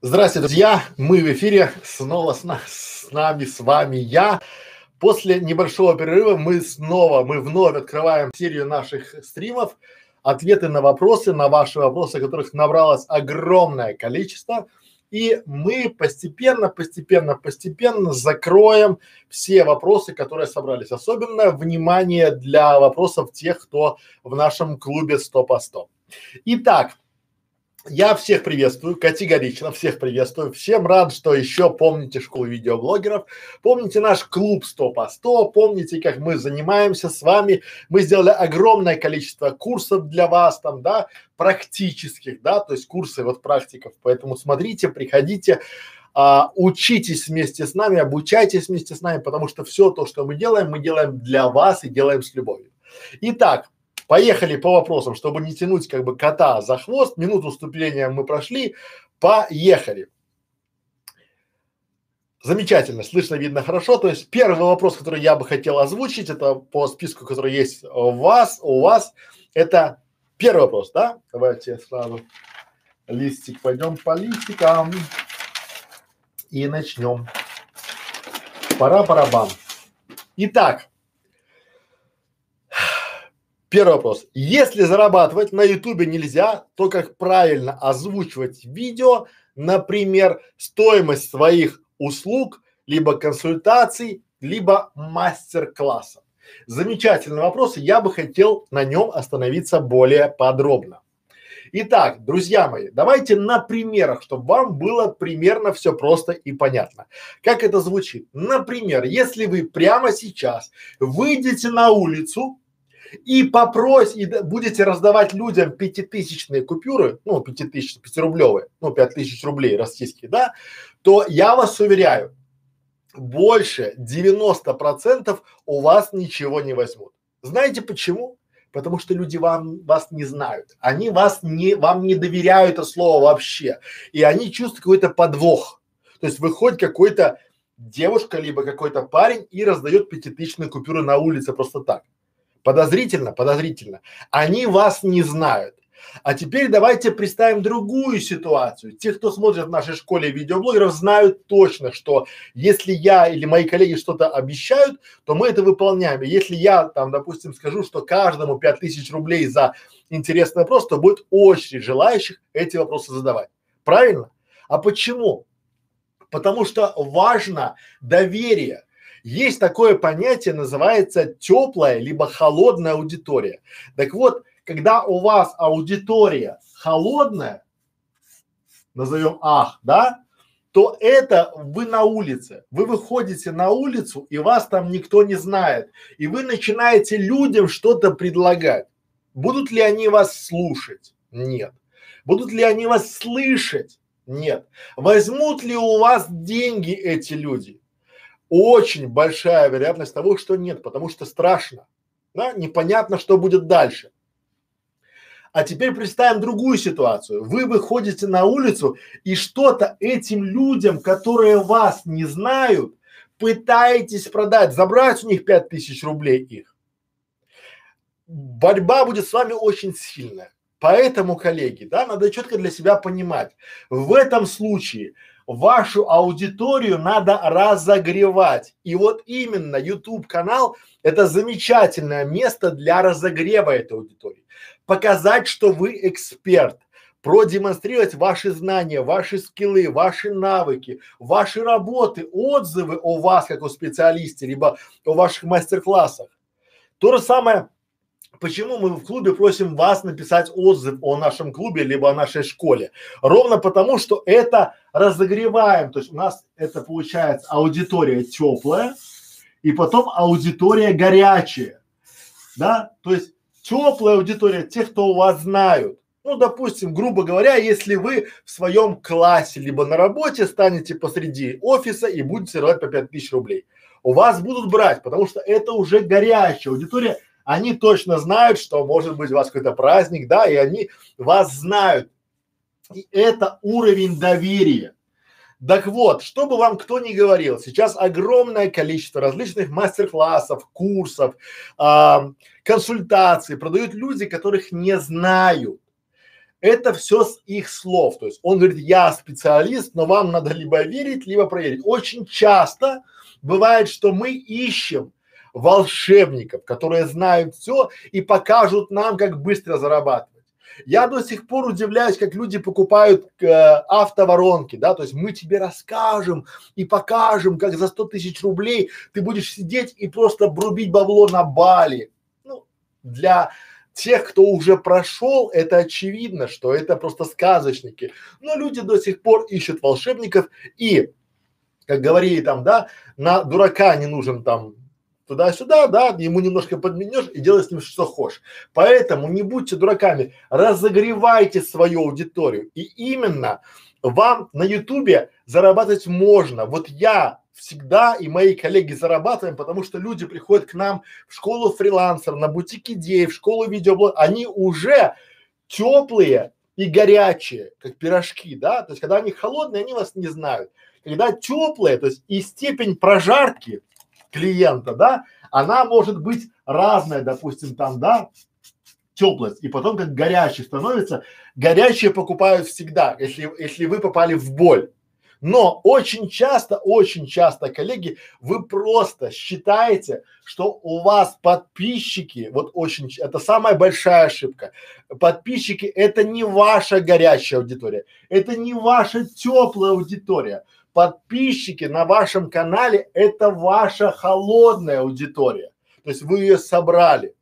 Здравствуйте, друзья! Мы в эфире. Снова с, на, с нами, с вами я. После небольшого перерыва мы снова, мы вновь открываем серию наших стримов. Ответы на вопросы, на ваши вопросы, которых набралось огромное количество. И мы постепенно, постепенно, постепенно закроем все вопросы, которые собрались. Особенно внимание для вопросов тех, кто в нашем клубе 100 по 100. Итак, я всех приветствую, категорично всех приветствую. Всем рад, что еще помните школу видеоблогеров, помните наш клуб 100 по 100, помните, как мы занимаемся с вами. Мы сделали огромное количество курсов для вас там, да, практических, да, то есть курсы вот практиков. Поэтому смотрите, приходите, а, учитесь вместе с нами, обучайтесь вместе с нами, потому что все то, что мы делаем, мы делаем для вас и делаем с любовью. Итак, Поехали по вопросам, чтобы не тянуть как бы кота за хвост. Минуту вступления мы прошли. Поехали. Замечательно, слышно, видно хорошо. То есть первый вопрос, который я бы хотел озвучить, это по списку, который есть у вас, у вас, это первый вопрос, да? Давайте сразу листик, пойдем по листикам и начнем. Пора барабан. Итак, Первый вопрос. Если зарабатывать на ютубе нельзя, то как правильно озвучивать видео, например, стоимость своих услуг, либо консультаций, либо мастер-классов? Замечательный вопрос, я бы хотел на нем остановиться более подробно. Итак, друзья мои, давайте на примерах, чтобы вам было примерно все просто и понятно. Как это звучит? Например, если вы прямо сейчас выйдете на улицу и попрось, и будете раздавать людям пятитысячные купюры, ну, пятитысячные, пятирублевые, ну, пять тысяч рублей российские, да, то я вас уверяю, больше 90 процентов у вас ничего не возьмут. Знаете почему? Потому что люди вам, вас не знают. Они вас не, вам не доверяют это слово вообще. И они чувствуют какой-то подвох. То есть выходит какой-то девушка, либо какой-то парень и раздает пятитысячные купюры на улице просто так. Подозрительно, подозрительно. Они вас не знают. А теперь давайте представим другую ситуацию. Те, кто смотрит в нашей школе видеоблогеров, знают точно, что если я или мои коллеги что-то обещают, то мы это выполняем. И если я там, допустим, скажу, что каждому пять тысяч рублей за интересный вопрос, то будет очередь желающих эти вопросы задавать. Правильно? А почему? Потому что важно доверие. Есть такое понятие, называется теплая либо холодная аудитория. Так вот, когда у вас аудитория холодная, назовем ах, да, то это вы на улице. Вы выходите на улицу, и вас там никто не знает. И вы начинаете людям что-то предлагать. Будут ли они вас слушать? Нет. Будут ли они вас слышать? Нет. Возьмут ли у вас деньги эти люди? Очень большая вероятность того, что нет, потому что страшно, да, непонятно, что будет дальше. А теперь представим другую ситуацию. Вы выходите на улицу и что-то этим людям, которые вас не знают, пытаетесь продать, забрать у них пять тысяч рублей их. Борьба будет с вами очень сильная. Поэтому, коллеги, да, надо четко для себя понимать, в этом случае вашу аудиторию надо разогревать. И вот именно YouTube канал – это замечательное место для разогрева этой аудитории. Показать, что вы эксперт, продемонстрировать ваши знания, ваши скиллы, ваши навыки, ваши работы, отзывы о вас как о специалисте, либо о ваших мастер-классах. То же самое Почему мы в клубе просим вас написать отзыв о нашем клубе либо о нашей школе? Ровно потому, что это разогреваем, то есть у нас это получается аудитория теплая и потом аудитория горячая, да? То есть теплая аудитория тех, кто у вас знают. Ну, допустим, грубо говоря, если вы в своем классе либо на работе станете посреди офиса и будете рвать по пять тысяч рублей, у вас будут брать, потому что это уже горячая аудитория, они точно знают, что может быть у вас какой-то праздник, да, и они вас знают. И это уровень доверия. Так вот, чтобы вам кто ни говорил, сейчас огромное количество различных мастер-классов, курсов, э, консультаций продают люди, которых не знают. Это все с их слов. То есть он говорит, я специалист, но вам надо либо верить, либо проверить. Очень часто бывает, что мы ищем волшебников, которые знают все и покажут нам, как быстро зарабатывать. Я до сих пор удивляюсь, как люди покупают э, автоворонки, да, то есть мы тебе расскажем и покажем, как за 100 тысяч рублей ты будешь сидеть и просто брубить бабло на Бали. Ну, для тех, кто уже прошел, это очевидно, что это просто сказочники. Но люди до сих пор ищут волшебников и, как говорили там, да, на дурака не нужен там туда-сюда, да, ему немножко подменешь и делай с ним что хочешь. Поэтому не будьте дураками, разогревайте свою аудиторию. И именно вам на ютубе зарабатывать можно. Вот я всегда и мои коллеги зарабатываем, потому что люди приходят к нам в школу фрилансер, на бутик идей, в школу видеоблог, они уже теплые и горячие, как пирожки, да, то есть когда они холодные, они вас не знают. Когда теплые, то есть и степень прожарки клиента, да, она может быть разная, допустим, там, да, теплость, и потом как горячий становится, горячие покупают всегда, если, если вы попали в боль. Но очень часто, очень часто, коллеги, вы просто считаете, что у вас подписчики, вот очень, это самая большая ошибка. Подписчики это не ваша горячая аудитория, это не ваша теплая аудитория подписчики на вашем канале это ваша холодная аудитория. То есть вы ее собрали.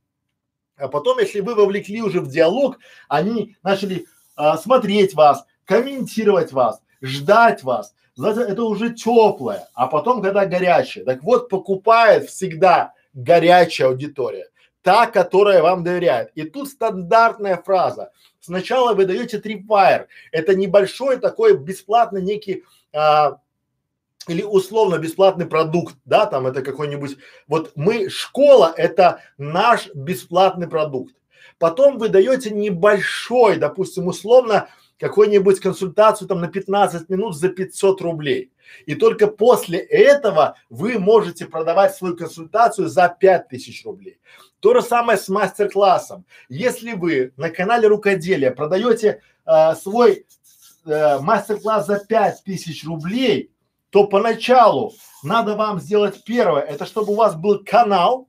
А потом, если вы вовлекли уже в диалог, они начали а, смотреть вас, комментировать вас, ждать вас. Знаете, это уже теплое, а потом, когда горячее. Так вот, покупает всегда горячая аудитория, та, которая вам доверяет. И тут стандартная фраза. Сначала вы даете трипвайр. Это небольшой такой бесплатный некий а, или условно бесплатный продукт, да, там это какой-нибудь, вот мы, школа это наш бесплатный продукт. Потом вы даете небольшой, допустим, условно какую-нибудь консультацию там на 15 минут за 500 рублей. И только после этого вы можете продавать свою консультацию за 5000 рублей. То же самое с мастер-классом. Если вы на канале рукоделия продаете э, свой э, мастер-класс за 5000 рублей, то поначалу надо вам сделать первое, это чтобы у вас был канал,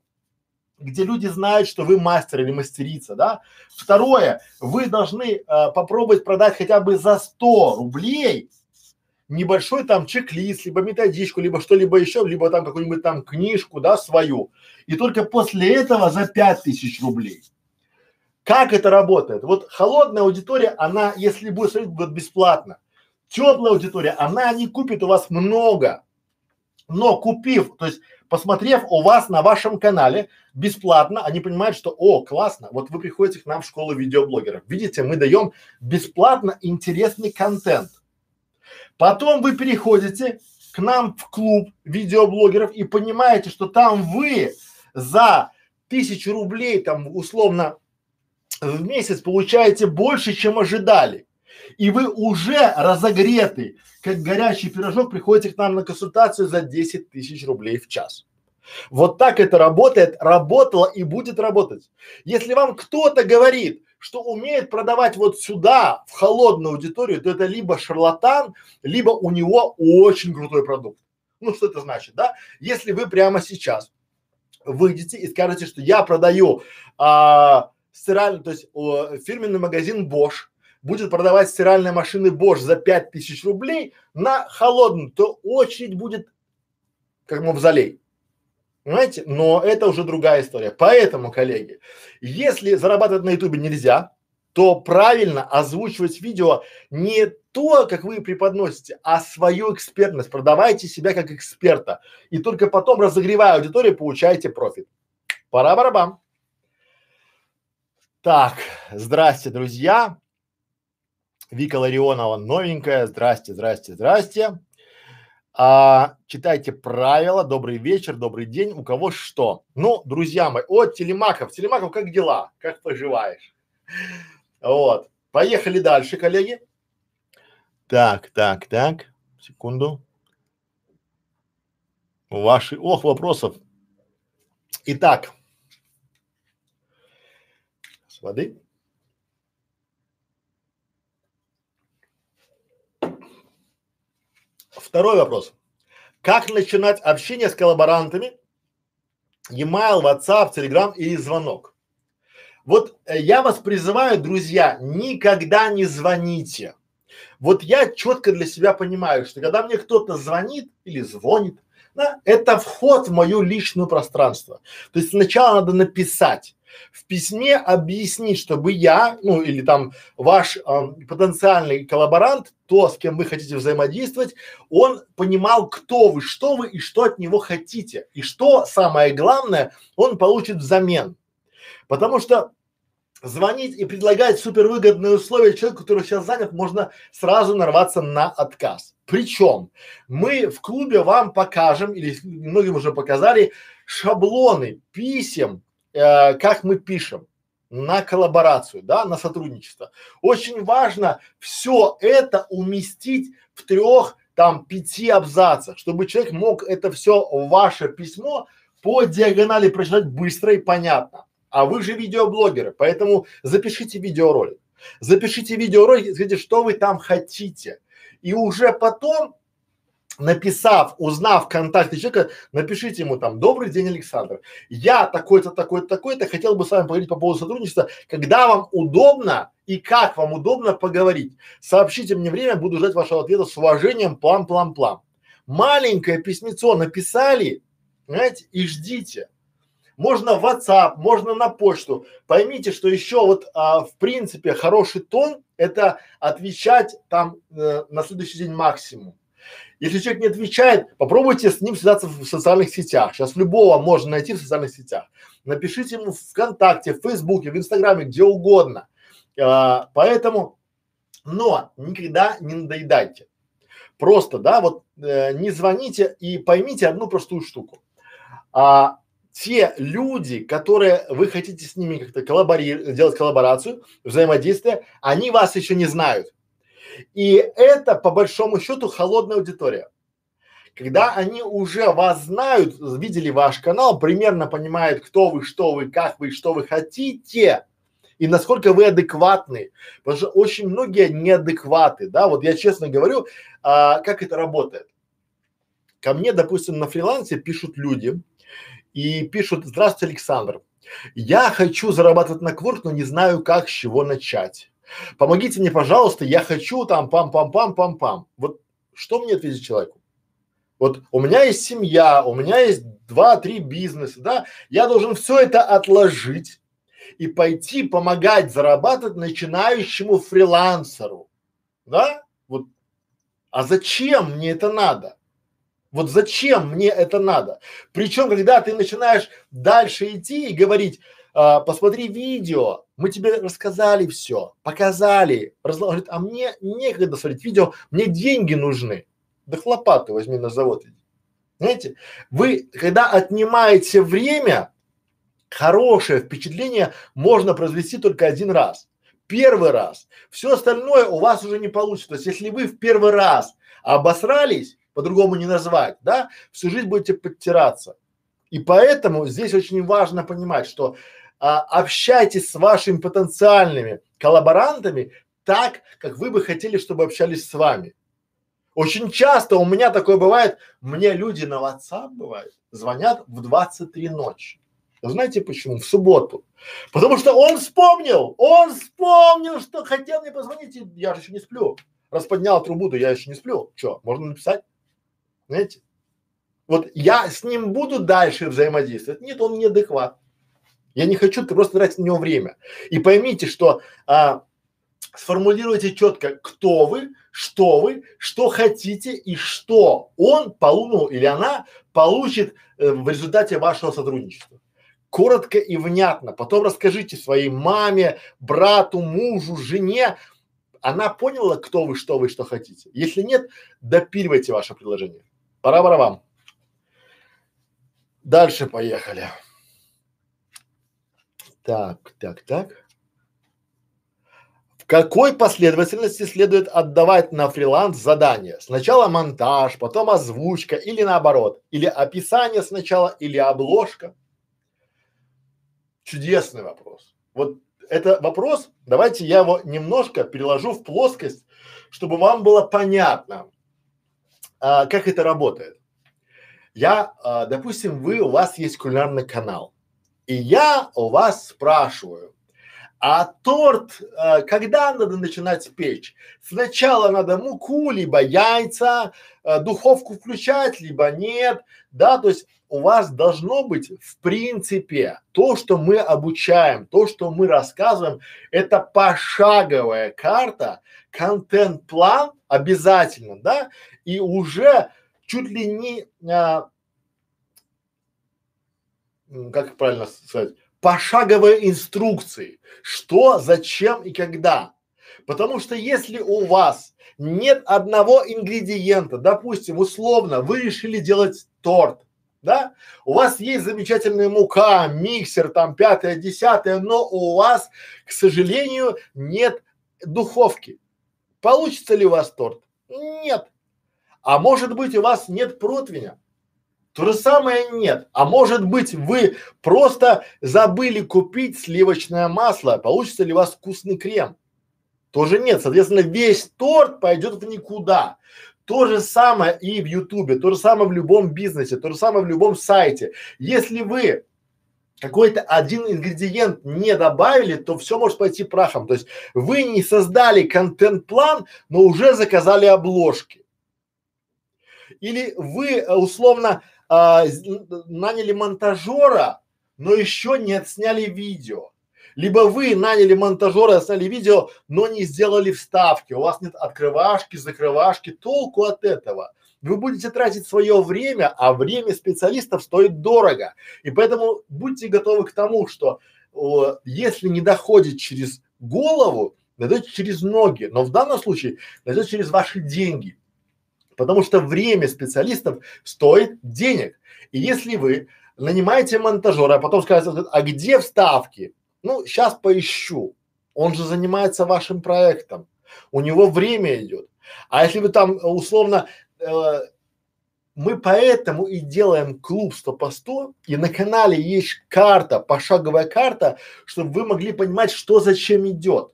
где люди знают, что вы мастер или мастерица, да. Второе, вы должны э, попробовать продать хотя бы за 100 рублей небольшой там чек-лист, либо методичку, либо что-либо еще, либо там какую-нибудь там книжку, да, свою. И только после этого за 5000 рублей. Как это работает? Вот холодная аудитория, она, если будет смотреть, будет бесплатно. Теплая аудитория, она не купит у вас много, но купив, то есть посмотрев у вас на вашем канале бесплатно, они понимают, что о, классно, вот вы приходите к нам в школу видеоблогеров. Видите, мы даем бесплатно интересный контент. Потом вы переходите к нам в клуб видеоблогеров и понимаете, что там вы за тысячу рублей там условно в месяц получаете больше, чем ожидали и вы уже разогреты, как горячий пирожок, приходите к нам на консультацию за 10 тысяч рублей в час. Вот так это работает, работало и будет работать. Если вам кто-то говорит, что умеет продавать вот сюда, в холодную аудиторию, то это либо шарлатан, либо у него очень крутой продукт. Ну, что это значит, да? Если вы прямо сейчас выйдете и скажете, что я продаю а, стиральный, то есть о, фирменный магазин Bosch, будет продавать стиральные машины Bosch за 5000 рублей на холодную, то очередь будет как мавзолей. Понимаете? Но это уже другая история. Поэтому, коллеги, если зарабатывать на ютубе нельзя, то правильно озвучивать видео не то, как вы преподносите, а свою экспертность. Продавайте себя как эксперта. И только потом, разогревая аудиторию, получаете профит. Пора барабам. Так, здрасте, друзья. Вика Ларионова новенькая. Здрасте, здрасте, здрасте. А, читайте правила. Добрый вечер, добрый день. У кого что? Ну, друзья мои, от Телемаков. Телемаков, как дела? Как поживаешь? Вот. Поехали дальше, коллеги. Так, так, так. Секунду. Ваши, ох, вопросов. Итак. С воды. Второй вопрос. Как начинать общение с коллаборантами? E-mail, WhatsApp, Telegram или звонок? Вот э, я вас призываю, друзья, никогда не звоните. Вот я четко для себя понимаю, что когда мне кто-то звонит или звонит, да, это вход в мое личное пространство. То есть сначала надо написать в письме объяснить, чтобы я, ну или там ваш э, потенциальный коллаборант, то, с кем вы хотите взаимодействовать, он понимал, кто вы, что вы и что от него хотите. И что самое главное, он получит взамен. Потому что звонить и предлагать супервыгодные условия человеку, который сейчас занят, можно сразу нарваться на отказ. Причем мы в клубе вам покажем, или многим уже показали, шаблоны писем, э, как мы пишем на коллаборацию, да, на сотрудничество. Очень важно все это уместить в трех, там, пяти абзацах, чтобы человек мог это все ваше письмо по диагонали прочитать быстро и понятно. А вы же видеоблогеры, поэтому запишите видеоролик. Запишите видеоролик и скажите, что вы там хотите. И уже потом, написав, узнав контакты человека, напишите ему там, добрый день, Александр, я такой-то, такой-то, такой-то, хотел бы с вами поговорить по поводу сотрудничества, когда вам удобно и как вам удобно поговорить. Сообщите мне время, буду ждать вашего ответа с уважением, плам-плам-плам. Маленькое письмецо написали, знаете, и ждите. Можно в WhatsApp, можно на почту. Поймите, что еще вот а, в принципе хороший тон – это отвечать там э, на следующий день максимум. Если человек не отвечает, попробуйте с ним связаться в социальных сетях. Сейчас любого можно найти в социальных сетях. Напишите ему в ВКонтакте, в Фейсбуке, в Инстаграме, где угодно. А, поэтому, но никогда не надоедайте. Просто, да, вот э, не звоните и поймите одну простую штуку. А, те люди, которые вы хотите с ними как-то коллаборировать, делать коллаборацию, взаимодействие, они вас еще не знают. И это по большому счету холодная аудитория. Когда они уже вас знают, видели ваш канал, примерно понимают, кто вы, что вы, как вы, что вы хотите и насколько вы адекватны. Потому что очень многие неадекваты, да, вот я честно говорю, а, как это работает. Ко мне, допустим, на фрилансе пишут люди, и пишут, здравствуйте, Александр, я хочу зарабатывать на кворк, но не знаю, как, с чего начать. Помогите мне, пожалуйста, я хочу там пам-пам-пам-пам-пам. Вот что мне ответить человеку? Вот у меня есть семья, у меня есть два-три бизнеса, да, я должен все это отложить и пойти помогать зарабатывать начинающему фрилансеру, да? Вот, а зачем мне это надо? Вот зачем мне это надо? Причем, когда ты начинаешь дальше идти и говорить, а, посмотри видео, мы тебе рассказали все, показали, разложить, а мне некогда смотреть видео, мне деньги нужны. Да хлопаты возьми на завод. Знаете, вы, когда отнимаете время, хорошее впечатление можно произвести только один раз. Первый раз. Все остальное у вас уже не получится. То есть, если вы в первый раз обосрались, по-другому не назвать, да, всю жизнь будете подтираться. И поэтому здесь очень важно понимать, что а, общайтесь с вашими потенциальными коллаборантами так, как вы бы хотели, чтобы общались с вами. Очень часто у меня такое бывает, мне люди на WhatsApp бывает, звонят в 23 ночи. Знаете почему? В субботу. Потому что он вспомнил, он вспомнил, что хотел мне позвонить, и я же еще не сплю. Раз поднял трубу, то я еще не сплю. Что, можно написать? Знаете? Вот я с ним буду дальше взаимодействовать. Нет, он неадекват. Я не хочу ты просто тратить на него время. И поймите, что а, сформулируйте четко, кто вы, что вы, что хотите и что он полу, или она получит э, в результате вашего сотрудничества. Коротко и внятно. Потом расскажите своей маме, брату, мужу, жене. Она поняла, кто вы, что вы, что хотите. Если нет, допиливайте ваше предложение. Пора барабам. Дальше поехали. Так, так, так. В какой последовательности следует отдавать на фриланс задания? Сначала монтаж, потом озвучка или наоборот? Или описание сначала, или обложка? Чудесный вопрос. Вот это вопрос, давайте я его немножко переложу в плоскость, чтобы вам было понятно. а, как это работает? Я, а, допустим, вы, у вас есть кулинарный канал, и я у вас спрашиваю, а торт, э, когда надо начинать печь? Сначала надо муку, либо яйца, э, духовку включать, либо нет, да, то есть у вас должно быть в принципе то, что мы обучаем, то, что мы рассказываем, это пошаговая карта, контент-план обязательно, да, и уже чуть ли не, а, как правильно сказать, пошаговые инструкции, что, зачем и когда. Потому что если у вас нет одного ингредиента, допустим, условно, вы решили делать торт, да, у вас есть замечательная мука, миксер, там пятое, десятое, но у вас, к сожалению, нет духовки. Получится ли у вас торт? Нет. А может быть у вас нет противня? То же самое нет. А может быть вы просто забыли купить сливочное масло, получится ли у вас вкусный крем? Тоже нет. Соответственно, весь торт пойдет в никуда. То же самое и в Ютубе, то же самое в любом бизнесе, то же самое в любом сайте. Если вы какой-то один ингредиент не добавили, то все может пойти прахом. То есть вы не создали контент-план, но уже заказали обложки. Или вы э, условно а, наняли монтажера, но еще не отсняли видео. Либо вы наняли монтажера, сняли видео, но не сделали вставки. У вас нет открывашки, закрывашки. Толку от этого. Вы будете тратить свое время, а время специалистов стоит дорого. И поэтому будьте готовы к тому, что о, если не доходит через голову, дойдет через ноги. Но в данном случае дойдет через ваши деньги. Потому что время специалистов стоит денег. И если вы нанимаете монтажера, а потом скажете, а где вставки? Ну, сейчас поищу. Он же занимается вашим проектом. У него время идет. А если вы там условно э, мы поэтому и делаем клуб 100 по 100, и на канале есть карта, пошаговая карта, чтобы вы могли понимать, что зачем идет.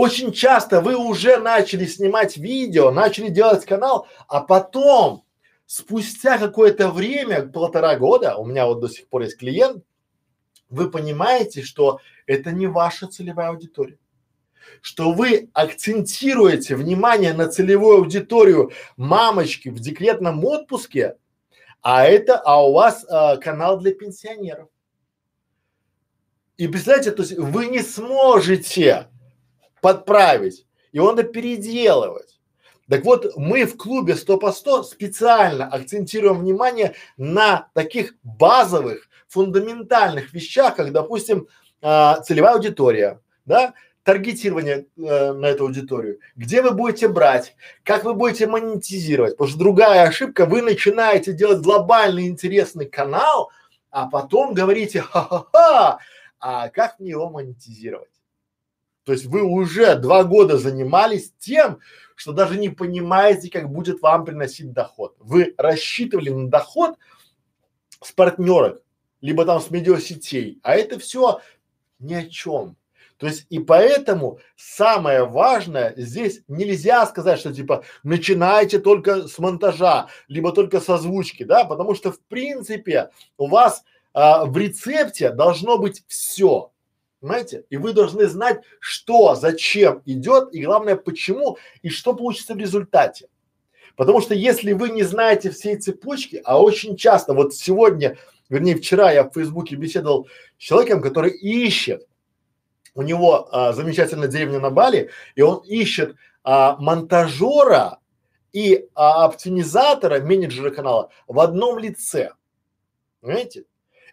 Очень часто вы уже начали снимать видео, начали делать канал, а потом, спустя какое-то время, полтора года, у меня вот до сих пор есть клиент, вы понимаете, что это не ваша целевая аудитория что вы акцентируете внимание на целевую аудиторию мамочки в декретном отпуске, а это, а у вас а, канал для пенсионеров. И представляете, то есть вы не сможете подправить, его надо переделывать. Так вот, мы в клубе 100 по 100 специально акцентируем внимание на таких базовых, фундаментальных вещах, как, допустим, э, целевая аудитория, да, таргетирование э, на эту аудиторию, где вы будете брать, как вы будете монетизировать, потому что другая ошибка, вы начинаете делать глобальный интересный канал, а потом говорите, ха-ха-ха, а как мне его монетизировать? То есть вы уже два года занимались тем, что даже не понимаете, как будет вам приносить доход. Вы рассчитывали на доход с партнерок, либо там с медиасетей, а это все ни о чем. То есть и поэтому самое важное здесь нельзя сказать, что типа начинайте только с монтажа, либо только с озвучки, да, потому что в принципе у вас а, в рецепте должно быть все. Понимаете? И вы должны знать, что, зачем идет, и главное, почему, и что получится в результате. Потому что если вы не знаете всей цепочки, а очень часто, вот сегодня, вернее вчера я в Фейсбуке беседовал с человеком, который ищет, у него а, замечательная деревня на Бали, и он ищет а, монтажера и а, оптимизатора, менеджера канала в одном лице. Понимаете?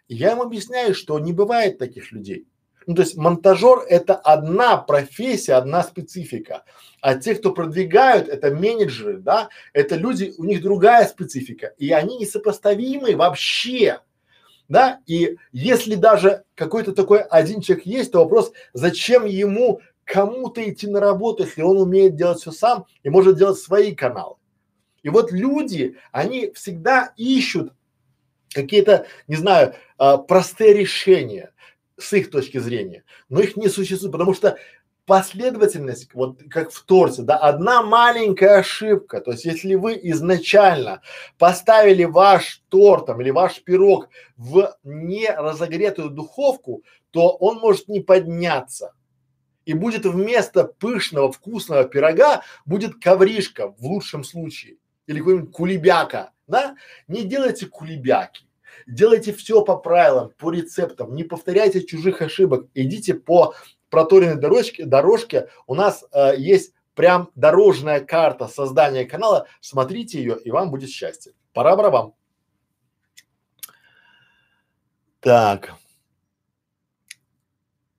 И я ему объясняю, что не бывает таких людей. Ну, то есть монтажер это одна профессия, одна специфика. А те, кто продвигают, это менеджеры, да, это люди, у них другая специфика. И они несопоставимы вообще. Да, и если даже какой-то такой один человек есть, то вопрос, зачем ему кому-то идти на работу, если он умеет делать все сам и может делать свои каналы. И вот люди, они всегда ищут какие-то, не знаю, э, простые решения с их точки зрения, но их не существует, потому что последовательность, вот как в торте, да, одна маленькая ошибка, то есть если вы изначально поставили ваш торт там, или ваш пирог в неразогретую духовку, то он может не подняться. И будет вместо пышного вкусного пирога будет ковришка в лучшем случае или какой-нибудь кулебяка, да? Не делайте кулебяки, делайте все по правилам, по рецептам, не повторяйте чужих ошибок, идите по проторенной дорожке, дорожке. У нас э, есть прям дорожная карта создания канала, смотрите ее и вам будет счастье. Пора барабам. Так.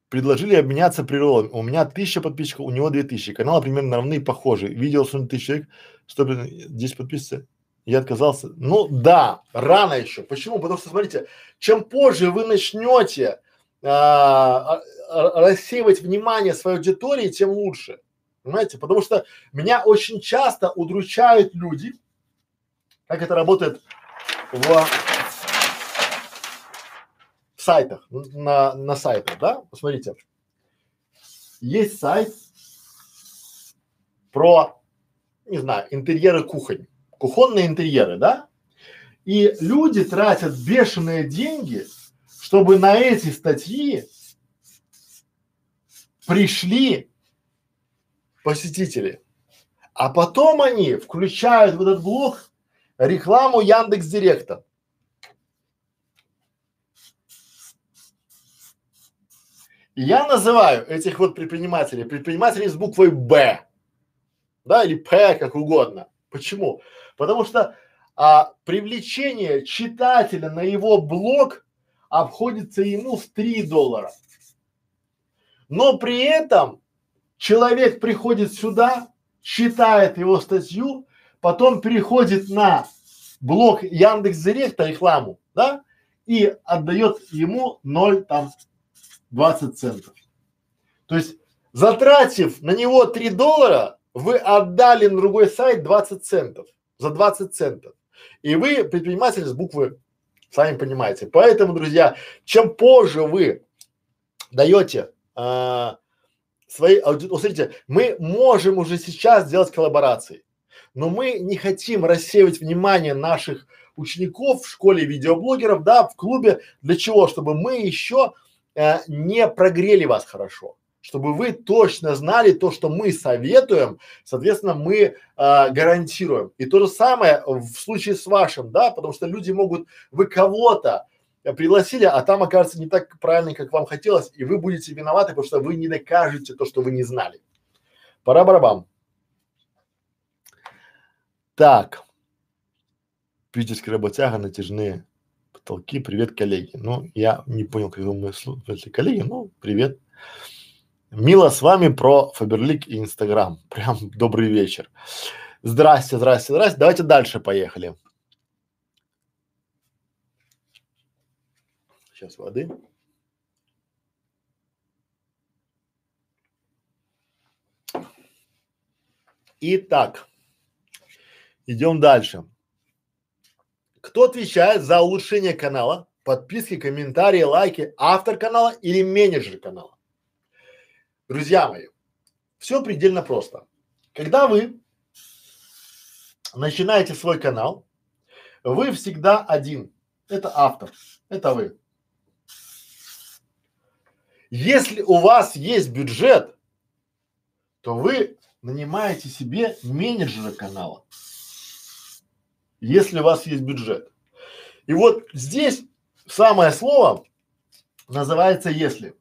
Предложили обменяться природами. У меня тысяча подписчиков, у него две тысячи. Каналы примерно равны, похожи. Видео с тысяч человек, сто здесь подписывается. Я отказался. Ну да, рано еще. Почему? Потому что смотрите, чем позже вы начнете а, а, рассеивать внимание своей аудитории, тем лучше. Понимаете? Потому что меня очень часто удручают люди, как это работает в, в сайтах, на, на сайтах, да? Посмотрите. Есть сайт про, не знаю, интерьеры кухонь кухонные интерьеры, да? И люди тратят бешеные деньги, чтобы на эти статьи пришли посетители. А потом они включают в этот блог рекламу Яндекс Директа. Я называю этих вот предпринимателей предпринимателей с буквой Б, да, или П, как угодно. Почему? Потому что а, привлечение читателя на его блог обходится ему в 3 доллара. Но при этом человек приходит сюда, читает его статью, потом переходит на блог Яндекс Директа рекламу, да, и отдает ему 0 там 20 центов. То есть затратив на него 3 доллара, вы отдали на другой сайт 20 центов за 20 центов. И вы предприниматель с буквы, сами понимаете. Поэтому, друзья, чем позже вы даете а, свои аудитории, смотрите, мы можем уже сейчас делать коллаборации, но мы не хотим рассеивать внимание наших учеников в школе видеоблогеров, да, в клубе. Для чего? Чтобы мы еще э, не прогрели вас хорошо чтобы вы точно знали то, что мы советуем, соответственно, мы э, гарантируем. И то же самое в случае с вашим, да, потому что люди могут, вы кого-то пригласили, а там окажется не так правильно, как вам хотелось, и вы будете виноваты, потому что вы не докажете то, что вы не знали. Пора барабам. Так. Питерский работяга, натяжные потолки. Привет, коллеги. Ну, я не понял, как вы мысли коллеги, ну, привет. Мило с вами про Фаберлик и Инстаграм. Прям добрый вечер. Здрасте, здрасте, здрасте. Давайте дальше поехали. Сейчас воды. Итак, идем дальше. Кто отвечает за улучшение канала, подписки, комментарии, лайки, автор канала или менеджер канала? Друзья мои, все предельно просто. Когда вы начинаете свой канал, вы всегда один. Это автор, это вы. Если у вас есть бюджет, то вы нанимаете себе менеджера канала. Если у вас есть бюджет. И вот здесь самое слово называется если.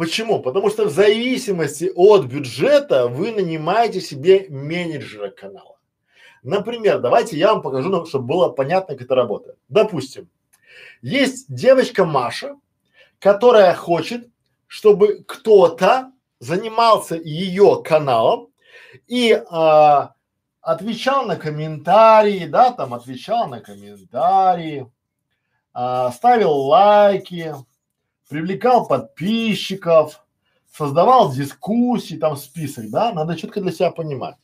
Почему? Потому что в зависимости от бюджета вы нанимаете себе менеджера канала. Например, давайте я вам покажу, чтобы было понятно, как это работает. Допустим, есть девочка Маша, которая хочет, чтобы кто-то занимался ее каналом и а, отвечал на комментарии, да, там отвечал на комментарии, а, ставил лайки, привлекал подписчиков, создавал дискуссии, там список, да, надо четко для себя понимать,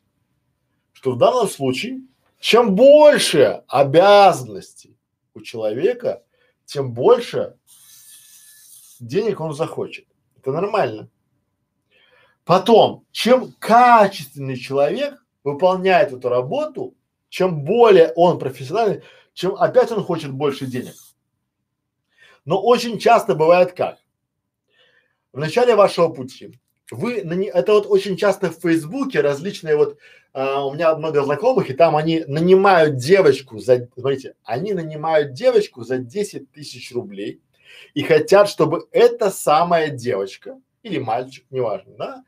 что в данном случае, чем больше обязанностей у человека, тем больше денег он захочет. Это нормально. Потом, чем качественный человек выполняет эту работу, чем более он профессиональный, чем опять он хочет больше денег. Но очень часто бывает как? В начале вашего пути вы, это вот очень часто в Фейсбуке различные вот, а, у меня много знакомых, и там они нанимают девочку за, смотрите, они нанимают девочку за 10 тысяч рублей и хотят, чтобы эта самая девочка или мальчик, неважно, да,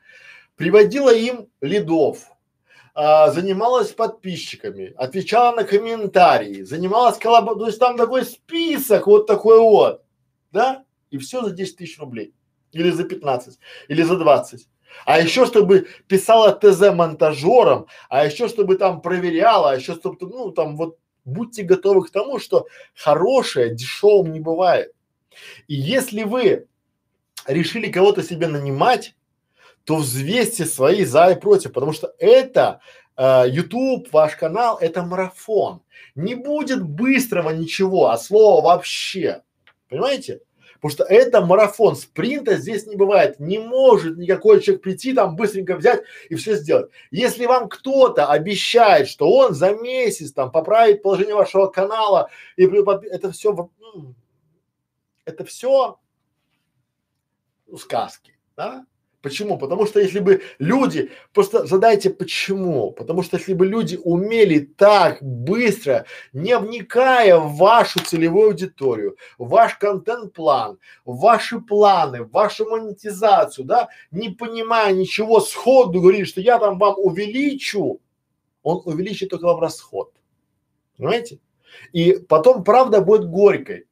приводила им лидов, а, занималась подписчиками, отвечала на комментарии, занималась коллабо, то есть там такой список вот такой вот, да, и все за 10 тысяч рублей или за 15, или за 20. А еще чтобы писала ТЗ монтажером, а еще чтобы там проверяла, а еще чтобы, ну там вот будьте готовы к тому, что хорошее дешевым не бывает. И если вы решили кого-то себе нанимать, то взвесьте свои за и против, потому что это э, YouTube, ваш канал, это марафон. Не будет быстрого ничего, а слова вообще. Понимаете? Потому что это марафон, спринта здесь не бывает. Не может никакой человек прийти там быстренько взять и все сделать. Если вам кто-то обещает, что он за месяц там поправит положение вашего канала и это все, это все ну, сказки, да? Почему? Потому что если бы люди, просто задайте почему. Потому что если бы люди умели так быстро, не вникая в вашу целевую аудиторию, ваш контент-план, ваши планы, вашу монетизацию, да, не понимая ничего, сходу говорит, что я там вам увеличу, он увеличит только вам расход. Понимаете? И потом правда будет горькой.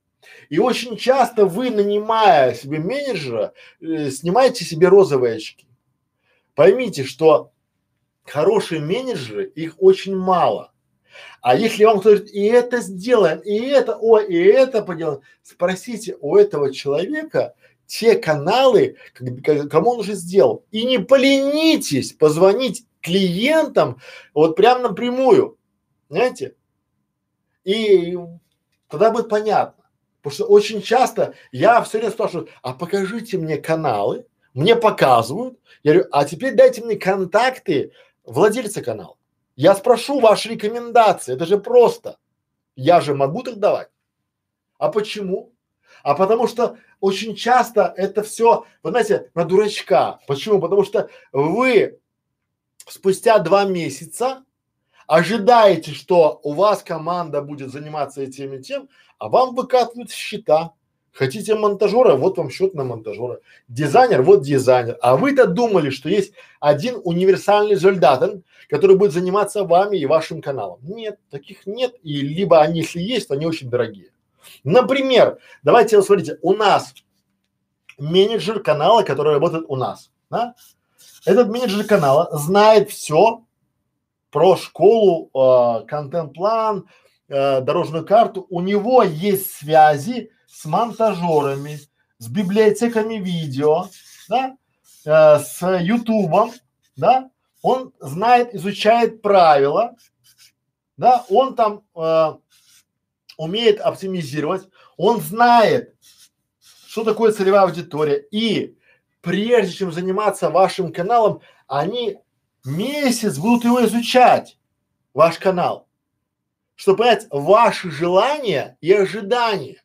И очень часто вы, нанимая себе менеджера, э, снимаете себе розовые очки. Поймите, что хорошие менеджеры, их очень мало. А если вам кто говорит, и это сделаем, и это, о, и это поделаем, спросите у этого человека те каналы, кому он уже сделал. И не поленитесь позвонить клиентам вот прям напрямую, знаете? И тогда будет понятно. Потому что очень часто я все время спрашиваю, а покажите мне каналы, мне показывают, я говорю, а теперь дайте мне контакты владельца канала. Я спрошу ваши рекомендации, это же просто. Я же могу так давать. А почему? А потому что очень часто это все, вы знаете, на дурачка. Почему? Потому что вы спустя два месяца ожидаете, что у вас команда будет заниматься этим и тем, а вам выкатывают счета. Хотите монтажера, вот вам счет на монтажера. Дизайнер, вот дизайнер. А вы-то думали, что есть один универсальный зольдатен, который будет заниматься вами и вашим каналом. Нет, таких нет. И либо они, если есть, то они очень дорогие. Например, давайте, смотрите, у нас менеджер канала, который работает у нас, да? Этот менеджер канала знает все про школу, э, контент-план, э, дорожную карту, у него есть связи с монтажерами, с библиотеками видео, да, э, с ютубом, да, он знает, изучает правила, да, он там э, умеет оптимизировать, он знает, что такое целевая аудитория, и прежде чем заниматься вашим каналом, они месяц будут его изучать, ваш канал чтобы понять ваши желания и ожидания.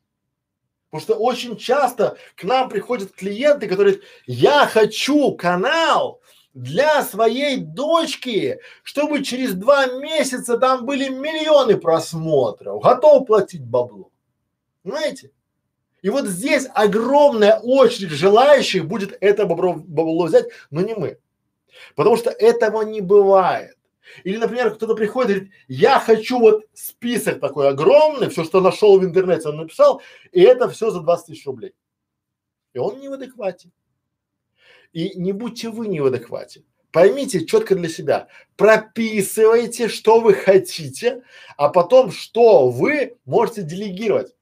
Потому что очень часто к нам приходят клиенты, которые говорят, я хочу канал для своей дочки, чтобы через два месяца там были миллионы просмотров, готов платить бабло. Понимаете? И вот здесь огромная очередь желающих будет это бабло, бабло взять, но не мы. Потому что этого не бывает. Или, например, кто-то приходит и говорит, я хочу вот список такой огромный, все, что нашел в интернете, он написал, и это все за 20 тысяч рублей. И он не в адеквате. И не будьте вы не в адеквате. Поймите четко для себя, прописывайте, что вы хотите, а потом, что вы можете делегировать.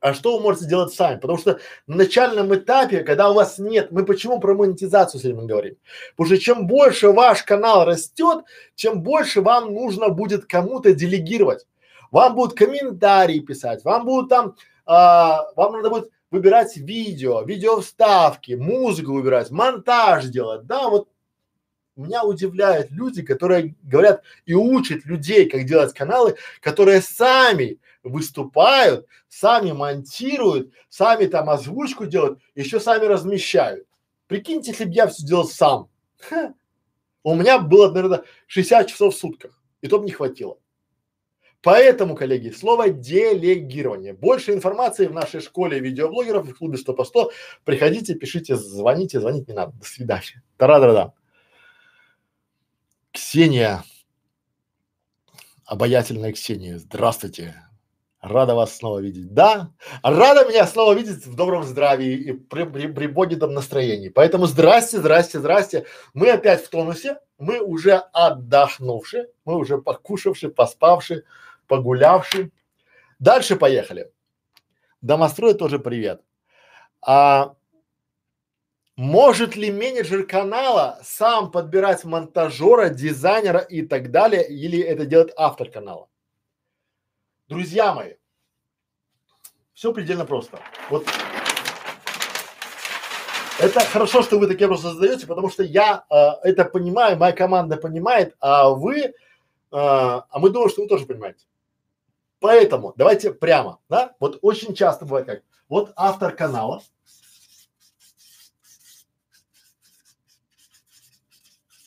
А что вы можете делать сами? Потому что на начальном этапе, когда у вас нет, мы почему про монетизацию все время говорим? Потому что чем больше ваш канал растет, чем больше вам нужно будет кому-то делегировать. Вам будут комментарии писать, вам будут там а, вам надо будет выбирать видео, видео вставки, музыку выбирать, монтаж делать, да, вот меня удивляют люди, которые говорят и учат людей, как делать каналы, которые сами выступают, сами монтируют, сами там озвучку делают, еще сами размещают. Прикиньте, если бы я все делал сам. У меня было, наверное, 60 часов в сутках, и то бы не хватило. Поэтому, коллеги, слово делегирование. Больше информации в нашей школе видеоблогеров в клубе 100 по 100. Приходите, пишите, звоните, звонить не надо. До свидания. Тара-да-да. Ксения, обаятельная Ксения, здравствуйте. Рада вас снова видеть. Да, рада меня снова видеть в добром здравии и при, при, при поднятом настроении. Поэтому здрасте, здрасте, здрасте. Мы опять в тонусе, мы уже отдохнувши, мы уже покушавши, поспавши, погулявши. Дальше поехали. Домострой тоже привет. А может ли менеджер канала сам подбирать монтажера, дизайнера и так далее, или это делает автор канала? Друзья мои, все предельно просто. Вот это хорошо, что вы такие вопросы задаете, потому что я э, это понимаю, моя команда понимает, а вы, э, а мы думаем, что вы тоже понимаете. Поэтому давайте прямо, да? Вот очень часто бывает как. Вот автор канала,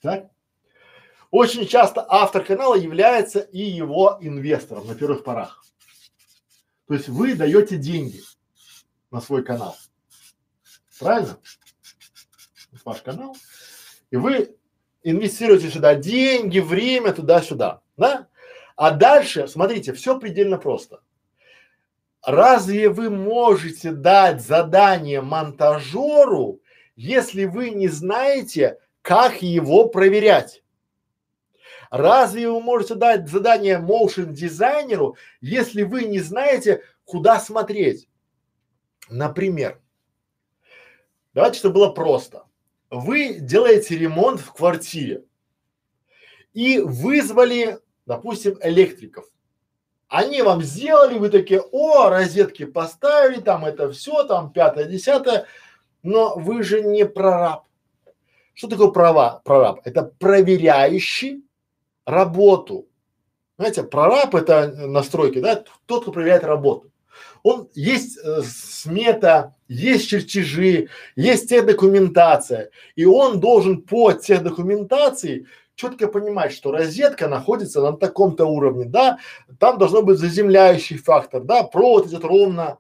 Так? Очень часто автор канала является и его инвестором на первых порах. То есть вы даете деньги на свой канал. Правильно? Ваш канал. И вы инвестируете сюда деньги, время, туда-сюда. Да? А дальше, смотрите, все предельно просто. Разве вы можете дать задание монтажеру, если вы не знаете, как его проверять. Разве вы можете дать задание motion дизайнеру, если вы не знаете, куда смотреть? Например, давайте, чтобы было просто. Вы делаете ремонт в квартире и вызвали, допустим, электриков. Они вам сделали, вы такие, о, розетки поставили, там это все, там пятое, десятое, но вы же не прораб. Что такое права, прораб? Это проверяющий работу. Знаете, прораб это настройки, да, тот, кто проверяет работу. Он есть э, смета, есть чертежи, есть техдокументация, и он должен по техдокументации четко понимать, что розетка находится на таком-то уровне, да, там должно быть заземляющий фактор, да, провод идет ровно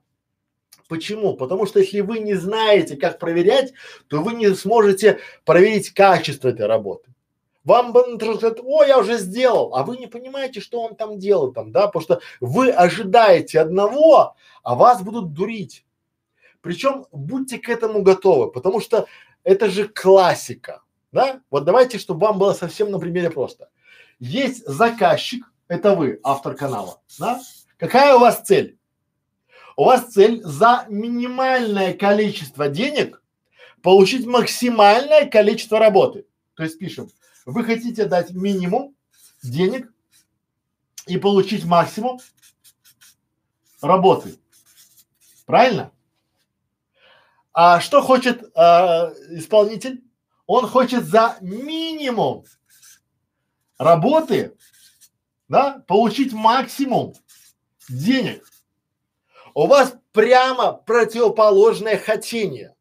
Почему? Потому что если вы не знаете, как проверять, то вы не сможете проверить качество этой работы. Вам бы сказать, о, я уже сделал, а вы не понимаете, что он там делал там, да, потому что вы ожидаете одного, а вас будут дурить. Причем будьте к этому готовы, потому что это же классика, да? Вот давайте, чтобы вам было совсем на примере просто. Есть заказчик, это вы, автор канала, да? Какая у вас цель? У вас цель за минимальное количество денег получить максимальное количество работы. То есть пишем, вы хотите дать минимум денег и получить максимум работы. Правильно? А что хочет а, исполнитель? Он хочет за минимум работы, да, получить максимум денег у вас прямо противоположное хотение.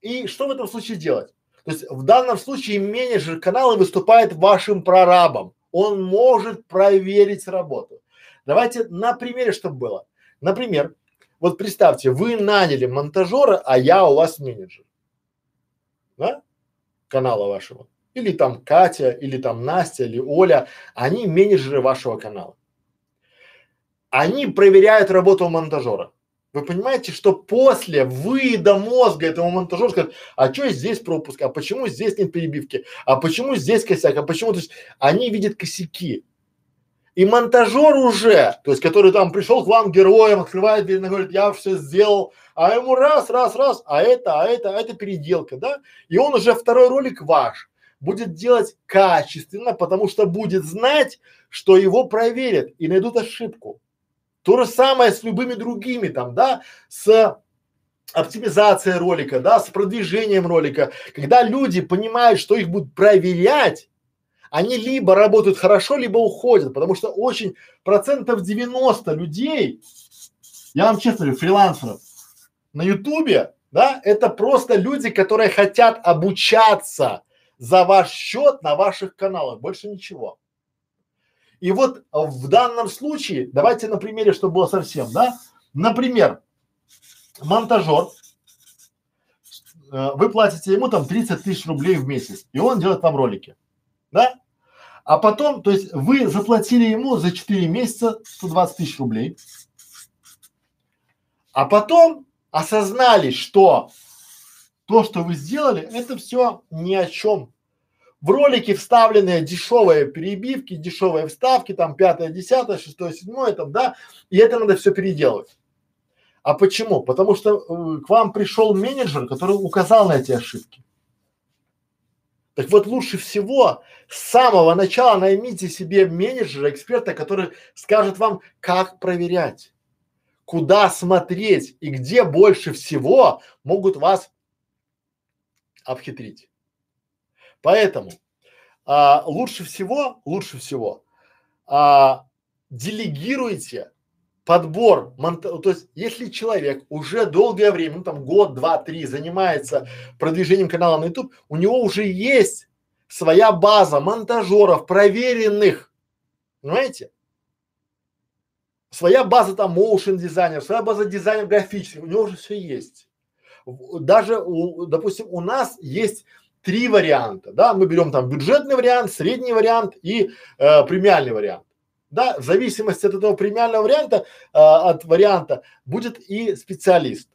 И что в этом случае делать? То есть в данном случае менеджер канала выступает вашим прорабом. Он может проверить работу. Давайте на примере, чтобы было. Например, вот представьте, вы наняли монтажера, а я у вас менеджер. Да? Канала вашего. Или там Катя, или там Настя, или Оля. Они менеджеры вашего канала они проверяют работу монтажера. Вы понимаете, что после выда мозга этому монтажеру скажут, а что здесь пропуск, а почему здесь нет перебивки, а почему здесь косяк, а почему, то есть они видят косяки. И монтажер уже, то есть который там пришел к вам героем, открывает дверь, говорит, я все сделал, а ему раз, раз, раз, а это, а это, а это переделка, да? И он уже второй ролик ваш будет делать качественно, потому что будет знать, что его проверят и найдут ошибку. То же самое с любыми другими там, да, с оптимизацией ролика, да, с продвижением ролика. Когда люди понимают, что их будут проверять, они либо работают хорошо, либо уходят, потому что очень процентов 90 людей, я вам честно говорю, фрилансеров на ютубе, да, это просто люди, которые хотят обучаться за ваш счет на ваших каналах, больше ничего. И вот в данном случае, давайте на примере, чтобы было совсем, да, например, монтажер, э, вы платите ему там 30 тысяч рублей в месяц, и он делает вам ролики, да? А потом, то есть вы заплатили ему за 4 месяца 120 тысяч рублей, а потом осознали, что то, что вы сделали, это все ни о чем. В ролике вставлены дешевые перебивки, дешевые вставки, там пятое, десятое, шестое, седьмое, там, да, и это надо все переделывать. А почему? Потому что э, к вам пришел менеджер, который указал на эти ошибки. Так вот, лучше всего с самого начала наймите себе менеджера, эксперта, который скажет вам, как проверять, куда смотреть и где больше всего могут вас обхитрить. Поэтому а, лучше всего, лучше всего а, делегируйте подбор, то есть если человек уже долгое время, ну там год, два, три занимается продвижением канала на YouTube, у него уже есть своя база монтажеров, проверенных, понимаете? Своя база там motion дизайнер, своя база дизайнер графических, у него уже все есть. Даже, у, допустим, у нас есть три варианта, да, мы берем там бюджетный вариант, средний вариант и э, премиальный вариант. Да, в зависимости от этого премиального варианта, э, от варианта будет и специалист.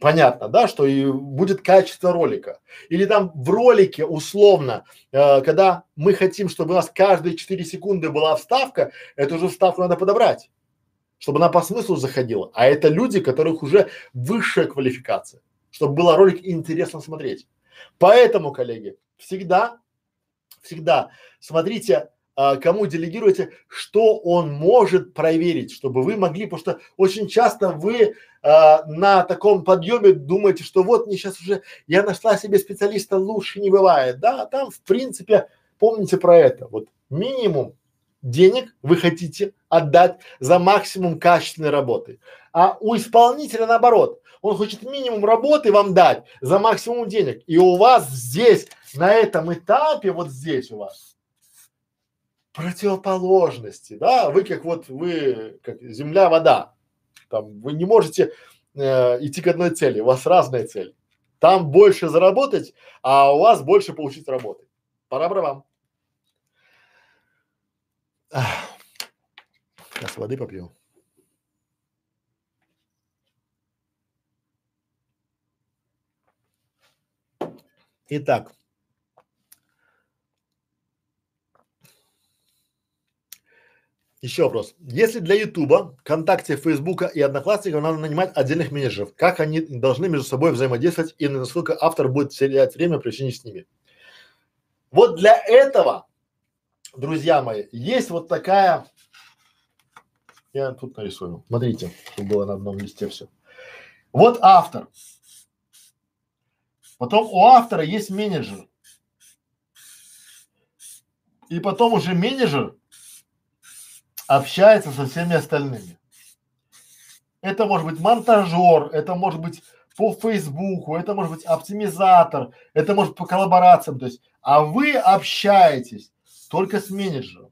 Понятно, да, что и будет качество ролика. Или там в ролике условно, э, когда мы хотим, чтобы у нас каждые 4 секунды была вставка, эту же вставку надо подобрать, чтобы она по смыслу заходила. А это люди, которых уже высшая квалификация, чтобы было ролик интересно смотреть. Поэтому, коллеги, всегда, всегда смотрите, а, кому делегируете, что он может проверить, чтобы вы могли, потому что очень часто вы а, на таком подъеме думаете, что вот мне сейчас уже я нашла себе специалиста, лучше не бывает, да, там в принципе помните про это, вот минимум денег вы хотите отдать за максимум качественной работы, а у исполнителя наоборот, он хочет минимум работы вам дать за максимум денег. И у вас здесь, на этом этапе, вот здесь у вас противоположности, да, вы как вот, вы как земля, вода, там вы не можете э, идти к одной цели, у вас разная цель. Там больше заработать, а у вас больше получить работы. Пора вам. Сейчас воды попью. Итак, еще вопрос. Если для Ютуба, ВКонтакте, Фейсбука и Одноклассников надо нанимать отдельных менеджеров, как они должны между собой взаимодействовать и насколько автор будет терять время при общении с ними? Вот для этого, друзья мои, есть вот такая, я тут нарисую, смотрите, чтобы было на одном листе все. Вот автор. Потом у автора есть менеджер. И потом уже менеджер общается со всеми остальными. Это может быть монтажер, это может быть по Фейсбуку, это может быть оптимизатор, это может по коллаборациям, то есть, а вы общаетесь только с менеджером.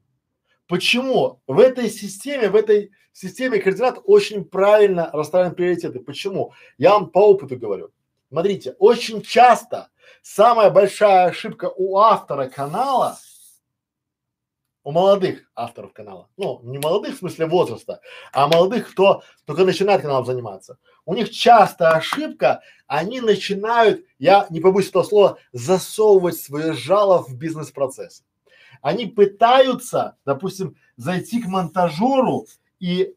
Почему? В этой системе, в этой системе координат очень правильно расставлены приоритеты. Почему? Я вам по опыту говорю. Смотрите, очень часто самая большая ошибка у автора канала, у молодых авторов канала, ну, не молодых в смысле возраста, а молодых, кто только начинает каналом заниматься. У них часто ошибка, они начинают, я не побоюсь этого слова, засовывать свое жало в бизнес-процесс. Они пытаются, допустим, зайти к монтажеру и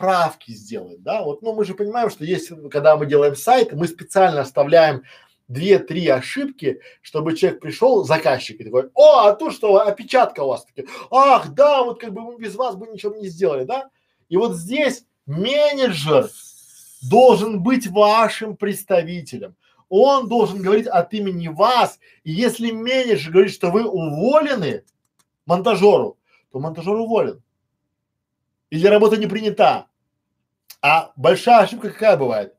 правки сделать, да, вот, ну, мы же понимаем, что есть, когда мы делаем сайт, мы специально оставляем две-три ошибки, чтобы человек пришел, заказчик, и такой, о, а тут что, опечатка у вас, такие, ах, да, вот как бы мы без вас бы ничего не сделали, да, И вот здесь менеджер должен быть вашим представителем. Он должен говорить от имени вас. И если менеджер говорит, что вы уволены монтажеру, то монтажер уволен. Или работа не принята. А большая ошибка какая бывает?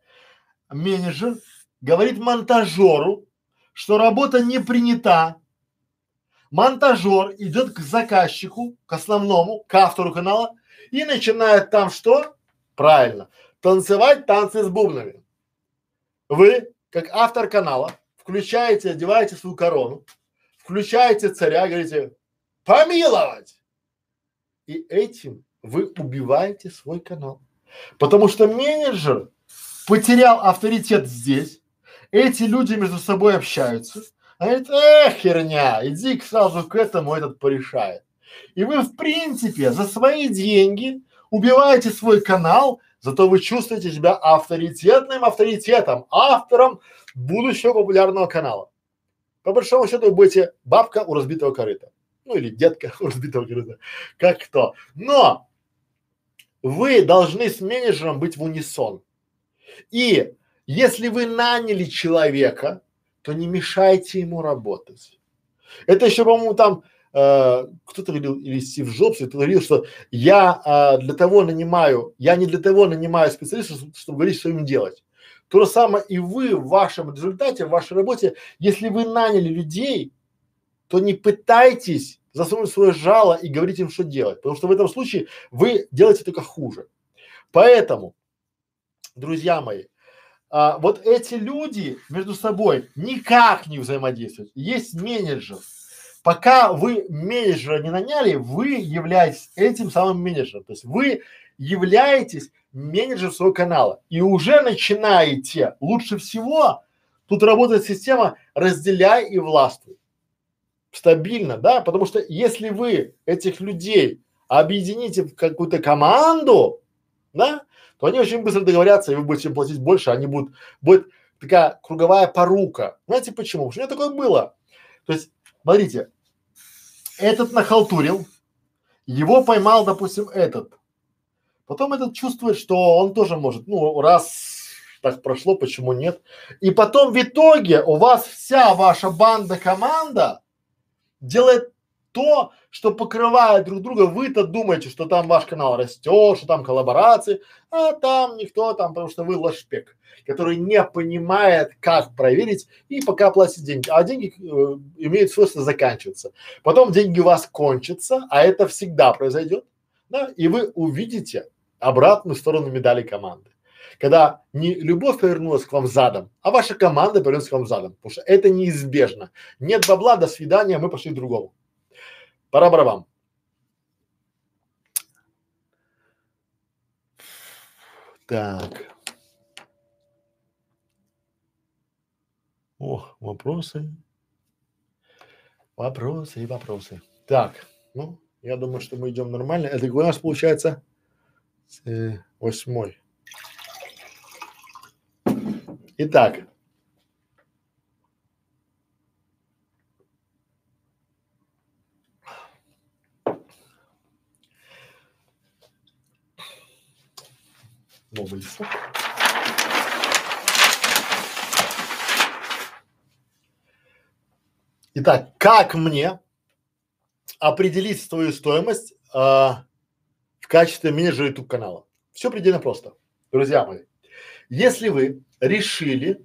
Менеджер говорит монтажеру, что работа не принята. Монтажер идет к заказчику, к основному, к автору канала и начинает там что? Правильно. Танцевать танцы с бубнами. Вы, как автор канала, включаете, одеваете свою корону, включаете царя, говорите помиловать. И этим вы убиваете свой канал. Потому что менеджер потерял авторитет здесь, эти люди между собой общаются, а это эх, херня, иди сразу к этому, этот порешает. И вы, в принципе, за свои деньги убиваете свой канал, зато вы чувствуете себя авторитетным авторитетом, автором будущего популярного канала. По большому счету вы будете бабка у разбитого корыта. Ну или детка у разбитого корыта. Как кто. Но вы должны с менеджером быть в унисон. И если вы наняли человека, то не мешайте ему работать. Это еще, по-моему, там э, кто-то говорил, или Стив Джобс, кто говорил, что я э, для того нанимаю, я не для того нанимаю специалистов, чтобы, чтобы говорить, что им делать. То же самое и вы в вашем результате, в вашей работе, если вы наняли людей, то не пытайтесь засунуть свое жало и говорить им, что делать, потому что в этом случае вы делаете только хуже. Поэтому, друзья мои, а, вот эти люди между собой никак не взаимодействуют. Есть менеджер. Пока вы менеджера не наняли, вы являетесь этим самым менеджером. То есть вы являетесь менеджером своего канала и уже начинаете лучше всего тут работает система разделяй и властвуй стабильно, да, потому что если вы этих людей объедините в какую-то команду, да, то они очень быстро договорятся, и вы будете платить больше, они будут, будет такая круговая порука. Знаете почему? Что у меня такое было. То есть, смотрите, этот нахалтурил, его поймал, допустим, этот. Потом этот чувствует, что он тоже может, ну, раз так прошло, почему нет. И потом в итоге у вас вся ваша банда, команда делает то, что покрывает друг друга, вы-то думаете, что там ваш канал растет, что там коллаборации, а там никто там, потому что вы лошпек, который не понимает, как проверить и пока платит деньги. А деньги э, имеют свойство заканчиваться. Потом деньги у вас кончатся, а это всегда произойдет, да, и вы увидите обратную сторону медали команды. Когда не любовь повернулась к вам задом, а ваша команда повернулась к вам задом, потому что это неизбежно. Нет бабла, до свидания, мы пошли к другому. Пора барабан. Так. О, вопросы. Вопросы и вопросы. Так, ну, я думаю, что мы идем нормально. Это у нас получается э, восьмой. Итак, новый листок. Итак, как мне определить свою стоимость э, в качестве менеджера YouTube канала? Все предельно просто, друзья мои. Если вы решили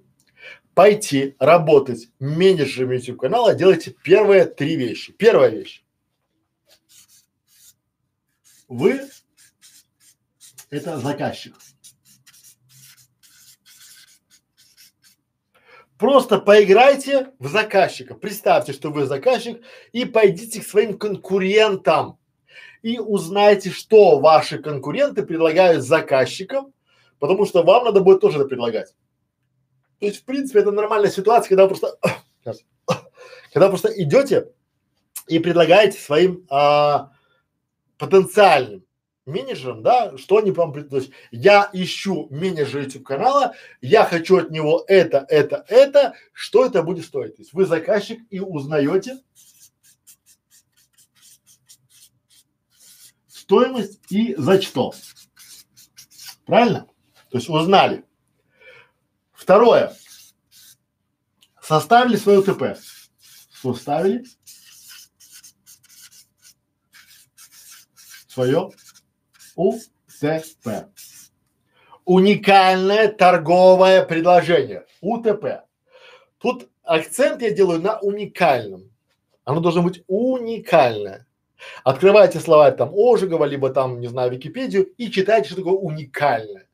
пойти работать менеджером YouTube канала, делайте первые три вещи. Первая вещь. Вы это заказчик. Просто поиграйте в заказчика. Представьте, что вы заказчик и пойдите к своим конкурентам и узнайте, что ваши конкуренты предлагают заказчикам, потому что вам надо будет тоже это предлагать. То есть, в принципе, это нормальная ситуация, когда вы просто, когда просто идете и предлагаете своим а, потенциальным менеджером, да, что они вам, то есть я ищу менеджера YouTube канала, я хочу от него это, это, это, что это будет стоить. То есть вы заказчик и узнаете стоимость и за что. Правильно? То есть узнали. Второе. Составили свое ТП. Составили свое УТП. Уникальное торговое предложение. УТП. Тут акцент я делаю на уникальном. Оно должно быть уникальное. Открывайте слова там Ожегова, либо там, не знаю, Википедию и читайте, что такое уникальное.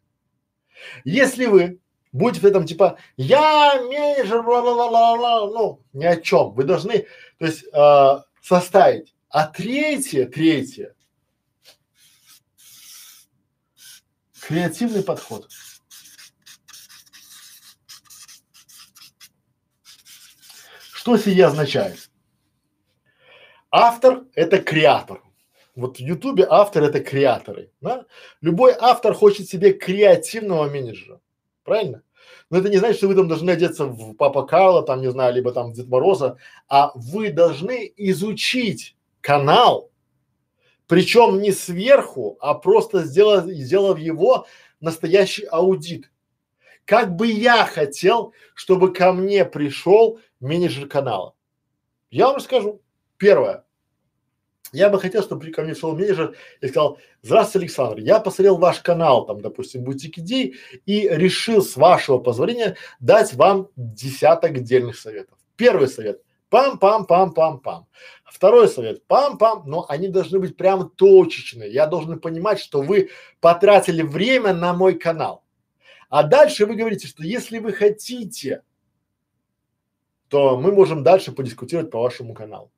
Если вы будете в этом типа я менеджер, ла-ла-ла-ла-ла, ну, ни о чем. Вы должны, то есть, э, составить. А третье, третье, креативный подход. Что сие означает? Автор – это креатор. Вот в Ютубе автор – это креаторы. Да? Любой автор хочет себе креативного менеджера. Правильно? Но это не значит, что вы там должны одеться в Папа Карла, там, не знаю, либо там в Дед Мороза, а вы должны изучить канал, причем не сверху, а просто сделав, сделав его настоящий аудит. Как бы я хотел, чтобы ко мне пришел менеджер канала? Я вам расскажу. Первое. Я бы хотел, чтобы ко мне шел менеджер и сказал, здравствуйте, Александр, я посмотрел ваш канал, там, допустим, Бутик Идей и решил с вашего позволения дать вам десяток отдельных советов. Первый совет – пам-пам-пам-пам-пам. Второй совет – пам-пам, но они должны быть прям точечные. Я должен понимать, что вы потратили время на мой канал. А дальше вы говорите, что если вы хотите, то мы можем дальше подискутировать по вашему каналу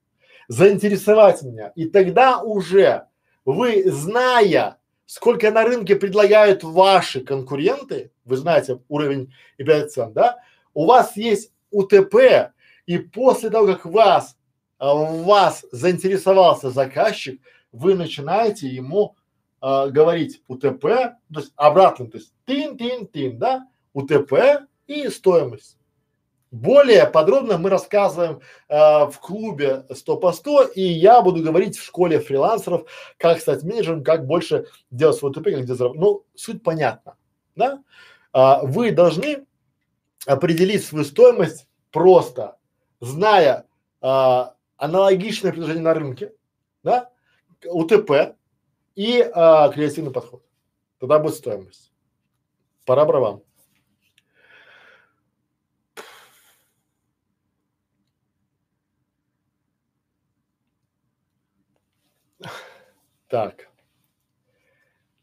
заинтересовать меня. И тогда уже вы, зная, сколько на рынке предлагают ваши конкуренты, вы знаете уровень и цен, да, у вас есть УТП, и после того, как вас, а, вас заинтересовался заказчик, вы начинаете ему а, говорить УТП, то есть обратно, то есть тин-тин-тин, да, УТП и стоимость. Более подробно мы рассказываем э, в клубе 100 по 100 и я буду говорить в школе фрилансеров, как стать менеджером, как больше делать свой как где заработать. Ну, суть понятна, да? А, вы должны определить свою стоимость просто, зная а, аналогичное предложение на рынке, да, УТП и а, креативный подход. Тогда будет стоимость. Пора бровам. Так.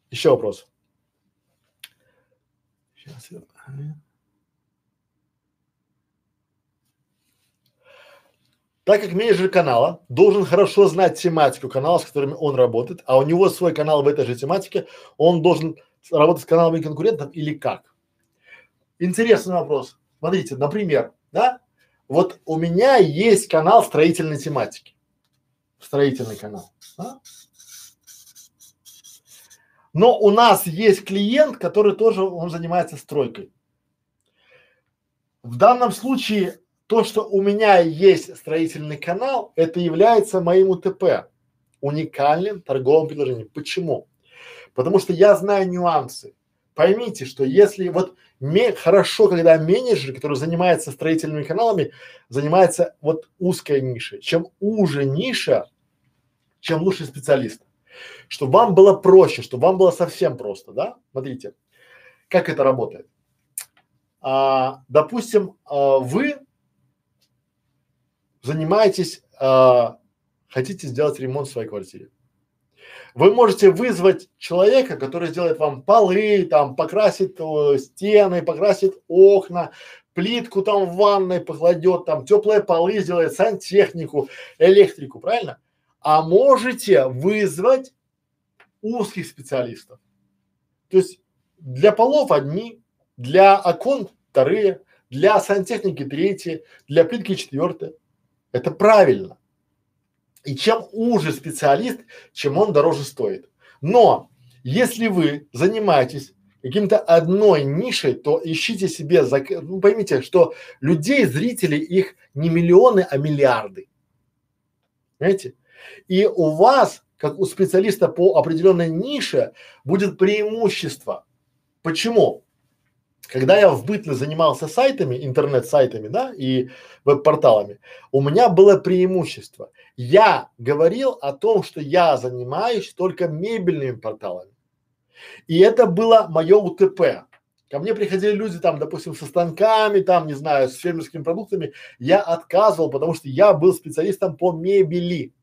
Еще вопрос. Сейчас я... Так как менеджер канала должен хорошо знать тематику канала, с которыми он работает, а у него свой канал в этой же тематике, он должен работать с каналами конкурентов или как? Интересный вопрос. Смотрите, например, да, вот у меня есть канал строительной тематики, строительный канал. Да? Но у нас есть клиент, который тоже, он занимается стройкой. В данном случае то, что у меня есть строительный канал, это является моим УТП, уникальным торговым предложением. Почему? Потому что я знаю нюансы. Поймите, что если вот ме, хорошо, когда менеджер, который занимается строительными каналами, занимается вот узкой нишей. Чем уже ниша, чем лучше специалист чтобы вам было проще, чтобы вам было совсем просто, да? Смотрите, как это работает. А, допустим, а, вы занимаетесь, а, хотите сделать ремонт в своей квартире. Вы можете вызвать человека, который сделает вам полы, там, покрасит о, стены, покрасит окна, плитку там в ванной покладет, там, теплые полы сделает, сантехнику, электрику, правильно? А можете вызвать узких специалистов. То есть для полов одни, для окон вторые, для сантехники третьи, для плитки четвертые. Это правильно. И чем уже специалист, чем он дороже стоит. Но если вы занимаетесь каким-то одной нишей, то ищите себе, зак... ну поймите, что людей, зрителей, их не миллионы, а миллиарды. Понимаете? И у вас как у специалиста по определенной нише будет преимущество. Почему? Когда я в бытность занимался сайтами, интернет-сайтами, да, и веб-порталами, у меня было преимущество. Я говорил о том, что я занимаюсь только мебельными порталами. И это было мое УТП. Ко мне приходили люди там, допустим, со станками, там, не знаю, с фермерскими продуктами. Я отказывал, потому что я был специалистом по мебели.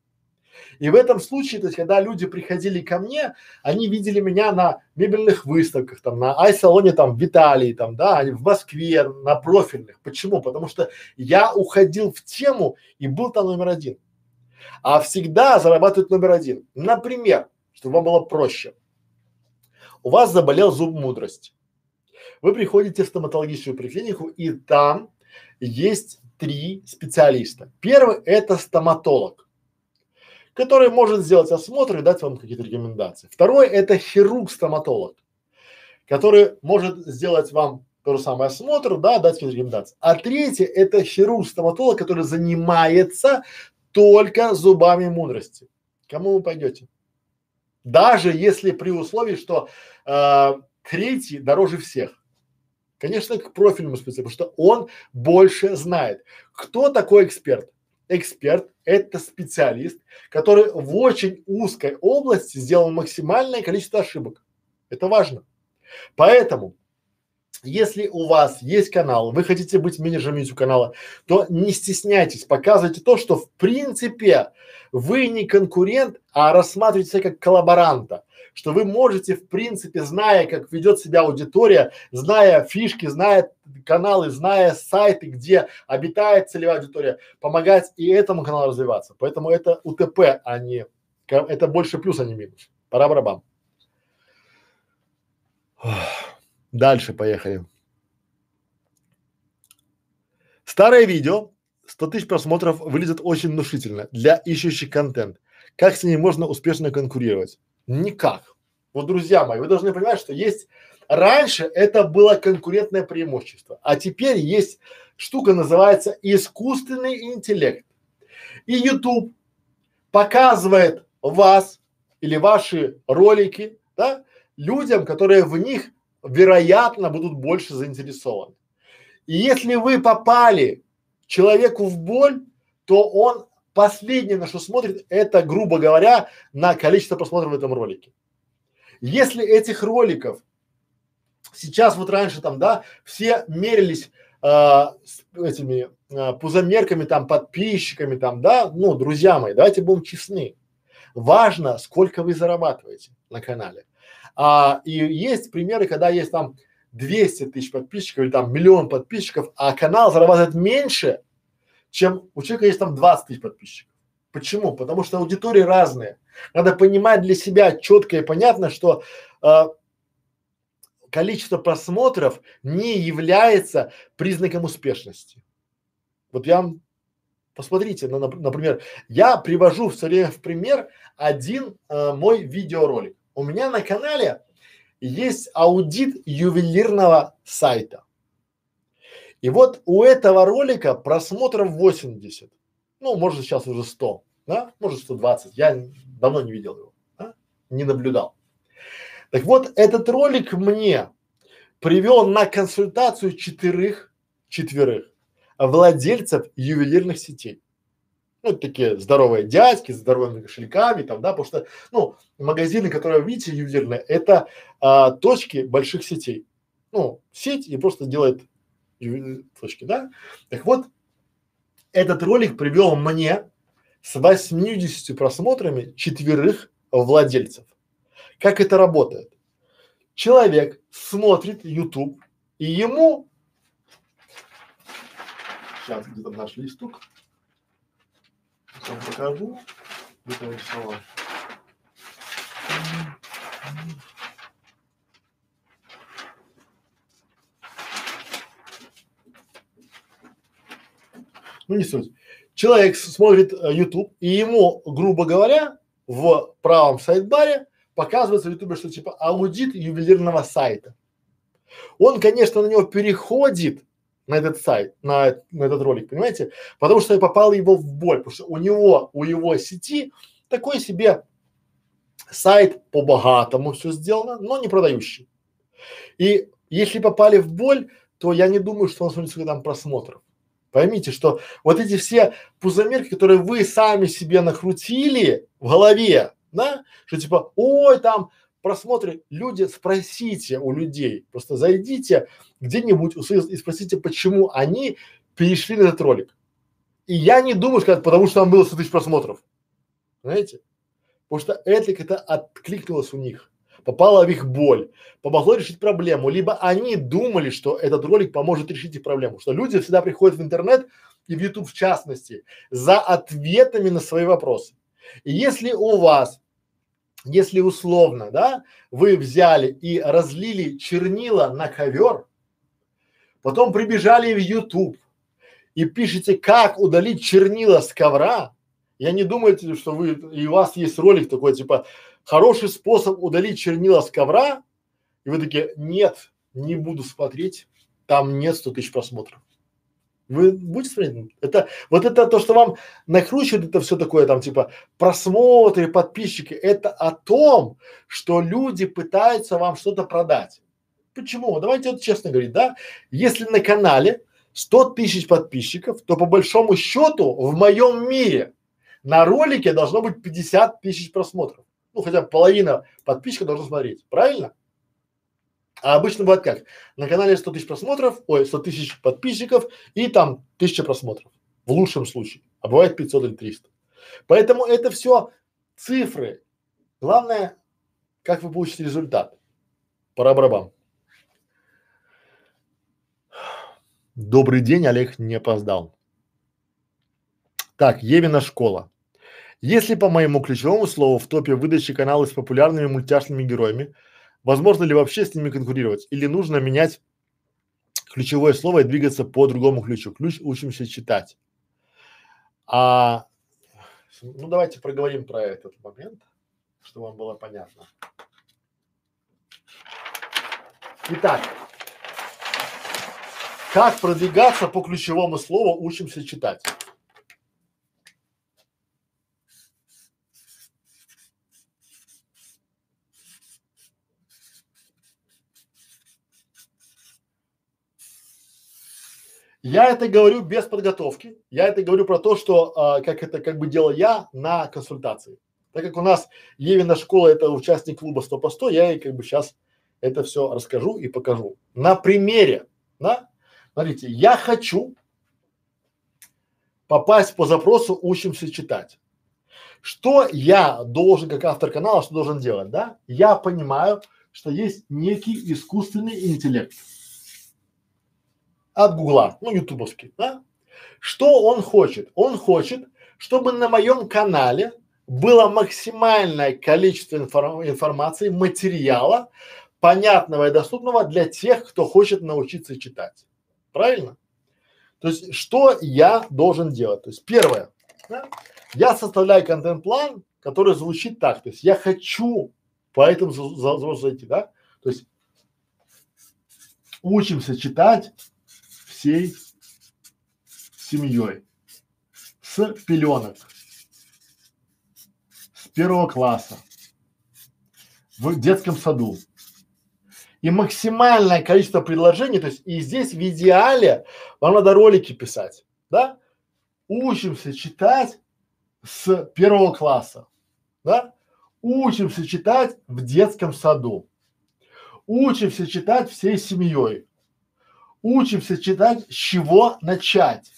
И в этом случае, то есть, когда люди приходили ко мне, они видели меня на мебельных выставках, там, на ай-салоне там в Италии, там, да, в Москве, на профильных. Почему? Потому что я уходил в тему и был там номер один. А всегда зарабатывает номер один. Например, чтобы вам было проще. У вас заболел зуб мудрости. Вы приходите в стоматологическую поликлинику, и там есть три специалиста. Первый – это стоматолог который может сделать осмотр и дать вам какие-то рекомендации. Второй – это хирург-стоматолог, который может сделать вам то же самое осмотр, да, дать какие-то рекомендации. А третий – это хирург-стоматолог, который занимается только зубами мудрости. Кому вы пойдете? Даже если при условии, что э, третий дороже всех. Конечно, к профильному специалисту, потому что он больше знает. Кто такой эксперт? Эксперт – это специалист, который в очень узкой области сделал максимальное количество ошибок. Это важно. Поэтому, если у вас есть канал, вы хотите быть менеджером YouTube канала, то не стесняйтесь, показывайте то, что в принципе вы не конкурент, а рассматривайте себя как коллаборанта что вы можете, в принципе, зная, как ведет себя аудитория, зная фишки, зная каналы, зная сайты, где обитает целевая аудитория, помогать и этому каналу развиваться. Поэтому это УТП, а не, это больше плюс, а не минус. Пора барабан. Дальше поехали. Старое видео, 100 тысяч просмотров выглядит очень внушительно для ищущих контент. Как с ней можно успешно конкурировать? Никак. Вот, друзья мои, вы должны понимать, что есть раньше это было конкурентное преимущество, а теперь есть штука называется искусственный интеллект. И YouTube показывает вас или ваши ролики, да, людям, которые в них вероятно будут больше заинтересованы. И если вы попали человеку в боль, то он Последнее, на что смотрит, это, грубо говоря, на количество просмотров в этом ролике. Если этих роликов сейчас вот раньше там, да, все мерились э, с этими э, пузомерками там, подписчиками там, да, ну, друзья мои, давайте будем честны. Важно, сколько вы зарабатываете на канале. А, и есть примеры, когда есть там 200 тысяч подписчиков или там миллион подписчиков, а канал зарабатывает меньше, чем у человека есть там 20 тысяч подписчиков. Почему? Потому что аудитории разные. Надо понимать для себя четко и понятно, что э, количество просмотров не является признаком успешности. Вот я вам посмотрите, на, например, я привожу все время в пример один э, мой видеоролик. У меня на канале есть аудит ювелирного сайта. И вот у этого ролика просмотров 80, ну, может сейчас уже 100, да, может 120, я давно не видел его, да? не наблюдал. Так вот, этот ролик мне привел на консультацию четырех, четверых владельцев ювелирных сетей. Ну, такие здоровые дядьки, с здоровыми кошельками там, да, потому что, ну, магазины, которые вы видите, ювелирные, это а, точки больших сетей. Ну, сеть и просто делает точки, да? Так вот, этот ролик привел мне с 80 просмотрами четверых владельцев. Как это работает? Человек смотрит YouTube, и ему сейчас где-то наш листок, покажу, где-то ну не суть. Человек смотрит э, YouTube, и ему, грубо говоря, в правом сайт-баре показывается в YouTube, что типа аудит ювелирного сайта. Он, конечно, на него переходит на этот сайт, на, на этот ролик, понимаете? Потому что попал его в боль, потому что у него, у его сети такой себе сайт по богатому все сделано, но не продающий. И если попали в боль, то я не думаю, что у нас будет там просмотров. Поймите, что вот эти все пузомерки, которые вы сами себе накрутили в голове, да, что типа, ой, там просмотры, люди, спросите у людей, просто зайдите где-нибудь и спросите, почему они перешли на этот ролик. И я не думаю, сказать, потому что там было 100 тысяч просмотров. Знаете? Потому что это как-то откликнулось у них, попало в их боль, помогло решить проблему. Либо они думали, что этот ролик поможет решить их проблему. Что люди всегда приходят в интернет и в YouTube в частности за ответами на свои вопросы. И если у вас, если условно, да, вы взяли и разлили чернила на ковер, потом прибежали в YouTube и пишете, как удалить чернила с ковра, я не думаю, что вы, и у вас есть ролик такой, типа, хороший способ удалить чернила с ковра, и вы такие, нет, не буду смотреть, там нет 100 тысяч просмотров. Вы будете смотреть? Это, вот это то, что вам накручивает это все такое, там, типа, просмотры, подписчики, это о том, что люди пытаются вам что-то продать. Почему? Давайте вот честно говорить, да? Если на канале 100 тысяч подписчиков, то по большому счету в моем мире на ролике должно быть 50 тысяч просмотров. Ну, хотя половина подписчиков должна смотреть, правильно? А обычно бывает как? На канале 100 тысяч просмотров, ой, 100 тысяч подписчиков и там тысяча просмотров. В лучшем случае. А бывает 500 или 300. Поэтому это все цифры. Главное, как вы получите результат. Пора барабан. Добрый день, Олег не опоздал. Так, Евина школа. Если по моему ключевому слову в топе выдачи каналы с популярными мультяшными героями, возможно ли вообще с ними конкурировать? Или нужно менять ключевое слово и двигаться по другому ключу? Ключ учимся читать. А, ну давайте проговорим про этот момент, чтобы вам было понятно. Итак, как продвигаться по ключевому слову учимся читать? Я это говорю без подготовки. Я это говорю про то, что а, как это как бы делал я на консультации. Так как у нас Евина школа это участник клуба 100 по 100, я ей как бы сейчас это все расскажу и покажу. На примере, да? Смотрите, я хочу попасть по запросу «Учимся читать». Что я должен, как автор канала, что должен делать, да? Я понимаю, что есть некий искусственный интеллект – от Гугла, ну, ютубовский, да? Что он хочет? Он хочет, чтобы на моем канале было максимальное количество информ информации, материала, понятного и доступного для тех, кто хочет научиться читать. Правильно? То есть, что я должен делать? То есть, первое, да, я составляю контент-план, который звучит так. То есть, я хочу по этому зайти, да? То есть, учимся читать всей семьей с пеленок, с первого класса, в детском саду. И максимальное количество предложений, то есть и здесь в идеале вам надо ролики писать, да? Учимся читать с первого класса, да? Учимся читать в детском саду. Учимся читать всей семьей учимся читать, с чего начать.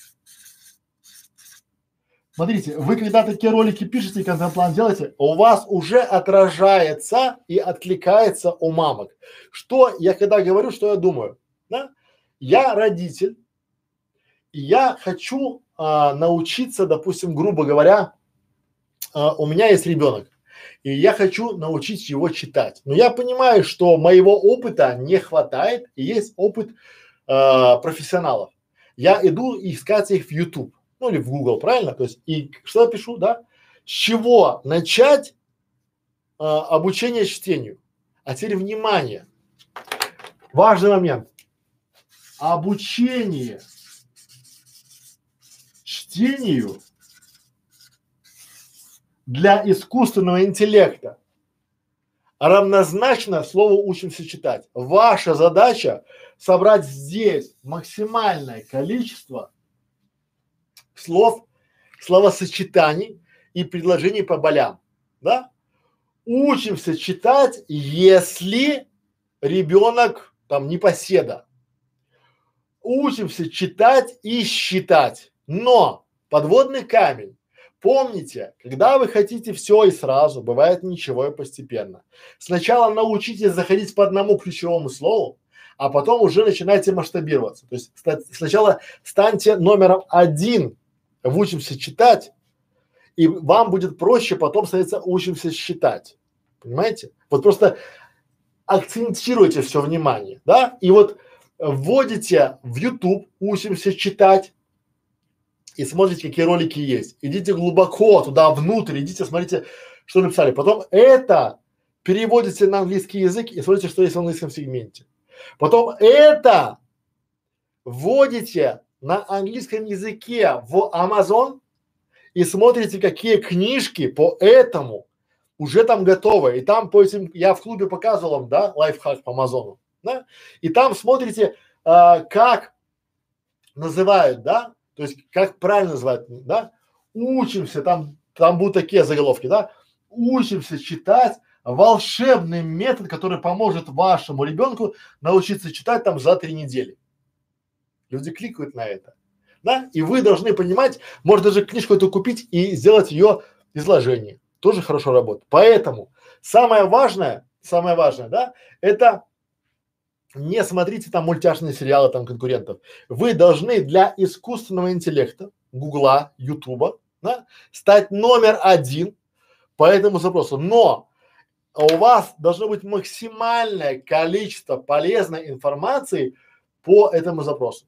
Смотрите, вы когда такие ролики пишете, контент-план делаете, у вас уже отражается и откликается у мамок. Что я когда говорю, что я думаю, да? Я родитель, и я хочу а, научиться, допустим, грубо говоря, а, у меня есть ребенок, и я хочу научить его читать. Но я понимаю, что моего опыта не хватает, и есть опыт профессионалов. Я иду искать их в YouTube, ну или в Google, правильно? То есть и что я пишу, да? С чего начать э, обучение чтению? А теперь внимание, важный момент. Обучение чтению для искусственного интеллекта равнозначно слову учимся читать. Ваша задача собрать здесь максимальное количество слов, словосочетаний и предложений по болям, да? Учимся читать, если ребенок там не поседа. Учимся читать и считать. Но подводный камень. Помните, когда вы хотите все и сразу, бывает ничего и постепенно. Сначала научитесь заходить по одному ключевому слову, а потом уже начинайте масштабироваться. То есть сначала станьте номером один, учимся читать, и вам будет проще потом становиться учимся считать. Понимаете? Вот просто акцентируйте все внимание, да? И вот вводите в YouTube, учимся читать, и смотрите, какие ролики есть. Идите глубоко туда внутрь, идите, смотрите, что написали. Потом это переводите на английский язык и смотрите, что есть в английском сегменте. Потом это вводите на английском языке в Amazon и смотрите, какие книжки по этому уже там готовы. И там по этим, я в клубе показывал вам, да, лайфхак по Амазону, да, и там смотрите, а, как называют, да, то есть как правильно называют, да, учимся, там, там будут такие заголовки, да, учимся читать волшебный метод, который поможет вашему ребенку научиться читать там за три недели. Люди кликают на это, да, и вы должны понимать, может даже книжку эту купить и сделать ее изложение, тоже хорошо работает. Поэтому самое важное, самое важное, да, это не смотрите там мультяшные сериалы там конкурентов. Вы должны для искусственного интеллекта, Гугла, Ютуба, да, стать номер один по этому запросу. Но у вас должно быть максимальное количество полезной информации по этому запросу.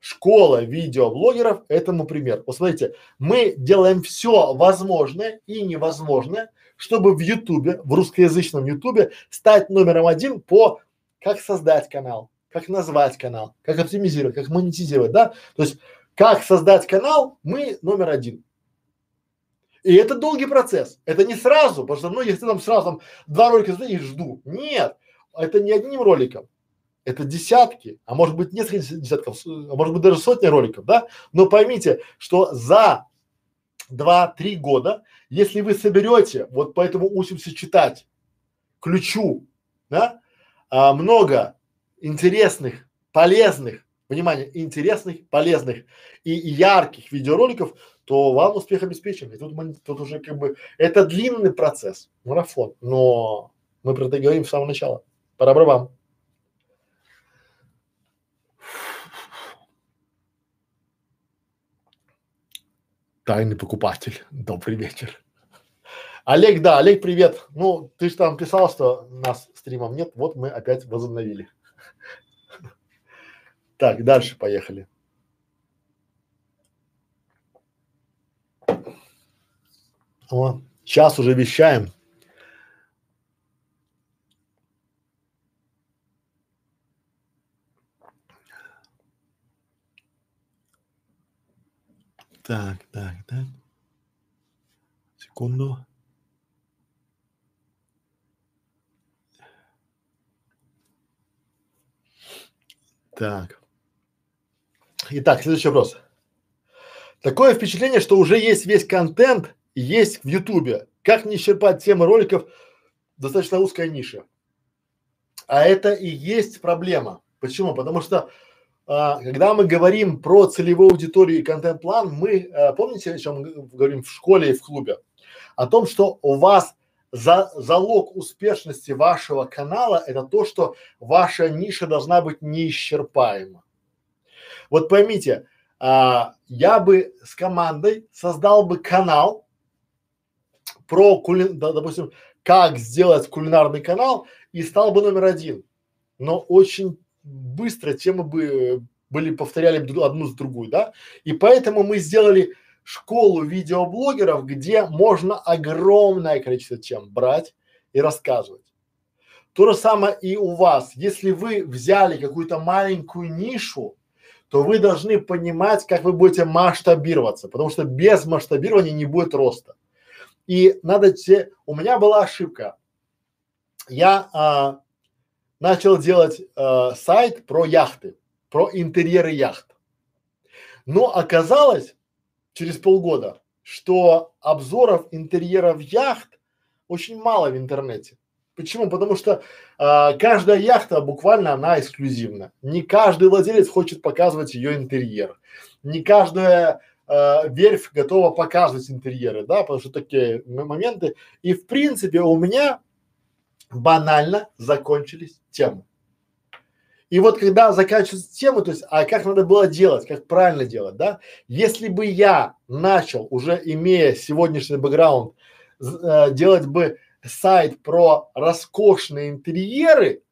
Школа видеоблогеров этому пример. Посмотрите, мы делаем все возможное и невозможное, чтобы в Ютубе, в русскоязычном Ютубе стать номером один по как создать канал, как назвать канал, как оптимизировать, как монетизировать, да? То есть, как создать канал, мы номер один. И это долгий процесс. Это не сразу, потому что многие там сразу там два ролика и жду. Нет, это не одним роликом. Это десятки, а может быть несколько десятков, а может быть даже сотни роликов, да? Но поймите, что за два-три года, если вы соберете, вот поэтому учимся читать ключу, да, а, много интересных, полезных, внимание, интересных, полезных и, ярких видеороликов, то вам успех обеспечен. И тут мы, тут уже как бы, это длинный процесс, марафон, но мы про это говорим с самого начала. Пора вам. Тайный покупатель. Добрый вечер. Олег, да, Олег, привет. Ну, ты же там писал, что нас стримом нет, вот мы опять возобновили. Так, дальше поехали. О, час уже вещаем. Так, так, так. Секунду. Так. Итак, следующий вопрос. Такое впечатление, что уже есть весь контент, есть в Ютубе. Как не исчерпать темы роликов достаточно узкая ниша. А это и есть проблема. Почему? Потому что а, когда мы говорим про целевую аудиторию и контент-план, мы, а, помните, о чем мы говорим в школе и в клубе? О том, что у вас за, залог успешности вашего канала это то, что ваша ниша должна быть неисчерпаема. Вот поймите, а, я бы с командой создал бы канал про кули, да, допустим, как сделать кулинарный канал и стал бы номер один. Но очень быстро темы бы были повторяли одну с другой, да? И поэтому мы сделали школу видеоблогеров, где можно огромное количество тем брать и рассказывать. То же самое и у вас. Если вы взяли какую-то маленькую нишу, то вы должны понимать, как вы будете масштабироваться, потому что без масштабирования не будет роста. И надо те, у меня была ошибка. я а, начал делать а, сайт про яхты, про интерьеры яхт. Но оказалось через полгода, что обзоров интерьеров яхт очень мало в интернете. Почему? Потому что а, каждая яхта буквально она эксклюзивна. Не каждый владелец хочет показывать ее интерьер. Не каждая а, верфь готова показывать интерьеры, да, потому что такие моменты. И в принципе у меня банально закончились темы. И вот когда заканчивается тема, то есть, а как надо было делать, как правильно делать, да? Если бы я начал, уже имея сегодняшний бэкграунд, э, делать бы сайт про роскошные интерьеры,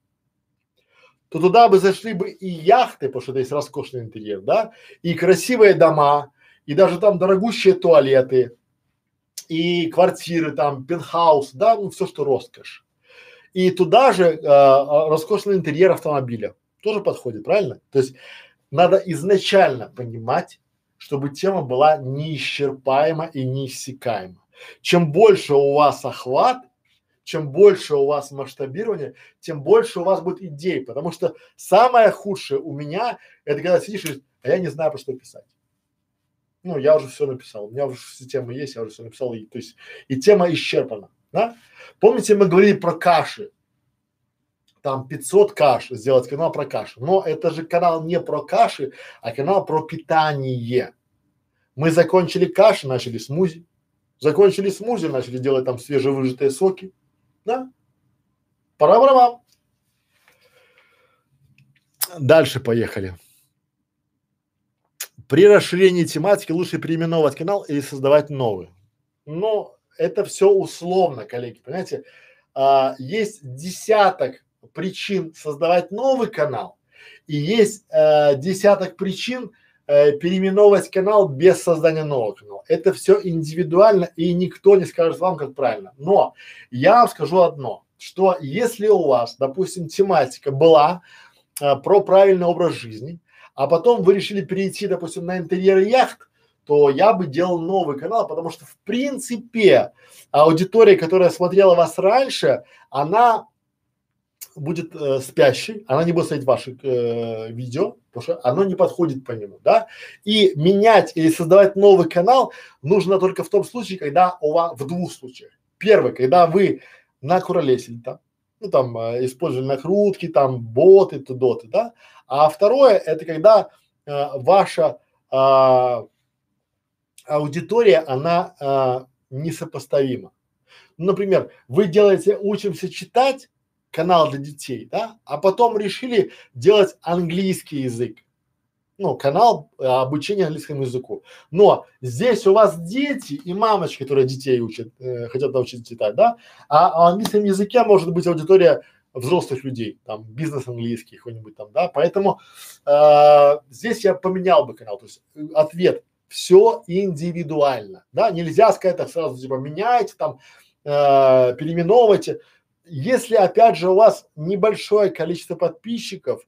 то туда бы зашли бы и яхты, потому что есть роскошный интерьер, да, и красивые дома, и даже там дорогущие туалеты, и квартиры там, пентхаус, да, ну все, что роскошь. И туда же э, роскошный интерьер автомобиля тоже подходит, правильно? То есть надо изначально понимать, чтобы тема была неисчерпаема и неиссякаема. Чем больше у вас охват, чем больше у вас масштабирование, тем больше у вас будет идей, потому что самое худшее у меня это когда сидишь и а я не знаю, про что писать. Ну, я уже все написал, у меня уже темы есть, я уже все написал, и, то есть и тема исчерпана, да? Помните, мы говорили про каши, там 500 каш, сделать канал про каши, но это же канал не про каши, а канал про питание. Мы закончили каши, начали смузи, закончили смузи, начали делать там свежевыжатые соки, да? Пора пора Дальше поехали. При расширении тематики лучше переименовать канал или создавать новый. Но это все условно, коллеги, понимаете? А, есть десяток причин создавать новый канал и есть э, десяток причин э, переименовывать канал без создания нового канала. Это все индивидуально и никто не скажет вам, как правильно. Но я вам скажу одно, что если у вас, допустим, тематика была э, про правильный образ жизни, а потом вы решили перейти, допустим, на интерьеры яхт, то я бы делал новый канал, потому что в принципе аудитория, которая смотрела вас раньше, она будет э, спящей, она не будет смотреть ваши э, видео, потому что оно не подходит по нему, да. И менять или создавать новый канал нужно только в том случае, когда у вас в двух случаях. Первый, когда вы накуролесили там, ну там э, использовали накрутки, там боты, тудоты, да. А второе, это когда э, ваша э, аудитория, она э, несопоставима. Ну, например, вы делаете «Учимся читать», канал для детей, да, а потом решили делать английский язык. Ну, канал э, обучения английскому языку. Но здесь у вас дети и мамочки, которые детей учат, э, хотят научиться читать, да, а о английском языке может быть аудитория взрослых людей, там бизнес английский какой-нибудь там, да, поэтому э, здесь я поменял бы канал, то есть э, ответ все индивидуально, да, нельзя сказать так сразу типа меняйте там, э, переименовывайте, если опять же у вас небольшое количество подписчиков,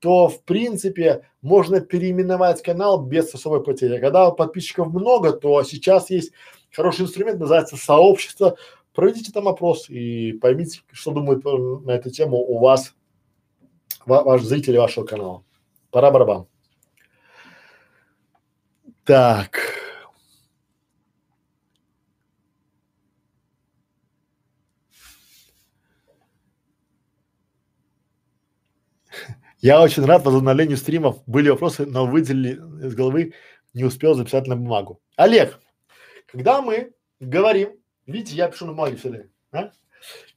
то в принципе можно переименовать канал без особой потери. Когда подписчиков много, то сейчас есть хороший инструмент, называется сообщество. Проведите там опрос и поймите, что думают на эту тему у вас, ва ваш зрители вашего канала. Пора барабан. Так. Я очень рад возобновлению стримов. Были вопросы, но выделили из головы, не успел записать на бумагу. Олег, когда мы говорим, видите, я пишу на бумаге все время, да?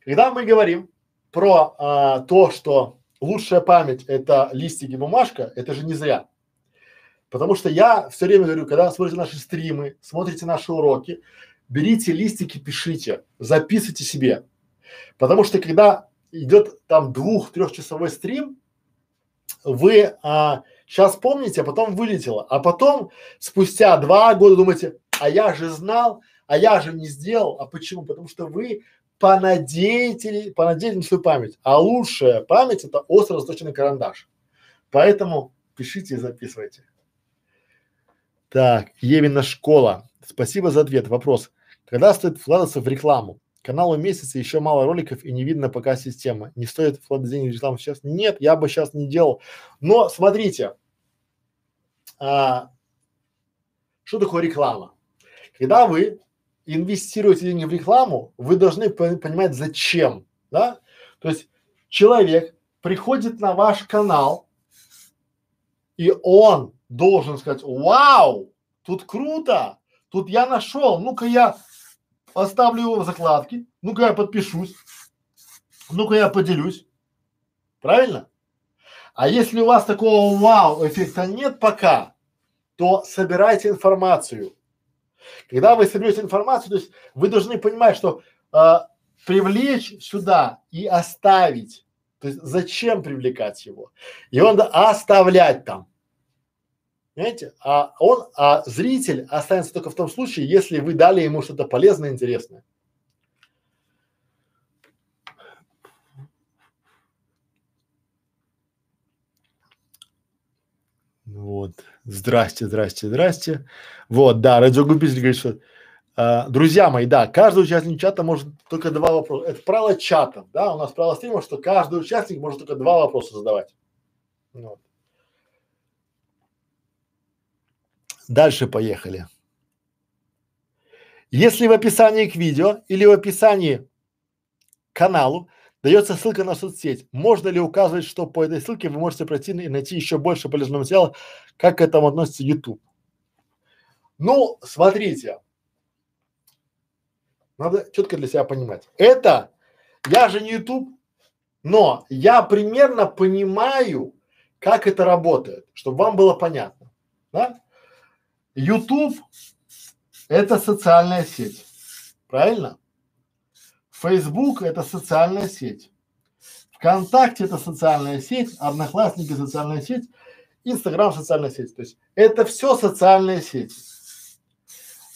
Когда мы говорим про а, то, что лучшая память это листики бумажка, это же не зря. Потому что я все время говорю, когда смотрите наши стримы, смотрите наши уроки, берите листики, пишите, записывайте себе. Потому что когда идет там двух-трехчасовой стрим, вы а, сейчас помните, а потом вылетело, а потом спустя два года думаете, а я же знал, а я же не сделал, а почему? Потому что вы понадеете, понадеете на свою память, а лучшая память это остро заточенный карандаш. Поэтому пишите и записывайте. Так, Евина школа. Спасибо за ответ. Вопрос. Когда стоит вкладываться в рекламу? Каналу месяца еще мало роликов и не видно пока система. Не стоит вкладывать деньги в рекламу сейчас? Нет, я бы сейчас не делал. Но смотрите, а, что такое реклама? Когда вы инвестируете деньги в рекламу, вы должны понимать зачем, да? То есть человек приходит на ваш канал, и он должен сказать, вау, тут круто, тут я нашел, ну-ка я оставлю его в закладке, ну-ка я подпишусь, ну-ка я поделюсь. Правильно? А если у вас такого вау эффекта нет пока, то собирайте информацию. Когда вы соберете информацию, то есть вы должны понимать, что э, привлечь сюда и оставить, то есть зачем привлекать его? И он оставлять там. Понимаете? А он, а зритель останется только в том случае, если вы дали ему что-то полезное, интересное. Вот. Здрасте, здрасте, здрасте. Вот, да, радиогубитель говорит, что а, друзья мои, да, каждый участник чата может только два вопроса. Это правило чата, да, у нас правило стрима, что каждый участник может только два вопроса задавать. Вот. Дальше поехали. Если в описании к видео или в описании к каналу дается ссылка на соцсеть, можно ли указывать, что по этой ссылке вы можете пройти и найти еще больше полезного материала, как к этому относится YouTube? Ну, смотрите, надо четко для себя понимать. Это, я же не YouTube, но я примерно понимаю, как это работает, чтобы вам было понятно. Да? YouTube – это социальная сеть, правильно? Facebook – это социальная сеть. ВКонтакте – это социальная сеть, Одноклассники – социальная сеть, Инстаграм – социальная сеть. То есть это все социальные сети.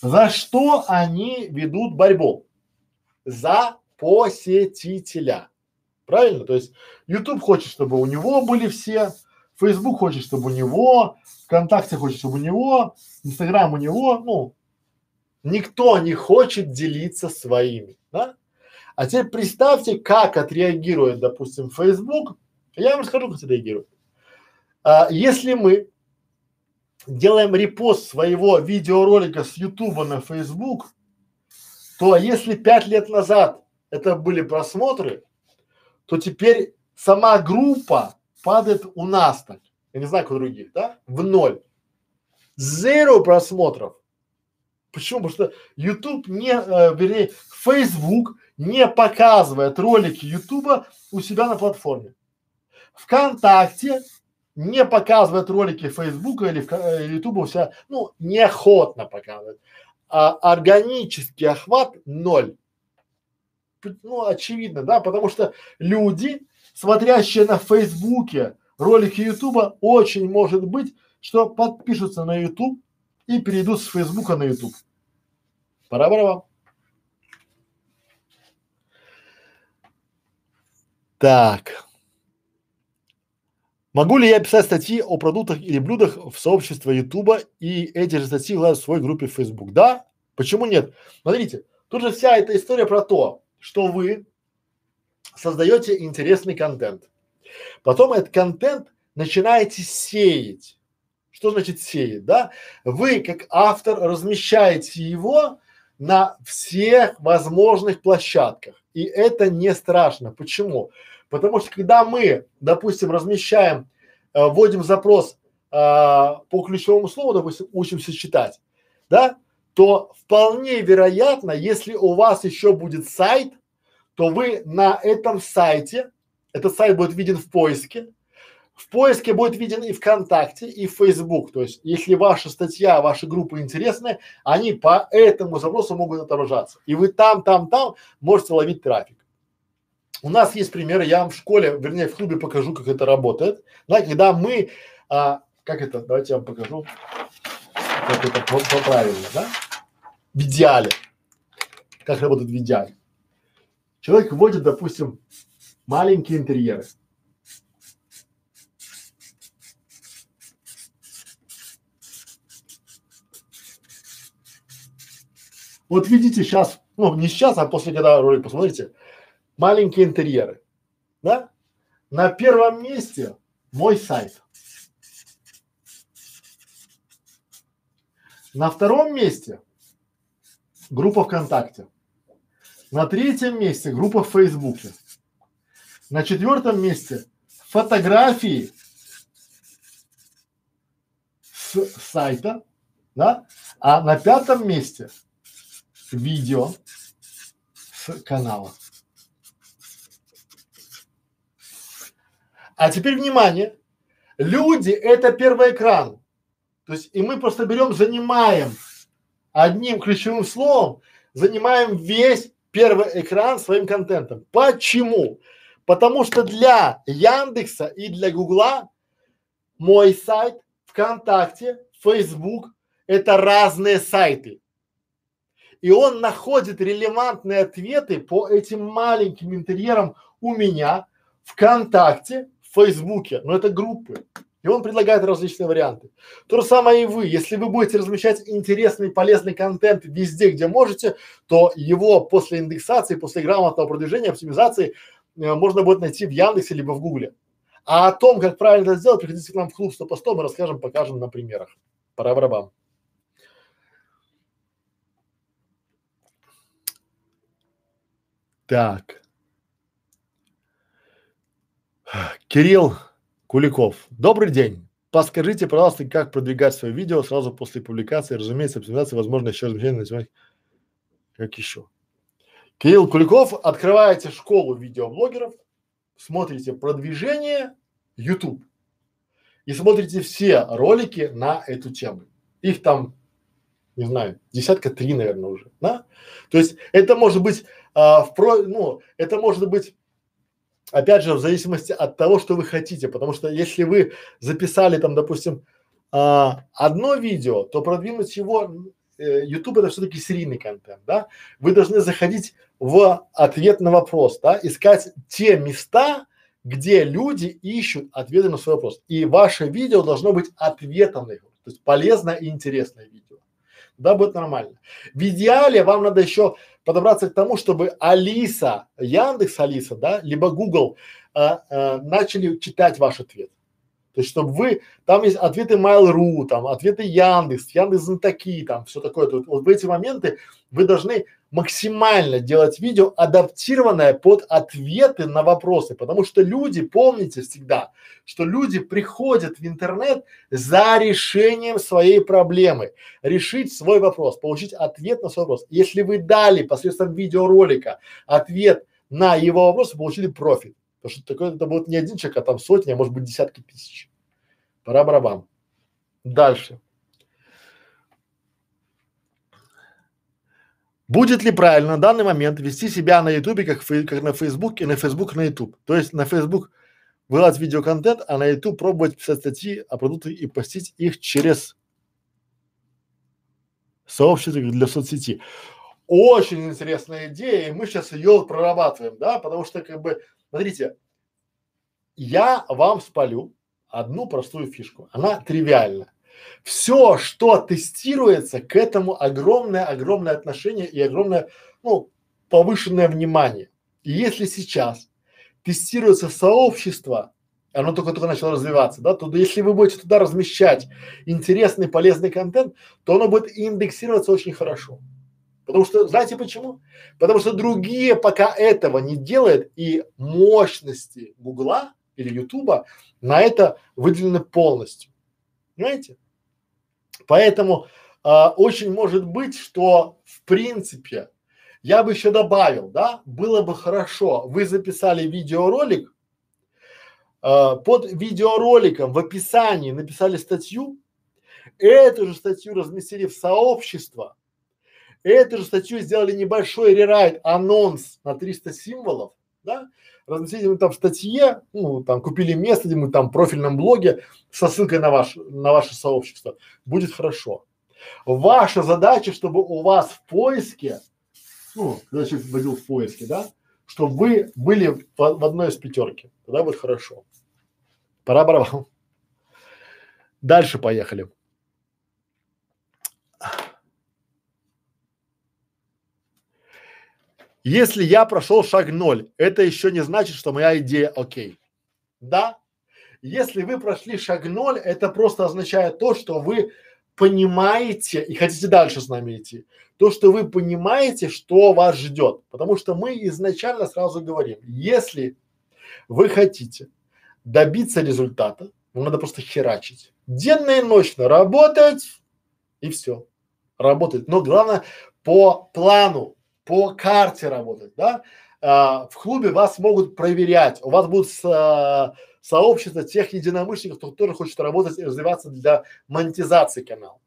За что они ведут борьбу? За посетителя. Правильно? То есть YouTube хочет, чтобы у него были все, Facebook хочет, чтобы у него, ВКонтакте хочет, чтобы у него, Инстаграм у него, ну, никто не хочет делиться своими, да? А теперь представьте, как отреагирует, допустим, Facebook. Я вам расскажу, как отреагирует. А, если мы делаем репост своего видеоролика с Ютуба на Facebook, то если пять лет назад это были просмотры, то теперь сама группа падает у нас так, я не знаю, как у других, да, в ноль. Зеро просмотров. Почему? Потому что YouTube не, э, вернее, Facebook не показывает ролики YouTube у себя на платформе. ВКонтакте не показывает ролики Фейсбука или э, Ютуба у себя, ну, неохотно показывает. А органический охват ноль. Ну, очевидно, да, потому что люди, смотрящие на Фейсбуке ролики Ютуба, очень может быть, что подпишутся на Ютуб и перейдут с Фейсбука на Ютуб. Пора-пора. Так. Могу ли я писать статьи о продуктах или блюдах в сообщество Ютуба и эти же статьи выкладывать в свой группе в Facebook? Да? Почему нет? Смотрите, тут же вся эта история про то, что вы создаете интересный контент. Потом этот контент начинаете сеять. Что значит сеять, да? Вы как автор размещаете его на всех возможных площадках. И это не страшно. Почему? Потому что когда мы, допустим, размещаем, э, вводим запрос э, по ключевому слову, допустим, учимся читать, да, то вполне вероятно, если у вас еще будет сайт, то вы на этом сайте, этот сайт будет виден в поиске, в поиске будет виден и ВКонтакте, и в Facebook. То есть, если ваша статья, ваша группа интересная, они по этому запросу могут отображаться. И вы там, там, там можете ловить трафик. У нас есть примеры, я вам в школе, вернее в клубе покажу, как это работает. Да, когда мы, а, как это, давайте я вам покажу, как это по, по правильно, да? В идеале. Как работает в идеале. Человек вводит, допустим, маленькие интерьеры. Вот видите сейчас, ну не сейчас, а после, когда ролик посмотрите, маленькие интерьеры, да? На первом месте мой сайт. На втором месте группа ВКонтакте. На третьем месте группа в Фейсбуке. На четвертом месте фотографии с сайта, да, а на пятом месте видео с канала. А теперь внимание, люди это первый экран, то есть и мы просто берем, занимаем одним ключевым словом, занимаем весь первый экран своим контентом. Почему? Потому что для Яндекса и для Гугла мой сайт, ВКонтакте, Facebook – это разные сайты. И он находит релевантные ответы по этим маленьким интерьерам у меня, ВКонтакте, в Фейсбуке. Но это группы. И он предлагает различные варианты. То же самое и вы. Если вы будете размещать интересный, полезный контент везде, где можете, то его после индексации, после грамотного продвижения, оптимизации можно будет найти в Яндексе либо в Гугле. А о том, как правильно это сделать, приходите к нам в клуб 100 по 100, мы расскажем, покажем на примерах. Пора барабан. Так. Кирилл Куликов. Добрый день. Подскажите, пожалуйста, как продвигать свое видео сразу после публикации, разумеется, оптимизация, возможно, еще размещение на как еще. Кирилл Куликов, открываете школу видеоблогеров, смотрите продвижение YouTube и смотрите все ролики на эту тему. Их там, не знаю, десятка три, наверное, уже, да? То есть это может быть, а, в про, ну, это может быть опять же, в зависимости от того, что вы хотите, потому что если вы записали там, допустим, а, одно видео, то продвинуть его, э, YouTube это все-таки серийный контент, да? Вы должны заходить в ответ на вопрос, да, искать те места, где люди ищут ответы на свой вопрос. И ваше видео должно быть ответом на его, то есть полезное и интересное видео. Да, будет нормально. В идеале вам надо еще подобраться к тому, чтобы Алиса, Яндекс Алиса, да, либо Google а, а, начали читать ваш ответ. То есть, чтобы вы, там есть ответы Mail.ru, там ответы Яндекс, Яндекс Знатоки, там все такое. Тут, вот в эти моменты вы должны максимально делать видео, адаптированное под ответы на вопросы, потому что люди, помните всегда, что люди приходят в интернет за решением своей проблемы, решить свой вопрос, получить ответ на свой вопрос. Если вы дали посредством видеоролика ответ на его вопрос, вы получили профит. Потому что такое это будет не один человек, а там сотни, а может быть десятки тысяч. Пора барабан. Дальше. Будет ли правильно на данный момент вести себя на ютубе как, как на фейсбук и на фейсбук на ютуб? То есть на фейсбук вылазить видеоконтент, а на ютуб пробовать писать статьи о продуктах и постить их через сообщество для соцсети. Очень интересная идея, и мы сейчас ее прорабатываем, да, потому что как бы, смотрите, я вам спалю одну простую фишку, она тривиальна. Все, что тестируется, к этому огромное-огромное отношение и огромное, ну, повышенное внимание. И если сейчас тестируется сообщество, оно только-только начало развиваться, да, то если вы будете туда размещать интересный, полезный контент, то оно будет индексироваться очень хорошо. Потому что, знаете почему? Потому что другие пока этого не делают, и мощности Гугла или Ютуба на это выделены полностью. Понимаете? Поэтому а, очень может быть, что в принципе я бы еще добавил, да, было бы хорошо, вы записали видеоролик, а, под видеороликом в описании написали статью, эту же статью разместили в сообщество, эту же статью сделали небольшой рерайт, анонс на 300 символов, да, разместили мы там в статье, ну, там купили место, где мы там в профильном блоге со ссылкой на ваш, на ваше сообщество, будет хорошо. Ваша задача, чтобы у вас в поиске, ну, когда человек вводил в поиске, да, чтобы вы были в, в одной из пятерки, тогда будет хорошо. Пора барабан. Дальше поехали. Если я прошел шаг ноль, это еще не значит, что моя идея окей. Да? Если вы прошли шаг ноль, это просто означает то, что вы понимаете и хотите дальше с нами идти. То, что вы понимаете, что вас ждет. Потому что мы изначально сразу говорим, если вы хотите добиться результата, ну, надо просто херачить. Денно и ночно работать и все. Работать. Но главное по плану, по карте работать, да. А, в клубе вас могут проверять, у вас будут со, сообщество тех единомышленников, кто тоже хочет работать и развиваться для монетизации канала.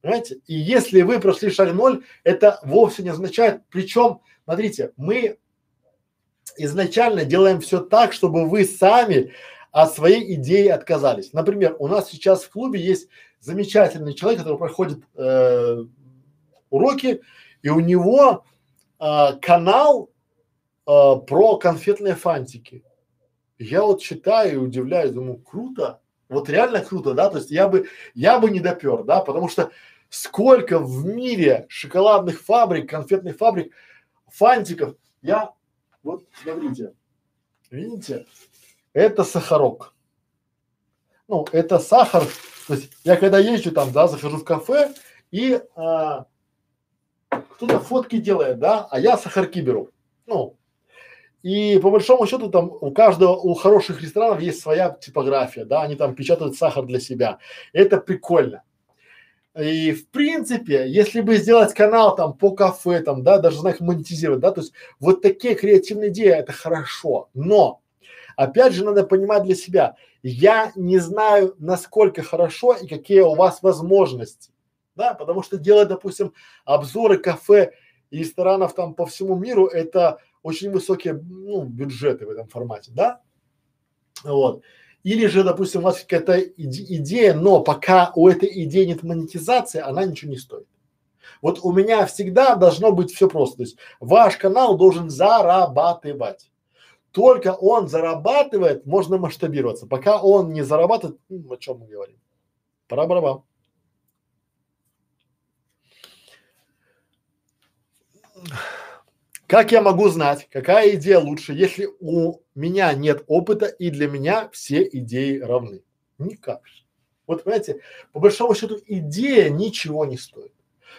Понимаете? И если вы прошли шаг ноль, это вовсе не означает, причем, смотрите, мы изначально делаем все так, чтобы вы сами от своей идеи отказались. Например, у нас сейчас в клубе есть замечательный человек, который проходит э, уроки, и у него э, канал э, про конфетные фантики. Я вот читаю и удивляюсь, думаю, круто, вот реально круто, да, то есть я бы, я бы не допер, да, потому что сколько в мире шоколадных фабрик, конфетных фабрик, фантиков, я, вот смотрите, видите, это сахарок. Ну, это сахар, то есть я когда езжу там, да, захожу в кафе и а, кто-то фотки делает, да, а я сахарки беру. Ну, и по большому счету там у каждого, у хороших ресторанов есть своя типография, да, они там печатают сахар для себя. Это прикольно. И в принципе, если бы сделать канал там по кафе, там, да, даже знать монетизировать, да, то есть вот такие креативные идеи, это хорошо. Но, опять же, надо понимать для себя, я не знаю, насколько хорошо и какие у вас возможности, да, потому что делать, допустим, обзоры кафе и ресторанов там по всему миру, это очень высокие ну, бюджеты в этом формате, да? Вот. Или же, допустим, у вас какая-то иде- идея, но пока у этой идеи нет монетизации, она ничего не стоит. Вот у меня всегда должно быть все просто. То есть ваш канал должен зарабатывать. Только он зарабатывает, можно масштабироваться. Пока он не зарабатывает, ну, о чем мы говорим? Пора Как я могу знать, какая идея лучше, если у меня нет опыта и для меня все идеи равны? Никак. Вот понимаете, по большому счету идея ничего не стоит.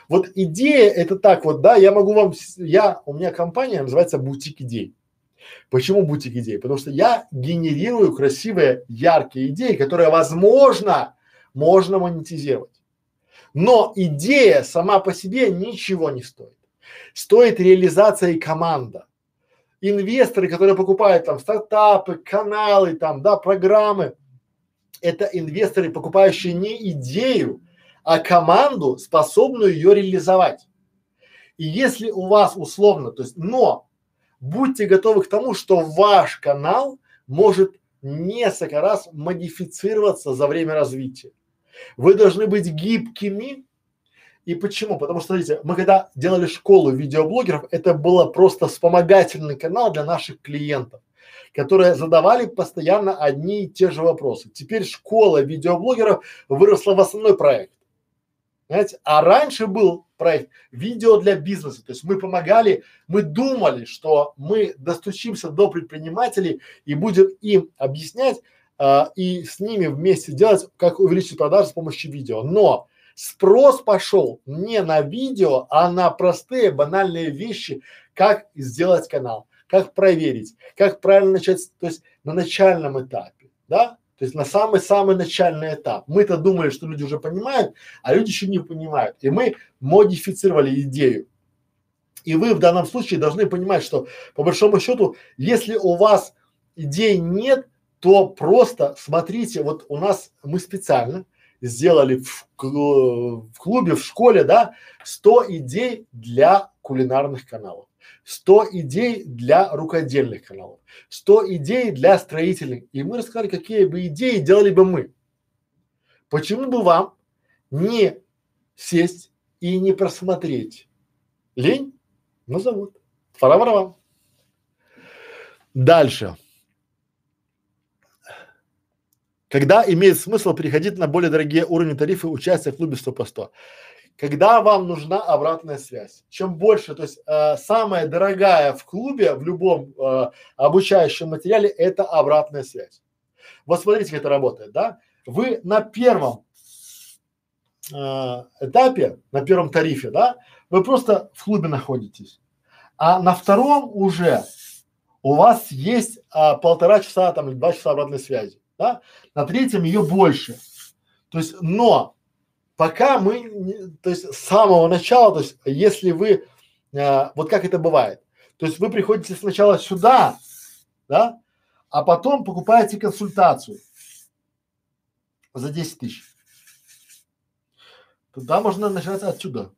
Вот идея это так вот, да, я могу вам, я, у меня компания называется бутик идей. Почему бутик идей? Потому что я генерирую красивые, яркие идеи, которые, возможно, можно монетизировать. Но идея сама по себе ничего не стоит стоит реализация и команда. Инвесторы, которые покупают там стартапы, каналы, там, да, программы, это инвесторы, покупающие не идею, а команду, способную ее реализовать. И если у вас условно, то есть, но будьте готовы к тому, что ваш канал может несколько раз модифицироваться за время развития. Вы должны быть гибкими и почему? Потому что, смотрите, мы когда делали школу видеоблогеров, это было просто вспомогательный канал для наших клиентов, которые задавали постоянно одни и те же вопросы. Теперь школа видеоблогеров выросла в основной проект. Знаете, а раньше был проект видео для бизнеса, то есть мы помогали, мы думали, что мы достучимся до предпринимателей и будем им объяснять а, и с ними вместе делать, как увеличить продажи с помощью видео. Но Спрос пошел не на видео, а на простые банальные вещи, как сделать канал, как проверить, как правильно начать, то есть на начальном этапе, да? То есть на самый-самый начальный этап. Мы-то думали, что люди уже понимают, а люди еще не понимают. И мы модифицировали идею. И вы в данном случае должны понимать, что по большому счету, если у вас идей нет, то просто смотрите, вот у нас мы специально сделали в, в клубе, в школе, да, 100 идей для кулинарных каналов, 100 идей для рукодельных каналов, 100 идей для строительных. И мы рассказали, какие бы идеи делали бы мы. Почему бы вам не сесть и не просмотреть? Лень? Ну, зовут. Пора вам. Дальше. Когда имеет смысл переходить на более дорогие уровни тарифы участия в клубе 100 по 100? когда вам нужна обратная связь. Чем больше, то есть э, самая дорогая в клубе, в любом э, обучающем материале, это обратная связь. Вот смотрите, как это работает, да? Вы на первом э, этапе, на первом тарифе, да, вы просто в клубе находитесь, а на втором уже у вас есть а, полтора часа там два часа обратной связи, да? На третьем ее больше. То есть, но пока мы, то есть с самого начала, то есть если вы, а, вот как это бывает, то есть вы приходите сначала сюда, да, а потом покупаете консультацию за 10 тысяч. Тогда можно начинать отсюда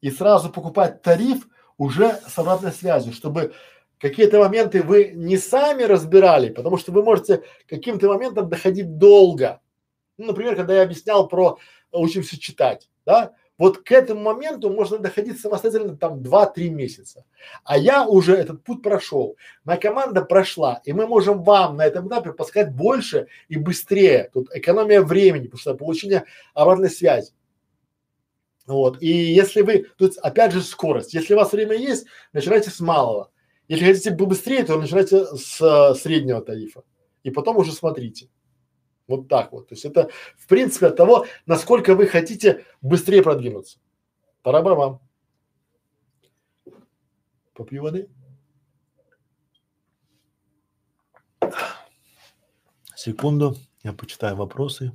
и сразу покупать тариф уже с обратной связью, чтобы какие-то моменты вы не сами разбирали, потому что вы можете каким-то моментом доходить долго. Ну, например, когда я объяснял про учимся читать, да, вот к этому моменту можно доходить самостоятельно там 2-3 месяца. А я уже этот путь прошел, моя команда прошла, и мы можем вам на этом этапе подсказать больше и быстрее. Тут экономия времени, потому что получение обратной связи. Вот. И если вы, тут опять же скорость. Если у вас время есть, начинайте с малого. Если хотите быстрее, то начинайте с э, среднего тарифа и потом уже смотрите. Вот так вот. То есть это в принципе от того, насколько вы хотите быстрее продвинуться. Пора вам. Попью воды. Секунду, я почитаю вопросы.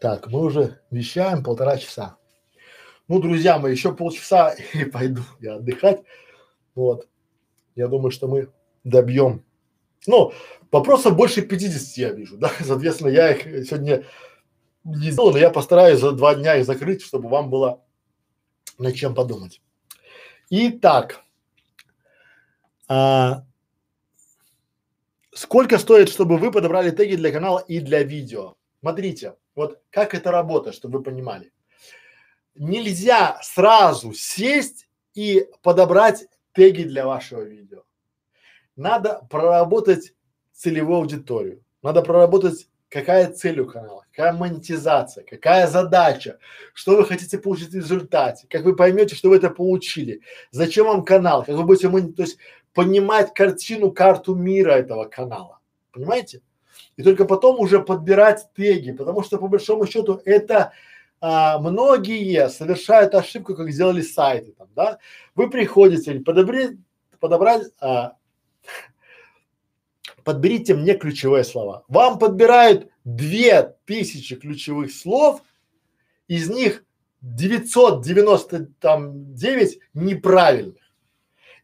Так, мы уже вещаем полтора часа. Ну, друзья мои, еще полчаса и пойду я отдыхать. Вот. Я думаю, что мы добьем. Ну, вопросов больше 50 я вижу, да. Соответственно, я их сегодня не сделал, но я постараюсь за два дня их закрыть, чтобы вам было над чем подумать. Итак, а, Сколько стоит, чтобы вы подобрали теги для канала и для видео? Смотрите, вот как это работает, чтобы вы понимали. Нельзя сразу сесть и подобрать теги для вашего видео. Надо проработать целевую аудиторию. Надо проработать, какая цель у канала, какая монетизация, какая задача, что вы хотите получить в результате, как вы поймете, что вы это получили, зачем вам канал, как вы будете, то есть понимать картину, карту мира этого канала. Понимаете? И только потом уже подбирать теги, потому что по большому счету это а, многие совершают ошибку, как сделали сайты там, да. Вы приходите, подобри, подобрать, а, подберите мне ключевые слова. Вам подбирают две тысячи ключевых слов, из них 999 неправильных.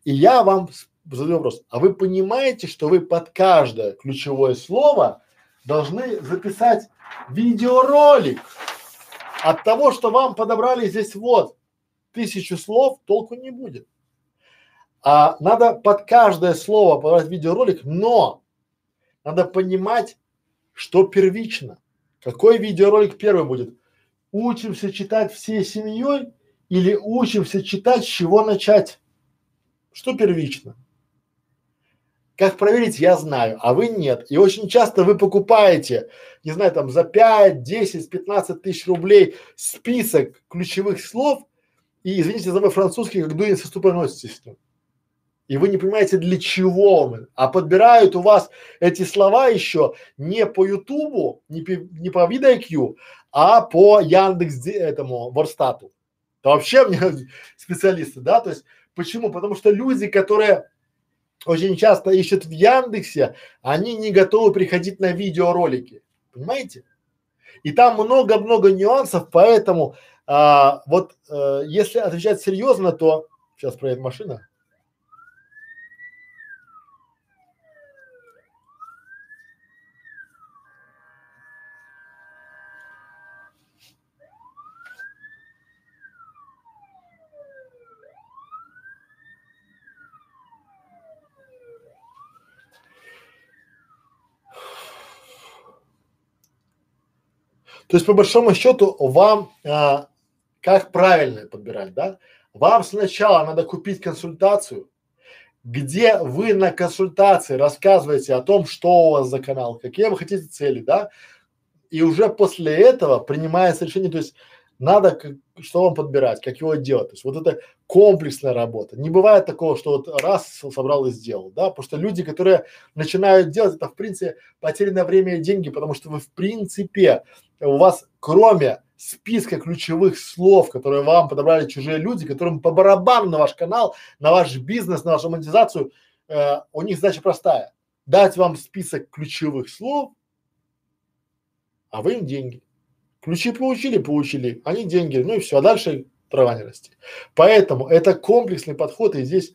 И я вам задаю вопрос, а вы понимаете, что вы под каждое ключевое слово должны записать видеоролик? От того, что вам подобрали здесь вот тысячу слов, толку не будет. А надо под каждое слово подобрать видеоролик, но надо понимать, что первично. Какой видеоролик первый будет? Учимся читать всей семьей или учимся читать, с чего начать? Что первично? Как проверить, я знаю, а вы нет. И очень часто вы покупаете, не знаю, там за 5, 10, 15 тысяч рублей список ключевых слов и, извините за мой французский, как дует со ступоноситесь с ним. И вы не понимаете, для чего мы. А подбирают у вас эти слова еще не по Ютубу, не, по, не по VidIQ, а по Яндекс этому Ворстату. Это вообще мне специалисты, да, то есть почему? Потому что люди, которые очень часто ищут в Яндексе, они не готовы приходить на видеоролики, понимаете? И там много-много нюансов, поэтому а, вот а, если отвечать серьезно, то сейчас проедет машина. То есть по большому счету вам а, как правильно подбирать, да? Вам сначала надо купить консультацию, где вы на консультации рассказываете о том, что у вас за канал, какие вы хотите цели, да, и уже после этого принимается решение, то есть надо, как, что вам подбирать, как его делать. То есть вот это комплексная работа. Не бывает такого, что вот раз собрал и сделал, да, потому что люди, которые начинают делать, это в принципе потерянное время и деньги, потому что вы в принципе, у вас кроме списка ключевых слов, которые вам подобрали чужие люди, которым по барабану на ваш канал, на ваш бизнес, на вашу монетизацию, э, у них задача простая. Дать вам список ключевых слов, а вы им деньги. Ключи получили, получили, они деньги, ну и все, а дальше трава не расти. Поэтому это комплексный подход, и здесь,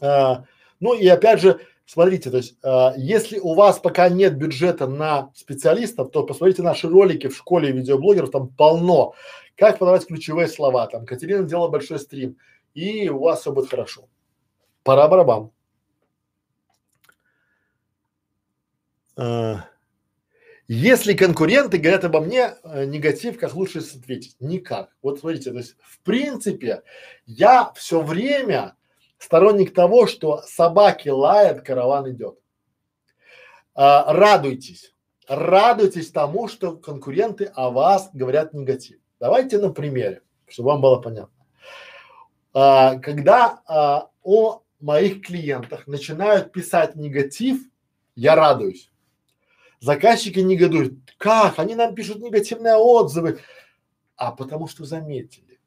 э, ну и опять же, Смотрите, то есть, э, если у вас пока нет бюджета на специалистов, то посмотрите наши ролики в школе видеоблогеров, там полно. Как подавать ключевые слова, там Катерина делала большой стрим, и у вас все будет хорошо. Пора барабан. Э, если конкуренты говорят обо мне э, негатив, как лучше ответить? Никак. Вот смотрите, то есть в принципе я все время сторонник того, что собаки лают, караван идет. А, радуйтесь, радуйтесь тому, что конкуренты о вас говорят негатив. Давайте на примере, чтобы вам было понятно. А, когда а, о моих клиентах начинают писать негатив, я радуюсь. Заказчики негодуют. Как? Они нам пишут негативные отзывы. А потому что заметили,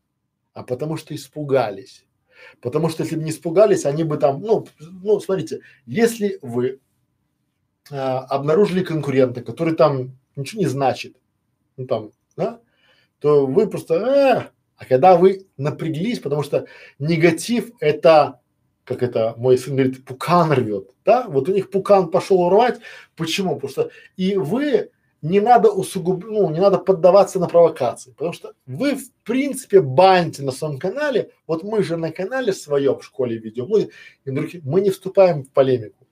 а потому что испугались, Потому что если бы не испугались, они бы там, ну, ну, смотрите, если вы а, обнаружили конкурента, который там ничего не значит, ну там, да, то вы просто, э, а когда вы напряглись, потому что негатив это, как это мой сын говорит, пукан рвет, да, вот у них пукан пошел рвать, почему? Потому что и вы не надо усугуб, ну, не надо поддаваться на провокации, потому что вы в принципе баните на своем канале, вот мы же на канале своем в школе видеоблоге, и других, мы не вступаем в полемику,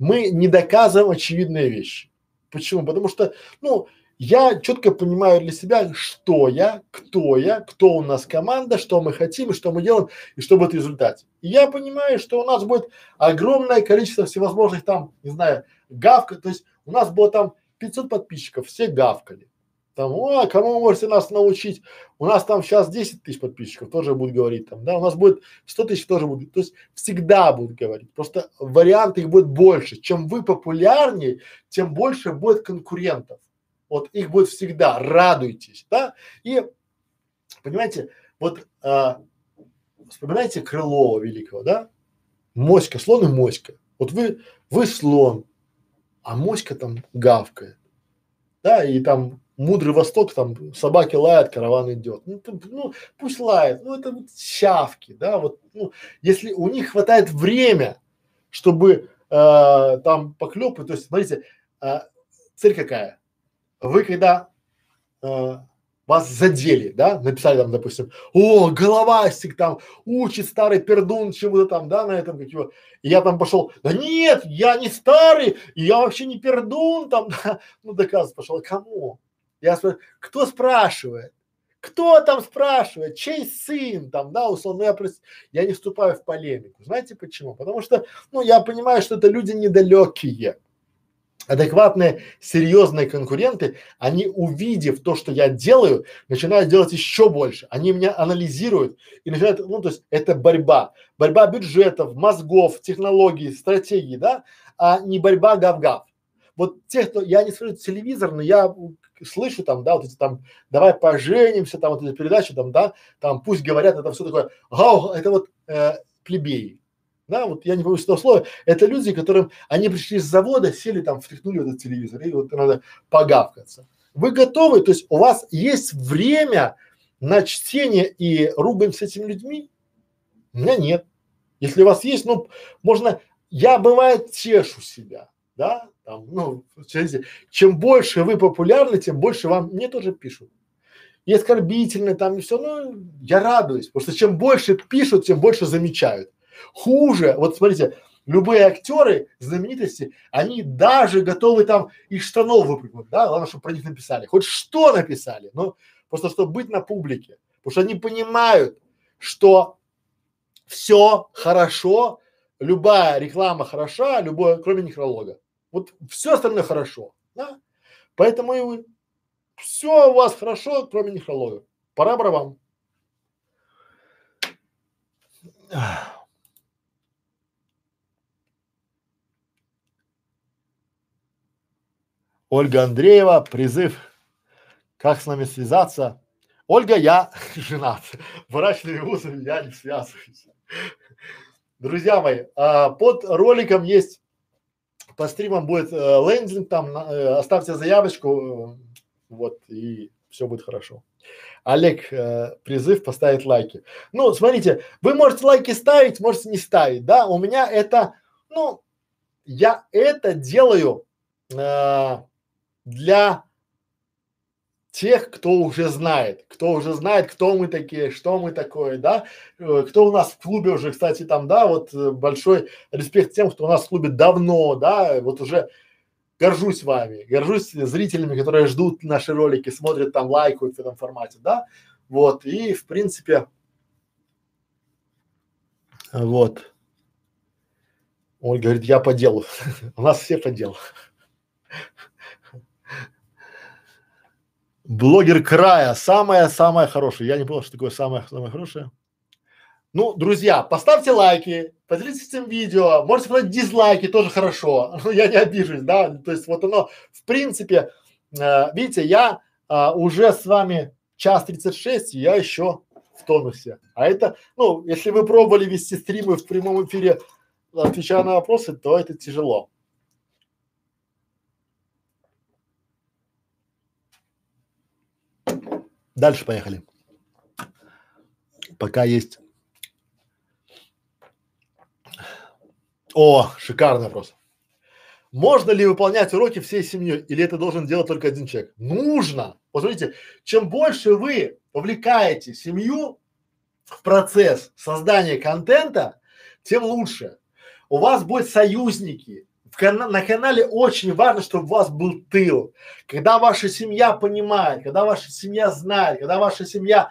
мы не доказываем очевидные вещи. Почему? Потому что, ну, я четко понимаю для себя, что я, кто я, кто у нас команда, что мы хотим, что мы делаем, и что будет в результате. И я понимаю, что у нас будет огромное количество всевозможных там, не знаю, гавка, то есть у нас было там 500 подписчиков, все гавкали. Там, о, кому вы можете нас научить? У нас там сейчас 10 тысяч подписчиков, тоже будут говорить там, да, у нас будет 100 тысяч, тоже будут, то есть всегда будут говорить, просто варианты их будет больше. Чем вы популярнее, тем больше будет конкурентов. Вот их будет всегда, радуйтесь, да, и понимаете, вот а, вспоминайте Крылова великого, да, моська, слон и моська. Вот вы, вы слон, а моська там гавкает. Да, и там мудрый восток, там собаки лают, караван идет. Ну, там, ну пусть лает, ну это вот щавки, да, вот, ну, если у них хватает время, чтобы э, там поклепать, то есть, смотрите, э, цель какая? Вы когда э, вас задели, да, написали там, допустим, о, головастик там учит старый пердун чему-то там, да, на этом как его, и я там пошел, да нет, я не старый, я вообще не пердун там, да, ну доказывать пошел, кому? Я спрашиваю, кто спрашивает? Кто там спрашивает? Чей сын там, да, условно, я, просто, я не вступаю в полемику. Знаете почему? Потому что, ну, я понимаю, что это люди недалекие адекватные, серьезные конкуренты, они увидев то, что я делаю, начинают делать еще больше. Они меня анализируют и начинают, ну то есть это борьба, борьба бюджетов, мозгов, технологий, стратегий, да, а не борьба гав-гав. Вот те, кто, я не смотрю телевизор, но я слышу там, да, вот эти там, давай поженимся, там вот эти передачи там, да, там пусть говорят, это все такое, гау, это вот э, плебеи, да, вот я не помню этого слова, это люди, которым они пришли с завода, сели там, втыкнули в этот телевизор, и вот надо погавкаться. Вы готовы, то есть у вас есть время на чтение и ругань с этими людьми? У меня нет. Если у вас есть, ну, можно, я бывает тешу себя, да, там, ну, чем больше вы популярны, тем больше вам, мне тоже пишут. И оскорбительно там и все, ну, я радуюсь, потому что чем больше пишут, тем больше замечают. Хуже, вот смотрите, любые актеры, знаменитости, они даже готовы там из штанов выпрыгнуть, да, главное, чтобы про них написали, хоть что написали, но просто чтобы быть на публике, потому что они понимают, что все хорошо, любая реклама хороша, любое, кроме некролога. Вот все остальное хорошо, да? Поэтому и вы, все у вас хорошо, кроме некролога. Пора вам. Ольга Андреева, призыв, как с нами связаться. Ольга, я женат, брачными узами я не связываюсь. Друзья мои, а, под роликом есть, по стримам будет э, лендинг, там э, оставьте заявочку, э, вот, и все будет хорошо. Олег, э, призыв поставить лайки. Ну, смотрите, вы можете лайки ставить, можете не ставить, да, у меня это, ну, я это делаю э, для тех, кто уже знает, кто уже знает, кто мы такие, что мы такое, да, э, кто у нас в клубе уже, кстати, там, да, вот э, большой респект тем, кто у нас в клубе давно, да, вот уже горжусь вами, горжусь зрителями, которые ждут наши ролики, смотрят там, лайкают в этом формате, да, вот, и в принципе, вот. Он говорит, я по делу. У нас все по делу. Блогер края. Самое-самое хорошее. Я не понял, что такое самое-самое хорошее. Ну, друзья, поставьте лайки, поделитесь этим видео, можете поставить дизлайки, тоже хорошо. Ну, я не обижусь, да. То есть вот оно, в принципе, э, видите, я э, уже с вами час 36, я еще в тонусе. А это, ну, если вы пробовали вести стримы в прямом эфире, отвечая на вопросы, то это тяжело. Дальше поехали. Пока есть. О, шикарный вопрос. Можно ли выполнять уроки всей семьей или это должен делать только один человек? Нужно. Посмотрите, чем больше вы вовлекаете семью в процесс создания контента, тем лучше. У вас будут союзники, кана на канале очень важно, чтобы у вас был тыл. Когда ваша семья понимает, когда ваша семья знает, когда ваша семья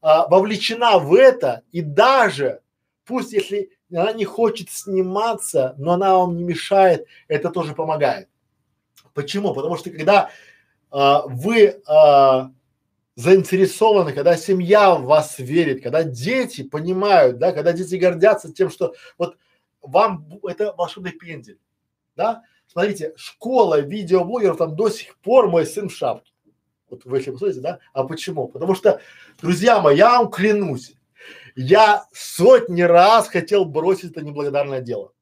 а, вовлечена в это, и даже пусть если она не хочет сниматься, но она вам не мешает, это тоже помогает. Почему? Потому что когда а, вы а, заинтересованы, когда семья в вас верит, когда дети понимают, да, когда дети гордятся тем, что вот вам это волшебный пендель да? Смотрите, школа видеоблогеров там до сих пор мой сын в шапке. Вот вы если посмотрите, да? А почему? Потому что, друзья мои, я вам клянусь, я сотни раз хотел бросить это неблагодарное дело.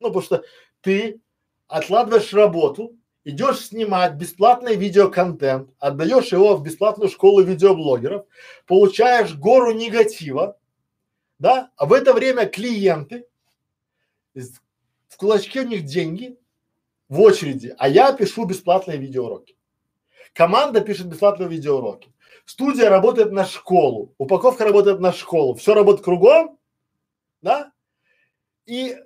Ну, потому что ты откладываешь работу, идешь снимать бесплатный видеоконтент, отдаешь его в бесплатную школу видеоблогеров, получаешь гору негатива, да, а в это время клиенты в кулачке у них деньги в очереди, а я пишу бесплатные видеоуроки. Команда пишет бесплатные видеоуроки. Студия работает на школу, упаковка работает на школу, все работает кругом, да? И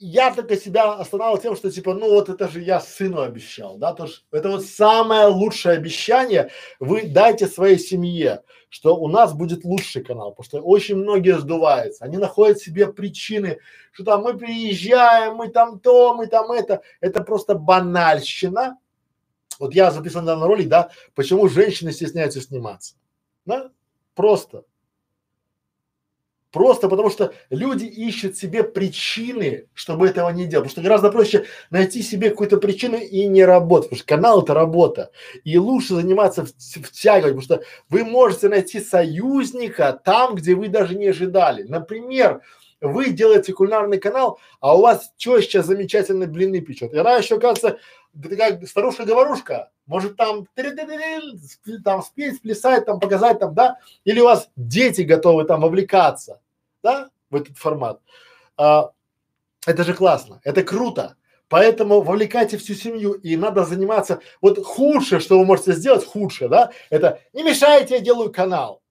я только себя останавливал тем, что типа, ну вот это же я сыну обещал, да, то есть это вот самое лучшее обещание вы дайте своей семье, что у нас будет лучший канал, потому что очень многие сдуваются, они находят себе причины, что там мы приезжаем, мы там то, мы там это, это просто банальщина. Вот я записал на ролик, да, почему женщины стесняются сниматься, да, просто Просто потому что люди ищут себе причины, чтобы этого не делать. Потому что гораздо проще найти себе какую-то причину и не работать. Потому что канал это работа. И лучше заниматься втягивать, потому что вы можете найти союзника там, где вы даже не ожидали. Например, вы делаете кулинарный канал, а у вас теща замечательные блины печет. И она еще, кажется, как старушка-говорушка, может там там спеть, сплясать, там показать там, да, или у вас дети готовы там вовлекаться, да, в этот формат. А, это же классно, это круто. Поэтому вовлекайте всю семью и надо заниматься. Вот худшее, что вы можете сделать, худшее, да, это не мешайте, я делаю канал.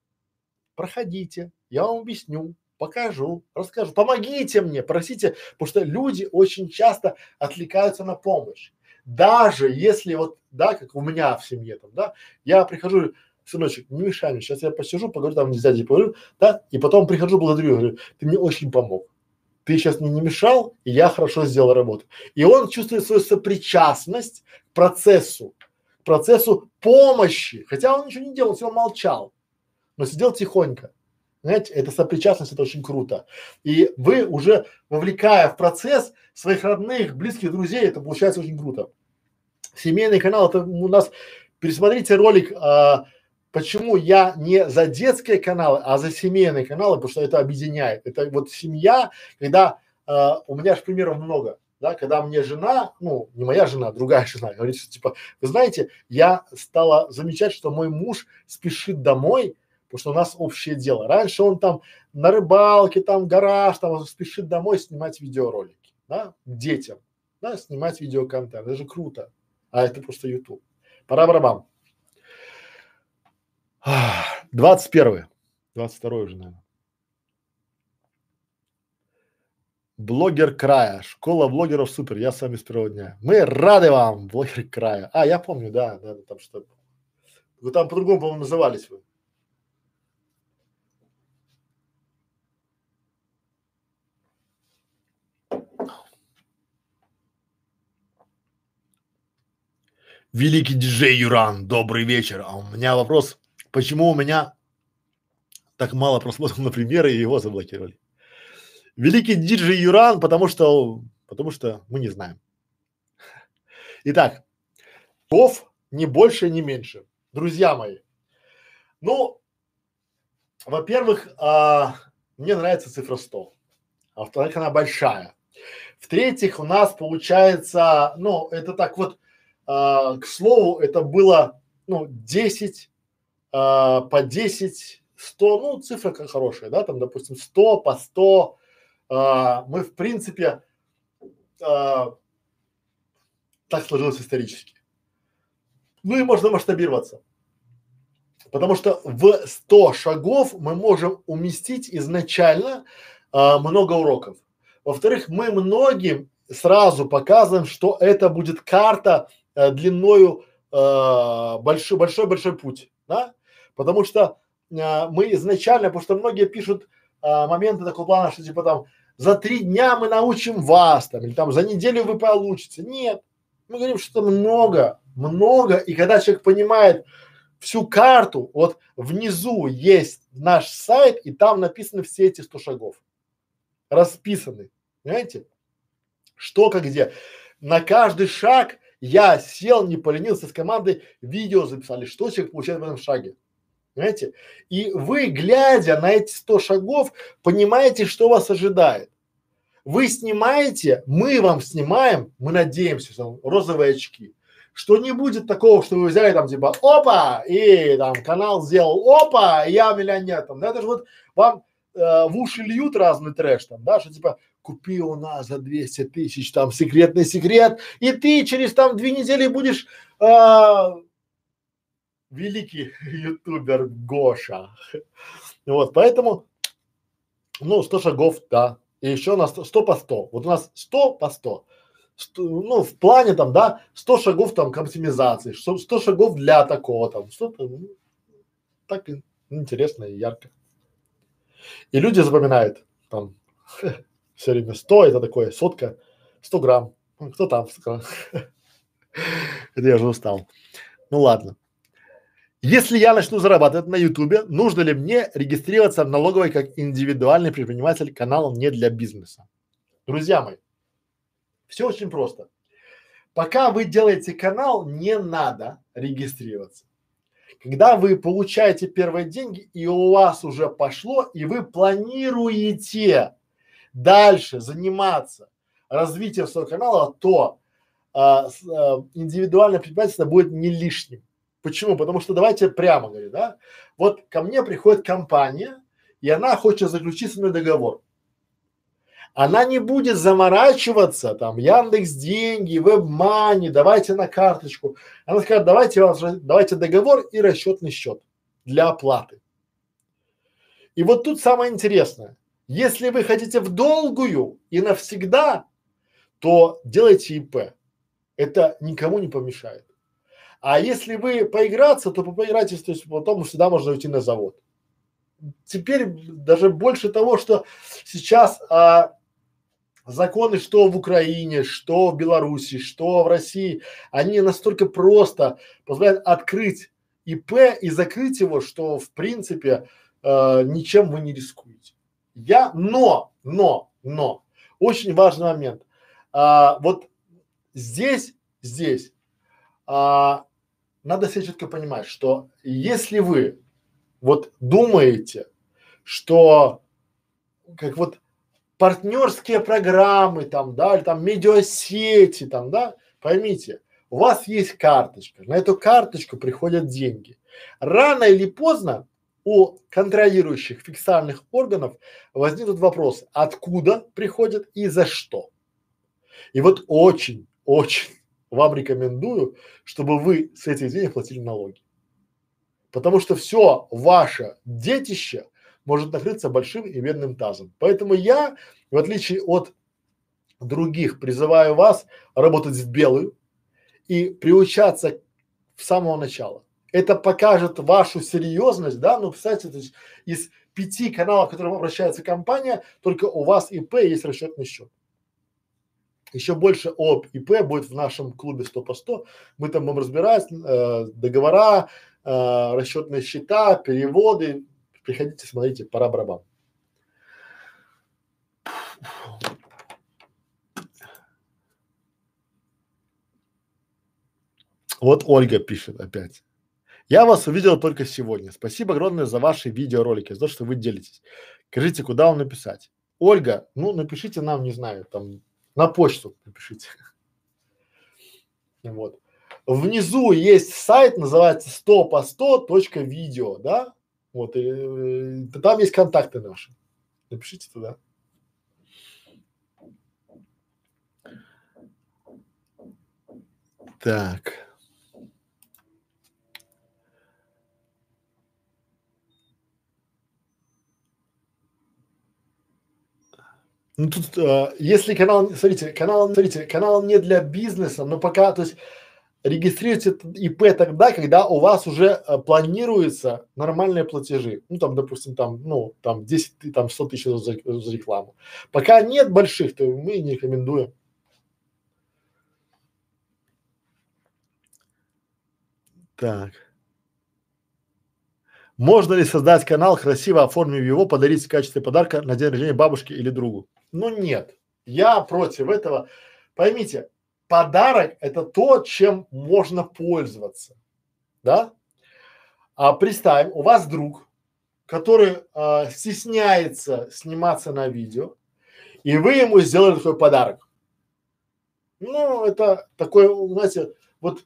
Проходите, я вам объясню, покажу, расскажу, помогите мне, просите, потому что люди очень часто отвлекаются на помощь. Даже если вот, да, как у меня в семье там, да, я прихожу, сыночек, не мешай мне, сейчас я посижу, поговорю там с дядей, поговорю, да, и потом прихожу, благодарю, говорю, ты мне очень помог. Ты сейчас мне не мешал, и я хорошо сделал работу. И он чувствует свою сопричастность к процессу, к процессу помощи, хотя он ничего не делал, все молчал, но сидел тихонько. Знаете, это сопричастность, это очень круто. И вы уже вовлекая в процесс своих родных, близких друзей, это получается очень круто. Семейный канал, это у нас, пересмотрите ролик, а, почему я не за детские каналы, а за семейные каналы, потому что это объединяет. Это вот семья, когда а, у меня же примеров много, да, когда мне жена, ну, не моя жена, другая жена, говорит, что типа, вы знаете, я стала замечать, что мой муж спешит домой, потому что у нас общее дело. Раньше он там на рыбалке, там гараж, там спешит домой снимать видеоролики, да, детям, да, снимать видеоконтент. Это же круто. А это просто YouTube. Пора барабан. 21 22 уже, наверное. Блогер края. Школа блогеров супер. Я с вами с первого дня. Мы рады вам, блогер края. А, я помню, да, да, там что. Вы там по-другому, по-моему, назывались вы. Великий диджей Юран, добрый вечер. А у меня вопрос, почему у меня так мало просмотров на примеры и его заблокировали? Великий диджей Юран, потому что, потому что мы не знаем. Итак, ков не больше, не меньше. Друзья мои, ну, во-первых, а, мне нравится цифра 100, а во-вторых, она большая. В-третьих, у нас получается, ну, это так вот, а, к слову, это было, ну, 10, а, по 10, 100, ну, цифра хорошая, да, там, допустим, 100 по 100, а, мы, в принципе, а, так сложилось исторически. Ну и можно масштабироваться. Потому что в 100 шагов мы можем уместить изначально а, много уроков. Во-вторых, мы многим сразу показываем, что это будет карта э, длиною э, большой, большой, большой путь, да? Потому что э, мы изначально, потому что многие пишут э, моменты такого плана, что типа там за три дня мы научим вас там, или там за неделю вы получите. Нет, мы говорим, что много, много, и когда человек понимает всю карту, вот внизу есть наш сайт, и там написаны все эти 100 шагов, расписаны, понимаете? Что, как, где. На каждый шаг я сел, не поленился с командой, видео записали, что человек получает в этом шаге. Понимаете? И вы, глядя на эти 100 шагов, понимаете, что вас ожидает. Вы снимаете, мы вам снимаем, мы надеемся, что розовые очки. Что не будет такого, что вы взяли там типа опа, и там канал сделал опа, я миллионер там. Да, это же вот вам э, в уши льют разный трэш там, да, что типа купи у нас за 200 тысяч там секретный секрет, и ты через там две недели будешь э, великий ютубер Гоша. Вот, поэтому, ну, 100 шагов, да. И еще у нас 100 по 100. Вот у нас 100 по 100. 100 ну, в плане там, да, 100 шагов там к оптимизации, 100, 100 шагов для такого там, что-то, ну, так интересно и ярко. И люди запоминают там все время 100 это такое, сотка, 100 грамм. Ну, кто там? Это я уже устал. Ну ладно. Если я начну зарабатывать на Ютубе, нужно ли мне регистрироваться в налоговой как индивидуальный предприниматель канал не для бизнеса? Друзья мои, все очень просто. Пока вы делаете канал, не надо регистрироваться. Когда вы получаете первые деньги и у вас уже пошло, и вы планируете дальше заниматься развитием своего канала, то а, с, а, индивидуальное предпринимательство будет не лишним. Почему? Потому что давайте прямо говорю, да, вот ко мне приходит компания, и она хочет заключить со мной договор. Она не будет заморачиваться, там, Яндекс деньги, веб-мани, давайте на карточку. Она скажет, давайте, давайте договор и расчетный счет для оплаты. И вот тут самое интересное. Если вы хотите в долгую и навсегда, то делайте ИП. Это никому не помешает. А если вы поиграться, то поиграйтесь, то есть потом всегда можно уйти на завод. Теперь даже больше того, что сейчас а, законы, что в Украине, что в Беларуси, что в России, они настолько просто позволяют открыть ИП и закрыть его, что в принципе э, ничем вы не рискуете. Я, но, но, но, очень важный момент. А, вот здесь, здесь а, надо себе четко понимать, что если вы вот думаете, что как вот партнерские программы там, да, или там медиасети там, да, поймите, у вас есть карточка, на эту карточку приходят деньги. Рано или поздно у контролирующих фиксальных органов возникнут вопросы, откуда приходят и за что. И вот очень, очень вам рекомендую, чтобы вы с этих денег платили налоги. Потому что все ваше детище может накрыться большим и медным тазом. Поэтому я, в отличие от других, призываю вас работать в белую и приучаться с самого начала. Это покажет вашу серьезность, да, ну, кстати, то есть из пяти каналов, к которым обращается компания, только у вас ИП есть расчетный счет. Еще больше об ИП будет в нашем клубе 100 по 100. Мы там будем разбирать э, договора, э, расчетные счета, переводы. Приходите, смотрите, пора барабан. Вот Ольга пишет опять. Я вас увидел только сегодня. Спасибо огромное за ваши видеоролики, за то, что вы делитесь. Скажите, куда вам написать? Ольга, ну напишите нам, не знаю, там на почту напишите. Вот. Внизу есть сайт, называется 100 по 100 точка видео, да? Вот, и, и, там есть контакты наши. Напишите туда. Так. Ну тут, э, если канал, смотрите, канал, смотрите, канал не для бизнеса, но пока, то есть регистрируйте ИП тогда, когда у вас уже э, планируются нормальные платежи. Ну там, допустим, там, ну там 10, там 100 тысяч за, за рекламу. Пока нет больших, то мы не рекомендуем. Так. Можно ли создать канал, красиво оформив его, подарить в качестве подарка на день рождения бабушке или другу? Ну нет, я против этого. Поймите, подарок это то, чем можно пользоваться, да? А представим, у вас друг, который а, стесняется сниматься на видео, и вы ему сделали такой подарок. Ну, это такое, знаете, вот,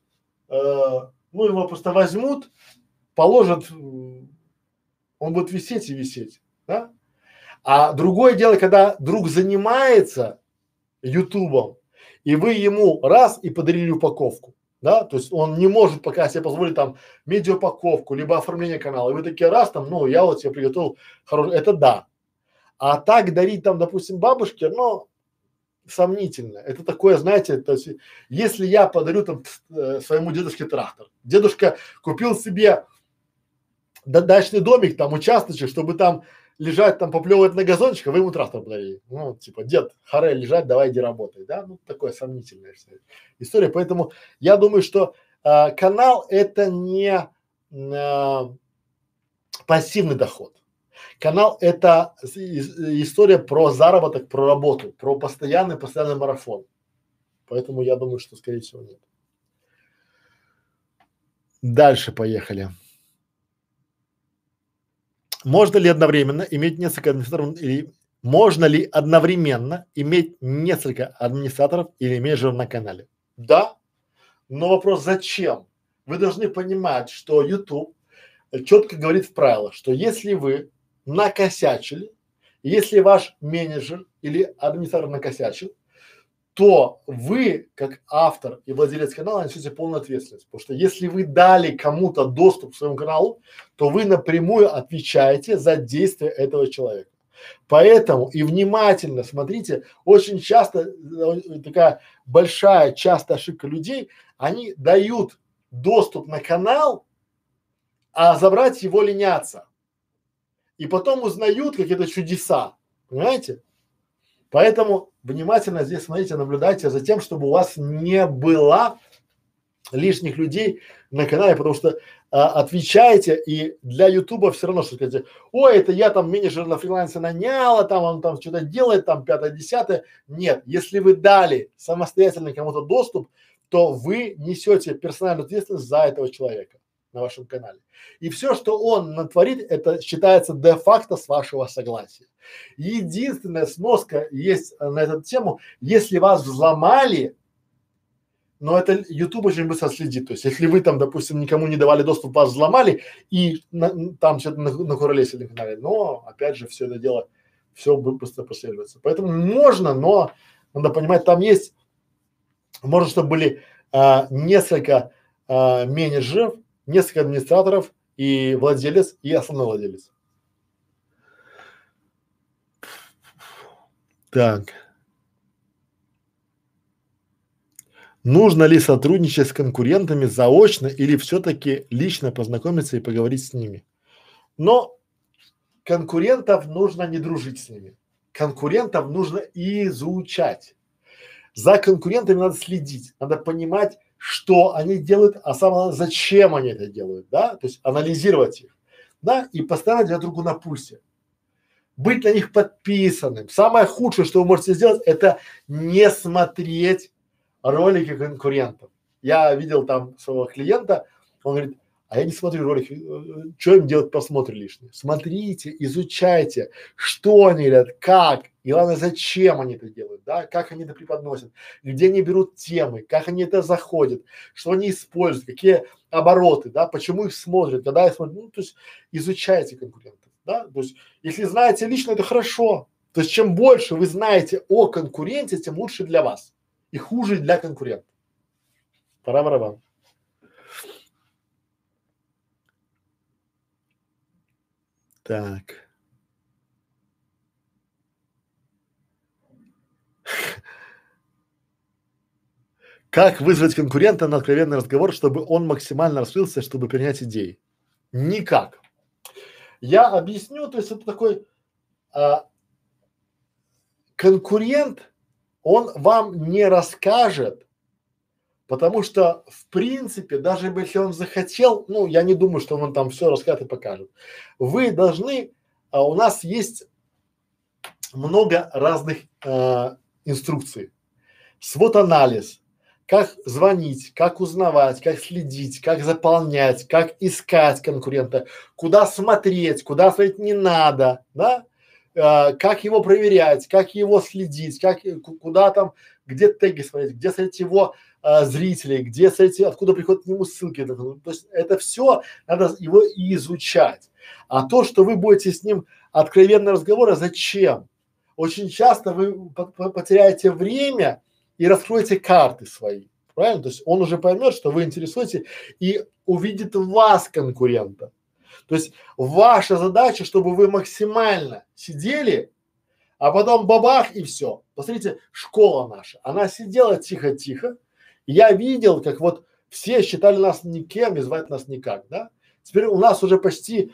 э, ну, его просто возьмут, положат, он будет висеть и висеть, да? А другое дело, когда друг занимается ютубом, и вы ему раз и подарили упаковку, да, то есть он не может пока себе позволить там медиаупаковку, либо оформление канала, и вы такие раз там, ну, я вот себе приготовил хороший, это да. А так дарить там, допустим, бабушке, ну, сомнительно. Это такое, знаете, то есть, если я подарю там э, своему дедушке трактор, дедушка купил себе дачный домик, там участочек, чтобы там лежать там поплевывать на газончик, а вы ему трактор подарили. Ну, типа, дед, харе лежать, давай иди работай, да? Ну, такое сомнительная история. Поэтому я думаю, что э, канал это не э, пассивный доход. Канал это история про заработок, про работу, про постоянный, постоянный марафон. Поэтому я думаю, что скорее всего нет. Дальше поехали. Можно ли одновременно иметь несколько администраторов или можно ли одновременно иметь несколько администраторов или менеджеров на канале? Да, но вопрос зачем? Вы должны понимать, что YouTube четко говорит в правилах, что если вы накосячили, если ваш менеджер или администратор накосячил, то вы, как автор и владелец канала, несете полную ответственность. Потому что если вы дали кому-то доступ к своему каналу, то вы напрямую отвечаете за действия этого человека. Поэтому и внимательно смотрите, очень часто э, такая большая частая ошибка людей, они дают доступ на канал, а забрать его ленятся. И потом узнают какие-то чудеса, понимаете? Поэтому внимательно здесь смотрите, наблюдайте за тем, чтобы у вас не было лишних людей на канале, потому что а, отвечаете и для Ютуба все равно что скажете, ой, это я там менеджер на фрилансе наняла, там он там что-то делает, там пятое, десятое. Нет, если вы дали самостоятельно кому-то доступ, то вы несете персональную ответственность за этого человека на вашем канале. И все, что он натворит, это считается де-факто с вашего согласия. Единственная сноска есть на эту тему, если вас взломали, но это YouTube очень быстро следит. То есть, если вы там, допустим, никому не давали доступ, вас взломали и на, там что-то на, накуролесили на канале, но опять же все это дело, все быстро прослеживается. Поэтому можно, но надо понимать, там есть, можно, чтобы были а, несколько а, менеджеров, несколько администраторов и владелец, и основной владелец. Так. Нужно ли сотрудничать с конкурентами заочно или все-таки лично познакомиться и поговорить с ними? Но конкурентов нужно не дружить с ними. Конкурентов нужно изучать. За конкурентами надо следить, надо понимать, что они делают, а самое главное, зачем они это делают, да, то есть анализировать их, да, и постоянно держать другу на пульсе. Быть на них подписанным. Самое худшее, что вы можете сделать, это не смотреть ролики конкурентов. Я видел там своего клиента, он говорит, а я не смотрю ролики, э, что им делать просмотры лишние? Смотрите, изучайте, что они говорят, как, и главное, зачем они это делают, да, как они это преподносят, где они берут темы, как они это заходят, что они используют, какие обороты, да, почему их смотрят, когда их смотрят, ну, то есть изучайте конкурентов, да, то есть если знаете лично, это хорошо, то есть чем больше вы знаете о конкуренте, тем лучше для вас и хуже для конкурента. Пора барабан. Так. Как вызвать конкурента на откровенный разговор, чтобы он максимально раскрылся, чтобы принять идеи? Никак. Я объясню, то есть это такой а, конкурент, он вам не расскажет, потому что в принципе, даже если он захотел, ну, я не думаю, что он там все расскажет и покажет. Вы должны, а, у нас есть много разных а, инструкций. Свод-анализ, как звонить, как узнавать, как следить, как заполнять, как искать конкурента, куда смотреть, куда смотреть не надо, да, э, как его проверять, как его следить, как, куда там, где теги смотреть, где смотреть его э, зрителей, где смотреть, откуда приходят к нему ссылки. То есть это все надо его изучать. А то, что вы будете с ним откровенно разговора, зачем? Очень часто вы потеряете время и раскроете карты свои. Правильно? То есть он уже поймет, что вы интересуете и увидит вас конкурента. То есть ваша задача, чтобы вы максимально сидели, а потом бабах и все. Посмотрите, школа наша, она сидела тихо-тихо. Я видел, как вот все считали нас никем и звать нас никак, да? Теперь у нас уже почти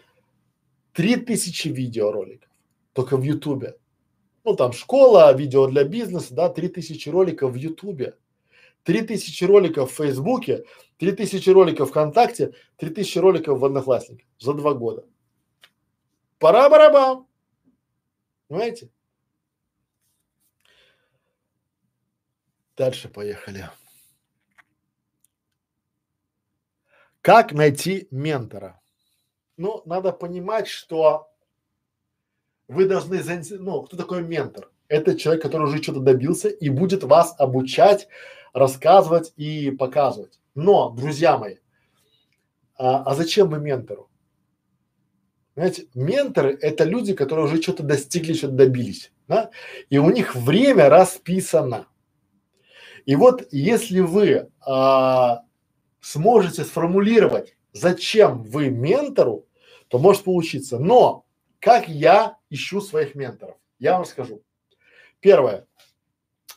три тысячи видеороликов только в Ютубе. Ну там школа, видео для бизнеса, да, три тысячи роликов в Ютубе. Три тысячи роликов в Фейсбуке, три тысячи роликов ВКонтакте, три тысячи роликов в Одноклассниках за два года. Пора барабан. Понимаете? Дальше поехали. Как найти ментора? Ну, надо понимать, что вы должны, ну, кто такой ментор? Это человек, который уже что-то добился и будет вас обучать рассказывать и показывать. Но, друзья мои, а, а зачем вы ментору? Знаете, менторы – это люди, которые уже что-то достигли, что-то добились, да? И у них время расписано. И вот если вы а, сможете сформулировать, зачем вы ментору, то может получиться. Но как я ищу своих менторов? Я вам скажу. Первое.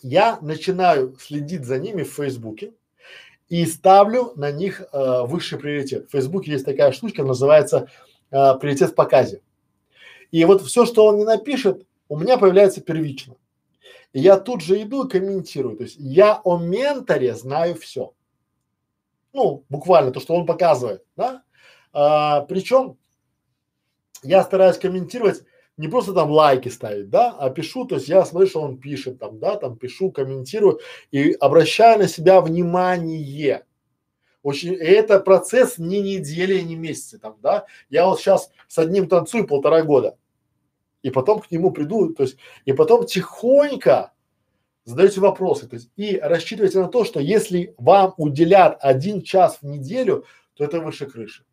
Я начинаю следить за ними в Фейсбуке и ставлю на них э, высший приоритет. В Фейсбуке есть такая штучка, называется э, приоритет в показе. И вот все, что он не напишет, у меня появляется первично. И я тут же иду и комментирую. То есть я о менторе знаю все. Ну, буквально то, что он показывает, да. А, причем я стараюсь комментировать не просто там лайки ставить, да, а пишу, то есть я смотрю, что он пишет там, да, там пишу, комментирую и обращаю на себя внимание. Очень, и это процесс не недели, не месяца там, да. Я вот сейчас с одним танцую полтора года, и потом к нему приду, то есть, и потом тихонько задаете вопросы, то есть, и рассчитывайте на то, что если вам уделят один час в неделю, то это выше крыши.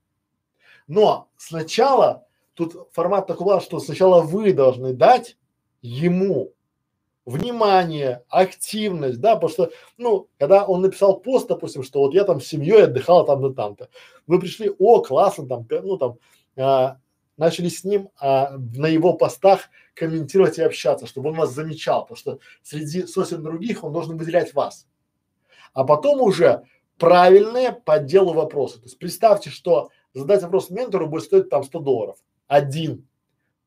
Но сначала тут формат такой, что сначала вы должны дать ему внимание, активность, да, потому что, ну, когда он написал пост, допустим, что вот я там с семьей отдыхал там-то, там-то, вы пришли, о, классно, там, ну, там, а, начали с ним а, на его постах комментировать и общаться, чтобы он вас замечал, потому что среди сотен других он должен выделять вас. А потом уже правильные по делу вопросы. То есть представьте, что задать вопрос ментору будет стоить там 100 долларов один.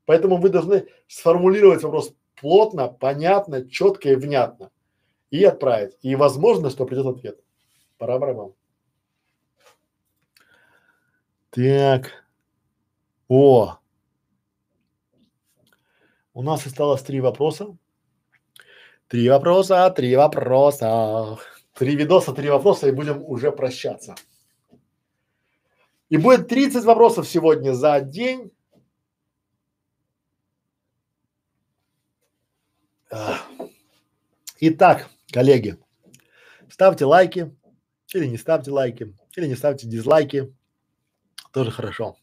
Поэтому вы должны сформулировать вопрос плотно, понятно, четко и внятно и отправить. И возможно, что придет ответ. Пора барабан. Так. О. У нас осталось три вопроса. Три вопроса, три вопроса. Три видоса, три вопроса и будем уже прощаться. И будет 30 вопросов сегодня за день. Итак, коллеги, ставьте лайки или не ставьте лайки, или не ставьте дизлайки, тоже хорошо.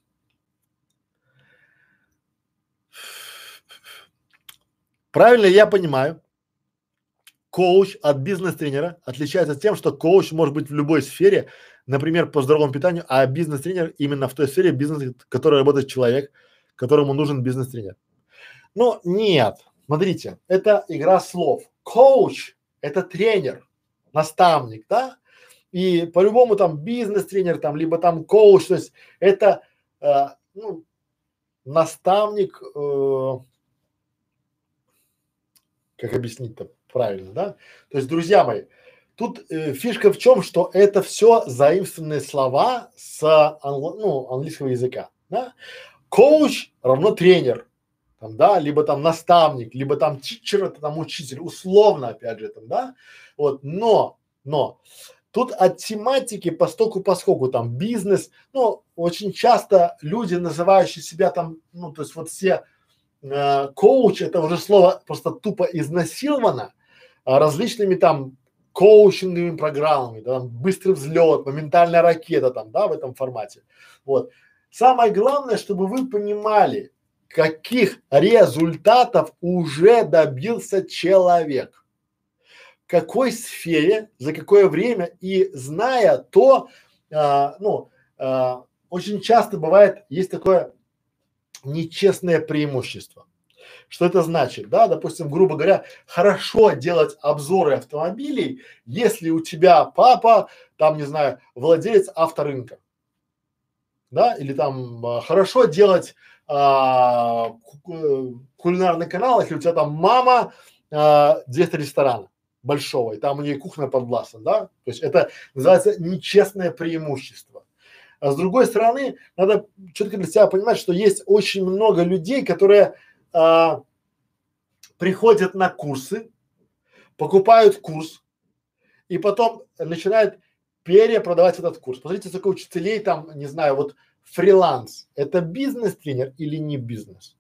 Правильно я понимаю, коуч от бизнес-тренера отличается тем, что коуч может быть в любой сфере, например, по здоровому питанию, а бизнес-тренер именно в той сфере бизнеса, в которой работает человек, которому нужен бизнес-тренер. Но нет, Смотрите, это игра слов. Коуч – это тренер, наставник, да? И по-любому там бизнес-тренер, там, либо там коуч, то есть это э, ну, наставник, э, как объяснить-то правильно, да? То есть, друзья мои, тут э, фишка в чем, что это все заимствованные слова с англо, ну, английского языка, да? Коуч равно тренер, там, да, либо там наставник, либо там тичер, это там учитель, условно, опять же, там, да, вот, но, но, тут от тематики постоку поскольку там бизнес, ну, очень часто люди, называющие себя там, ну, то есть вот все э, коуч, это уже слово просто тупо изнасиловано а, различными там коучинговыми программами, да, там, быстрый взлет, моментальная ракета там, да, в этом формате, вот. Самое главное, чтобы вы понимали, каких результатов уже добился человек, в какой сфере, за какое время и зная то, а, ну, а, очень часто бывает, есть такое нечестное преимущество. Что это значит? Да, допустим, грубо говоря, хорошо делать обзоры автомобилей, если у тебя папа, там, не знаю, владелец авторынка. Да, или там а, хорошо делать а, кулинарный канал, если у тебя там мама а, директор ресторана большого, и там у нее кухня подвластна, да, то есть это называется нечестное преимущество. А с другой стороны, надо четко для себя понимать, что есть очень много людей, которые а, приходят на курсы, покупают курс и потом начинают перепродавать этот курс. Посмотрите, сколько учителей там, не знаю, вот Фриланс – это бизнес-тренер или не бизнес?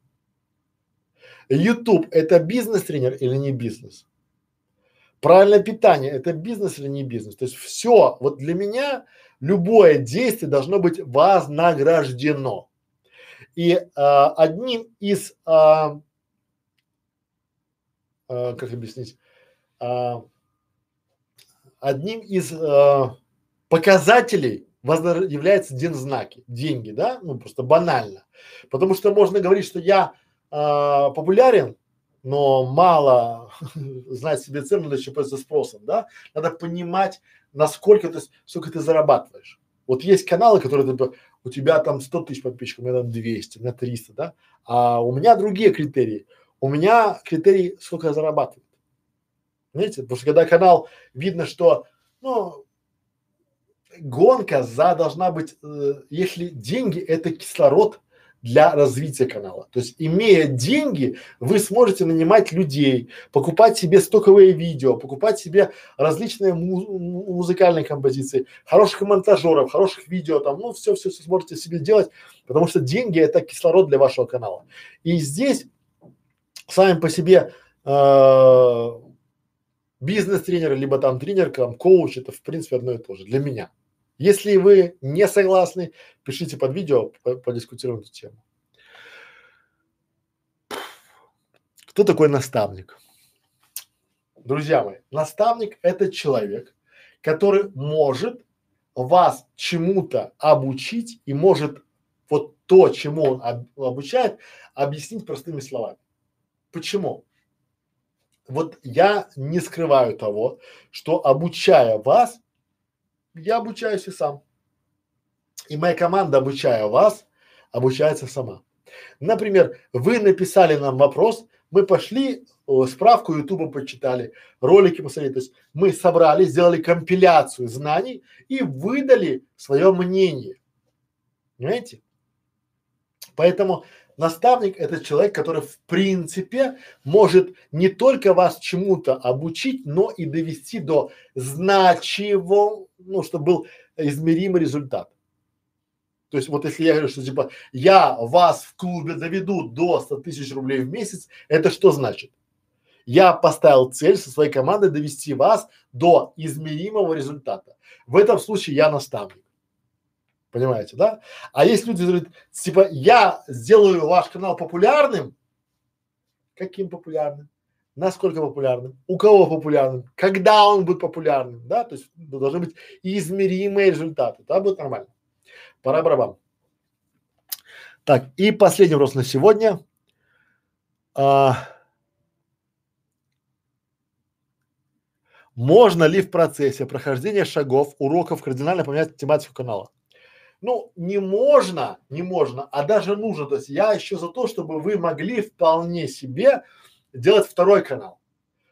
YouTube – это бизнес-тренер или не бизнес? Правильное питание – это бизнес или не бизнес? То есть все, вот для меня любое действие должно быть вознаграждено. И а, одним из, а, а, как объяснить, а, одним из а, показателей является дензнаки, деньги, да, ну просто банально. Потому что можно говорить, что я а, популярен, но мало знать себе цену, надо еще пользоваться спросом, да? Надо понимать, насколько ты, сколько ты зарабатываешь. Вот есть каналы, которые типа, у тебя там 100 тысяч подписчиков, у меня там 200, у меня 300, да? А у меня другие критерии. У меня критерий, сколько я зарабатываю. Понимаете? Потому что когда канал видно, что, ну, гонка за должна быть, э, если деньги это кислород для развития канала. То есть, имея деньги, вы сможете нанимать людей, покупать себе стоковые видео, покупать себе различные му- музыкальные композиции, хороших монтажеров, хороших видео, там, ну, все, все, все сможете себе делать, потому что деньги это кислород для вашего канала. И здесь сами по себе э, бизнес-тренер, либо там тренер, там, коуч, это в принципе одно и то же для меня. Если вы не согласны, пишите под видео, подискутируем эту тему. Кто такой наставник? Друзья мои, наставник – это человек, который может вас чему-то обучить и может вот то, чему он об, обучает, объяснить простыми словами. Почему? Вот я не скрываю того, что обучая вас, я обучаюсь и сам. И моя команда, обучая вас, обучается сама. Например, вы написали нам вопрос, мы пошли, о, справку Ютуба почитали, ролики посмотрели, то есть мы собрали, сделали компиляцию знаний и выдали свое мнение. Понимаете? Поэтому наставник – это человек, который в принципе может не только вас чему-то обучить, но и довести до значимого ну, чтобы был измеримый результат. То есть вот если я говорю, что типа я вас в клубе доведу до 100 тысяч рублей в месяц, это что значит? Я поставил цель со своей командой довести вас до измеримого результата. В этом случае я наставник. Понимаете, да? А есть люди, которые говорят, типа, я сделаю ваш канал популярным. Каким популярным? насколько популярным, у кого популярным, когда он будет популярным, да, то есть должны быть измеримые результаты, да, будет нормально. Пора барабан. Так, и последний вопрос на сегодня. А, можно ли в процессе прохождения шагов, уроков кардинально поменять тематику канала? Ну, не можно, не можно, а даже нужно. То есть я еще за то, чтобы вы могли вполне себе делать второй канал.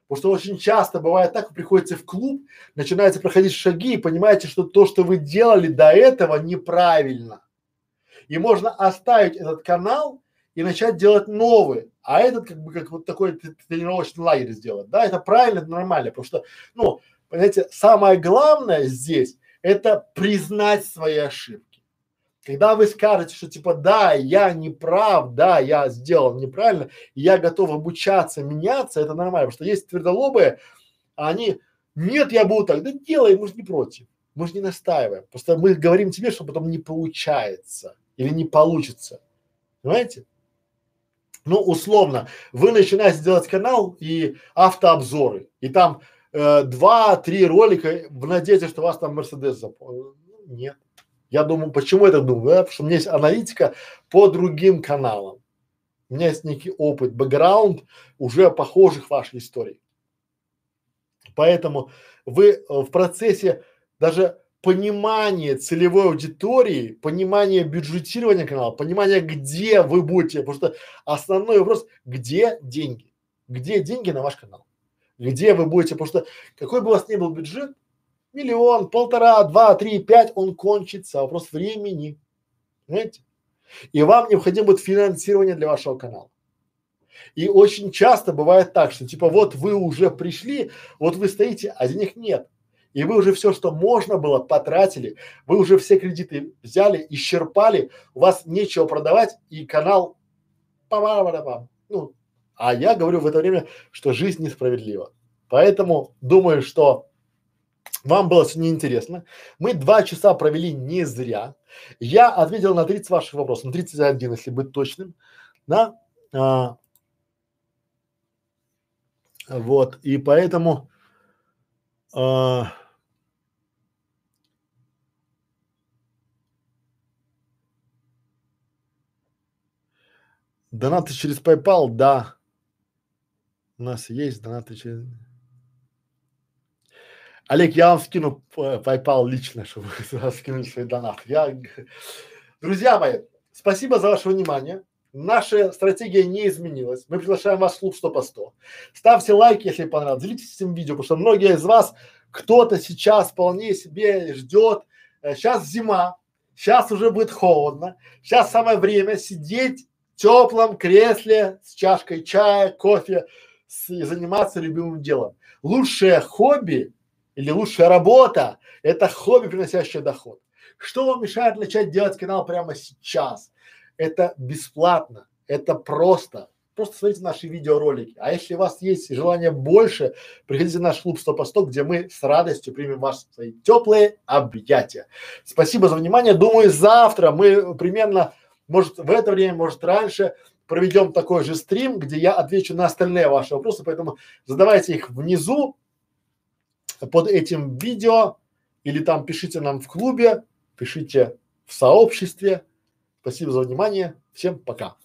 Потому что очень часто бывает так, вы приходите в клуб, начинаете проходить шаги и понимаете, что то, что вы делали до этого, неправильно. И можно оставить этот канал и начать делать новый, а этот как бы как вот такой тренировочный лагерь сделать. Да, это правильно, это нормально, потому что, ну, понимаете, самое главное здесь это признать свои ошибки. Когда вы скажете, что типа да, я не прав, да, я сделал неправильно, я готов обучаться, меняться, это нормально, потому что есть твердолобые, а они, нет, я буду так, да делай, мы же не против, мы же не настаиваем, просто мы говорим тебе, что потом не получается или не получится, понимаете? Ну, условно, вы начинаете делать канал и автообзоры, и там э, два-три ролика в надежде, что вас там Мерседес запомнил. Ну, нет. Я думаю, почему я так думаю? Да? Потому что у меня есть аналитика по другим каналам. У меня есть некий опыт, бэкграунд уже похожих вашей историй. Поэтому вы э, в процессе даже понимания целевой аудитории, понимания бюджетирования канала, понимания, где вы будете, потому что основной вопрос, где деньги, где деньги на ваш канал, где вы будете, потому что какой бы у вас ни был бюджет, миллион, полтора, два, три, пять, он кончится. Вопрос времени. Понимаете? И вам необходимо будет финансирование для вашего канала. И очень часто бывает так, что типа вот вы уже пришли, вот вы стоите, а денег нет. И вы уже все, что можно было, потратили, вы уже все кредиты взяли, исчерпали, у вас нечего продавать, и канал па Ну, а я говорю в это время, что жизнь несправедлива. Поэтому думаю, что вам было сегодня интересно. Мы два часа провели не зря. Я ответил на 30 ваших вопросов, на 31, если быть точным. Да? А, вот, и поэтому а, Донаты через PayPal, да. У нас есть донаты через... Олег, я вам скину PayPal лично, чтобы вы скинули свои донаты. Я... Друзья мои, спасибо за ваше внимание. Наша стратегия не изменилась. Мы приглашаем вас в клуб 100 по 100. Ставьте лайки, если понравилось. Делитесь этим видео, потому что многие из вас, кто-то сейчас вполне себе ждет. Сейчас э, зима, сейчас уже будет холодно. Сейчас самое время сидеть в теплом кресле с чашкой чая, кофе с, и заниматься любимым делом. Лучшее хобби или лучшая работа – это хобби, приносящее доход. Что вам мешает начать делать канал прямо сейчас? Это бесплатно, это просто. Просто смотрите наши видеоролики. А если у вас есть желание больше, приходите в наш клуб 100 по 100, где мы с радостью примем вас в свои теплые объятия. Спасибо за внимание. Думаю, завтра мы примерно, может в это время, может раньше, проведем такой же стрим, где я отвечу на остальные ваши вопросы, поэтому задавайте их внизу под этим видео или там пишите нам в клубе, пишите в сообществе. Спасибо за внимание. Всем пока.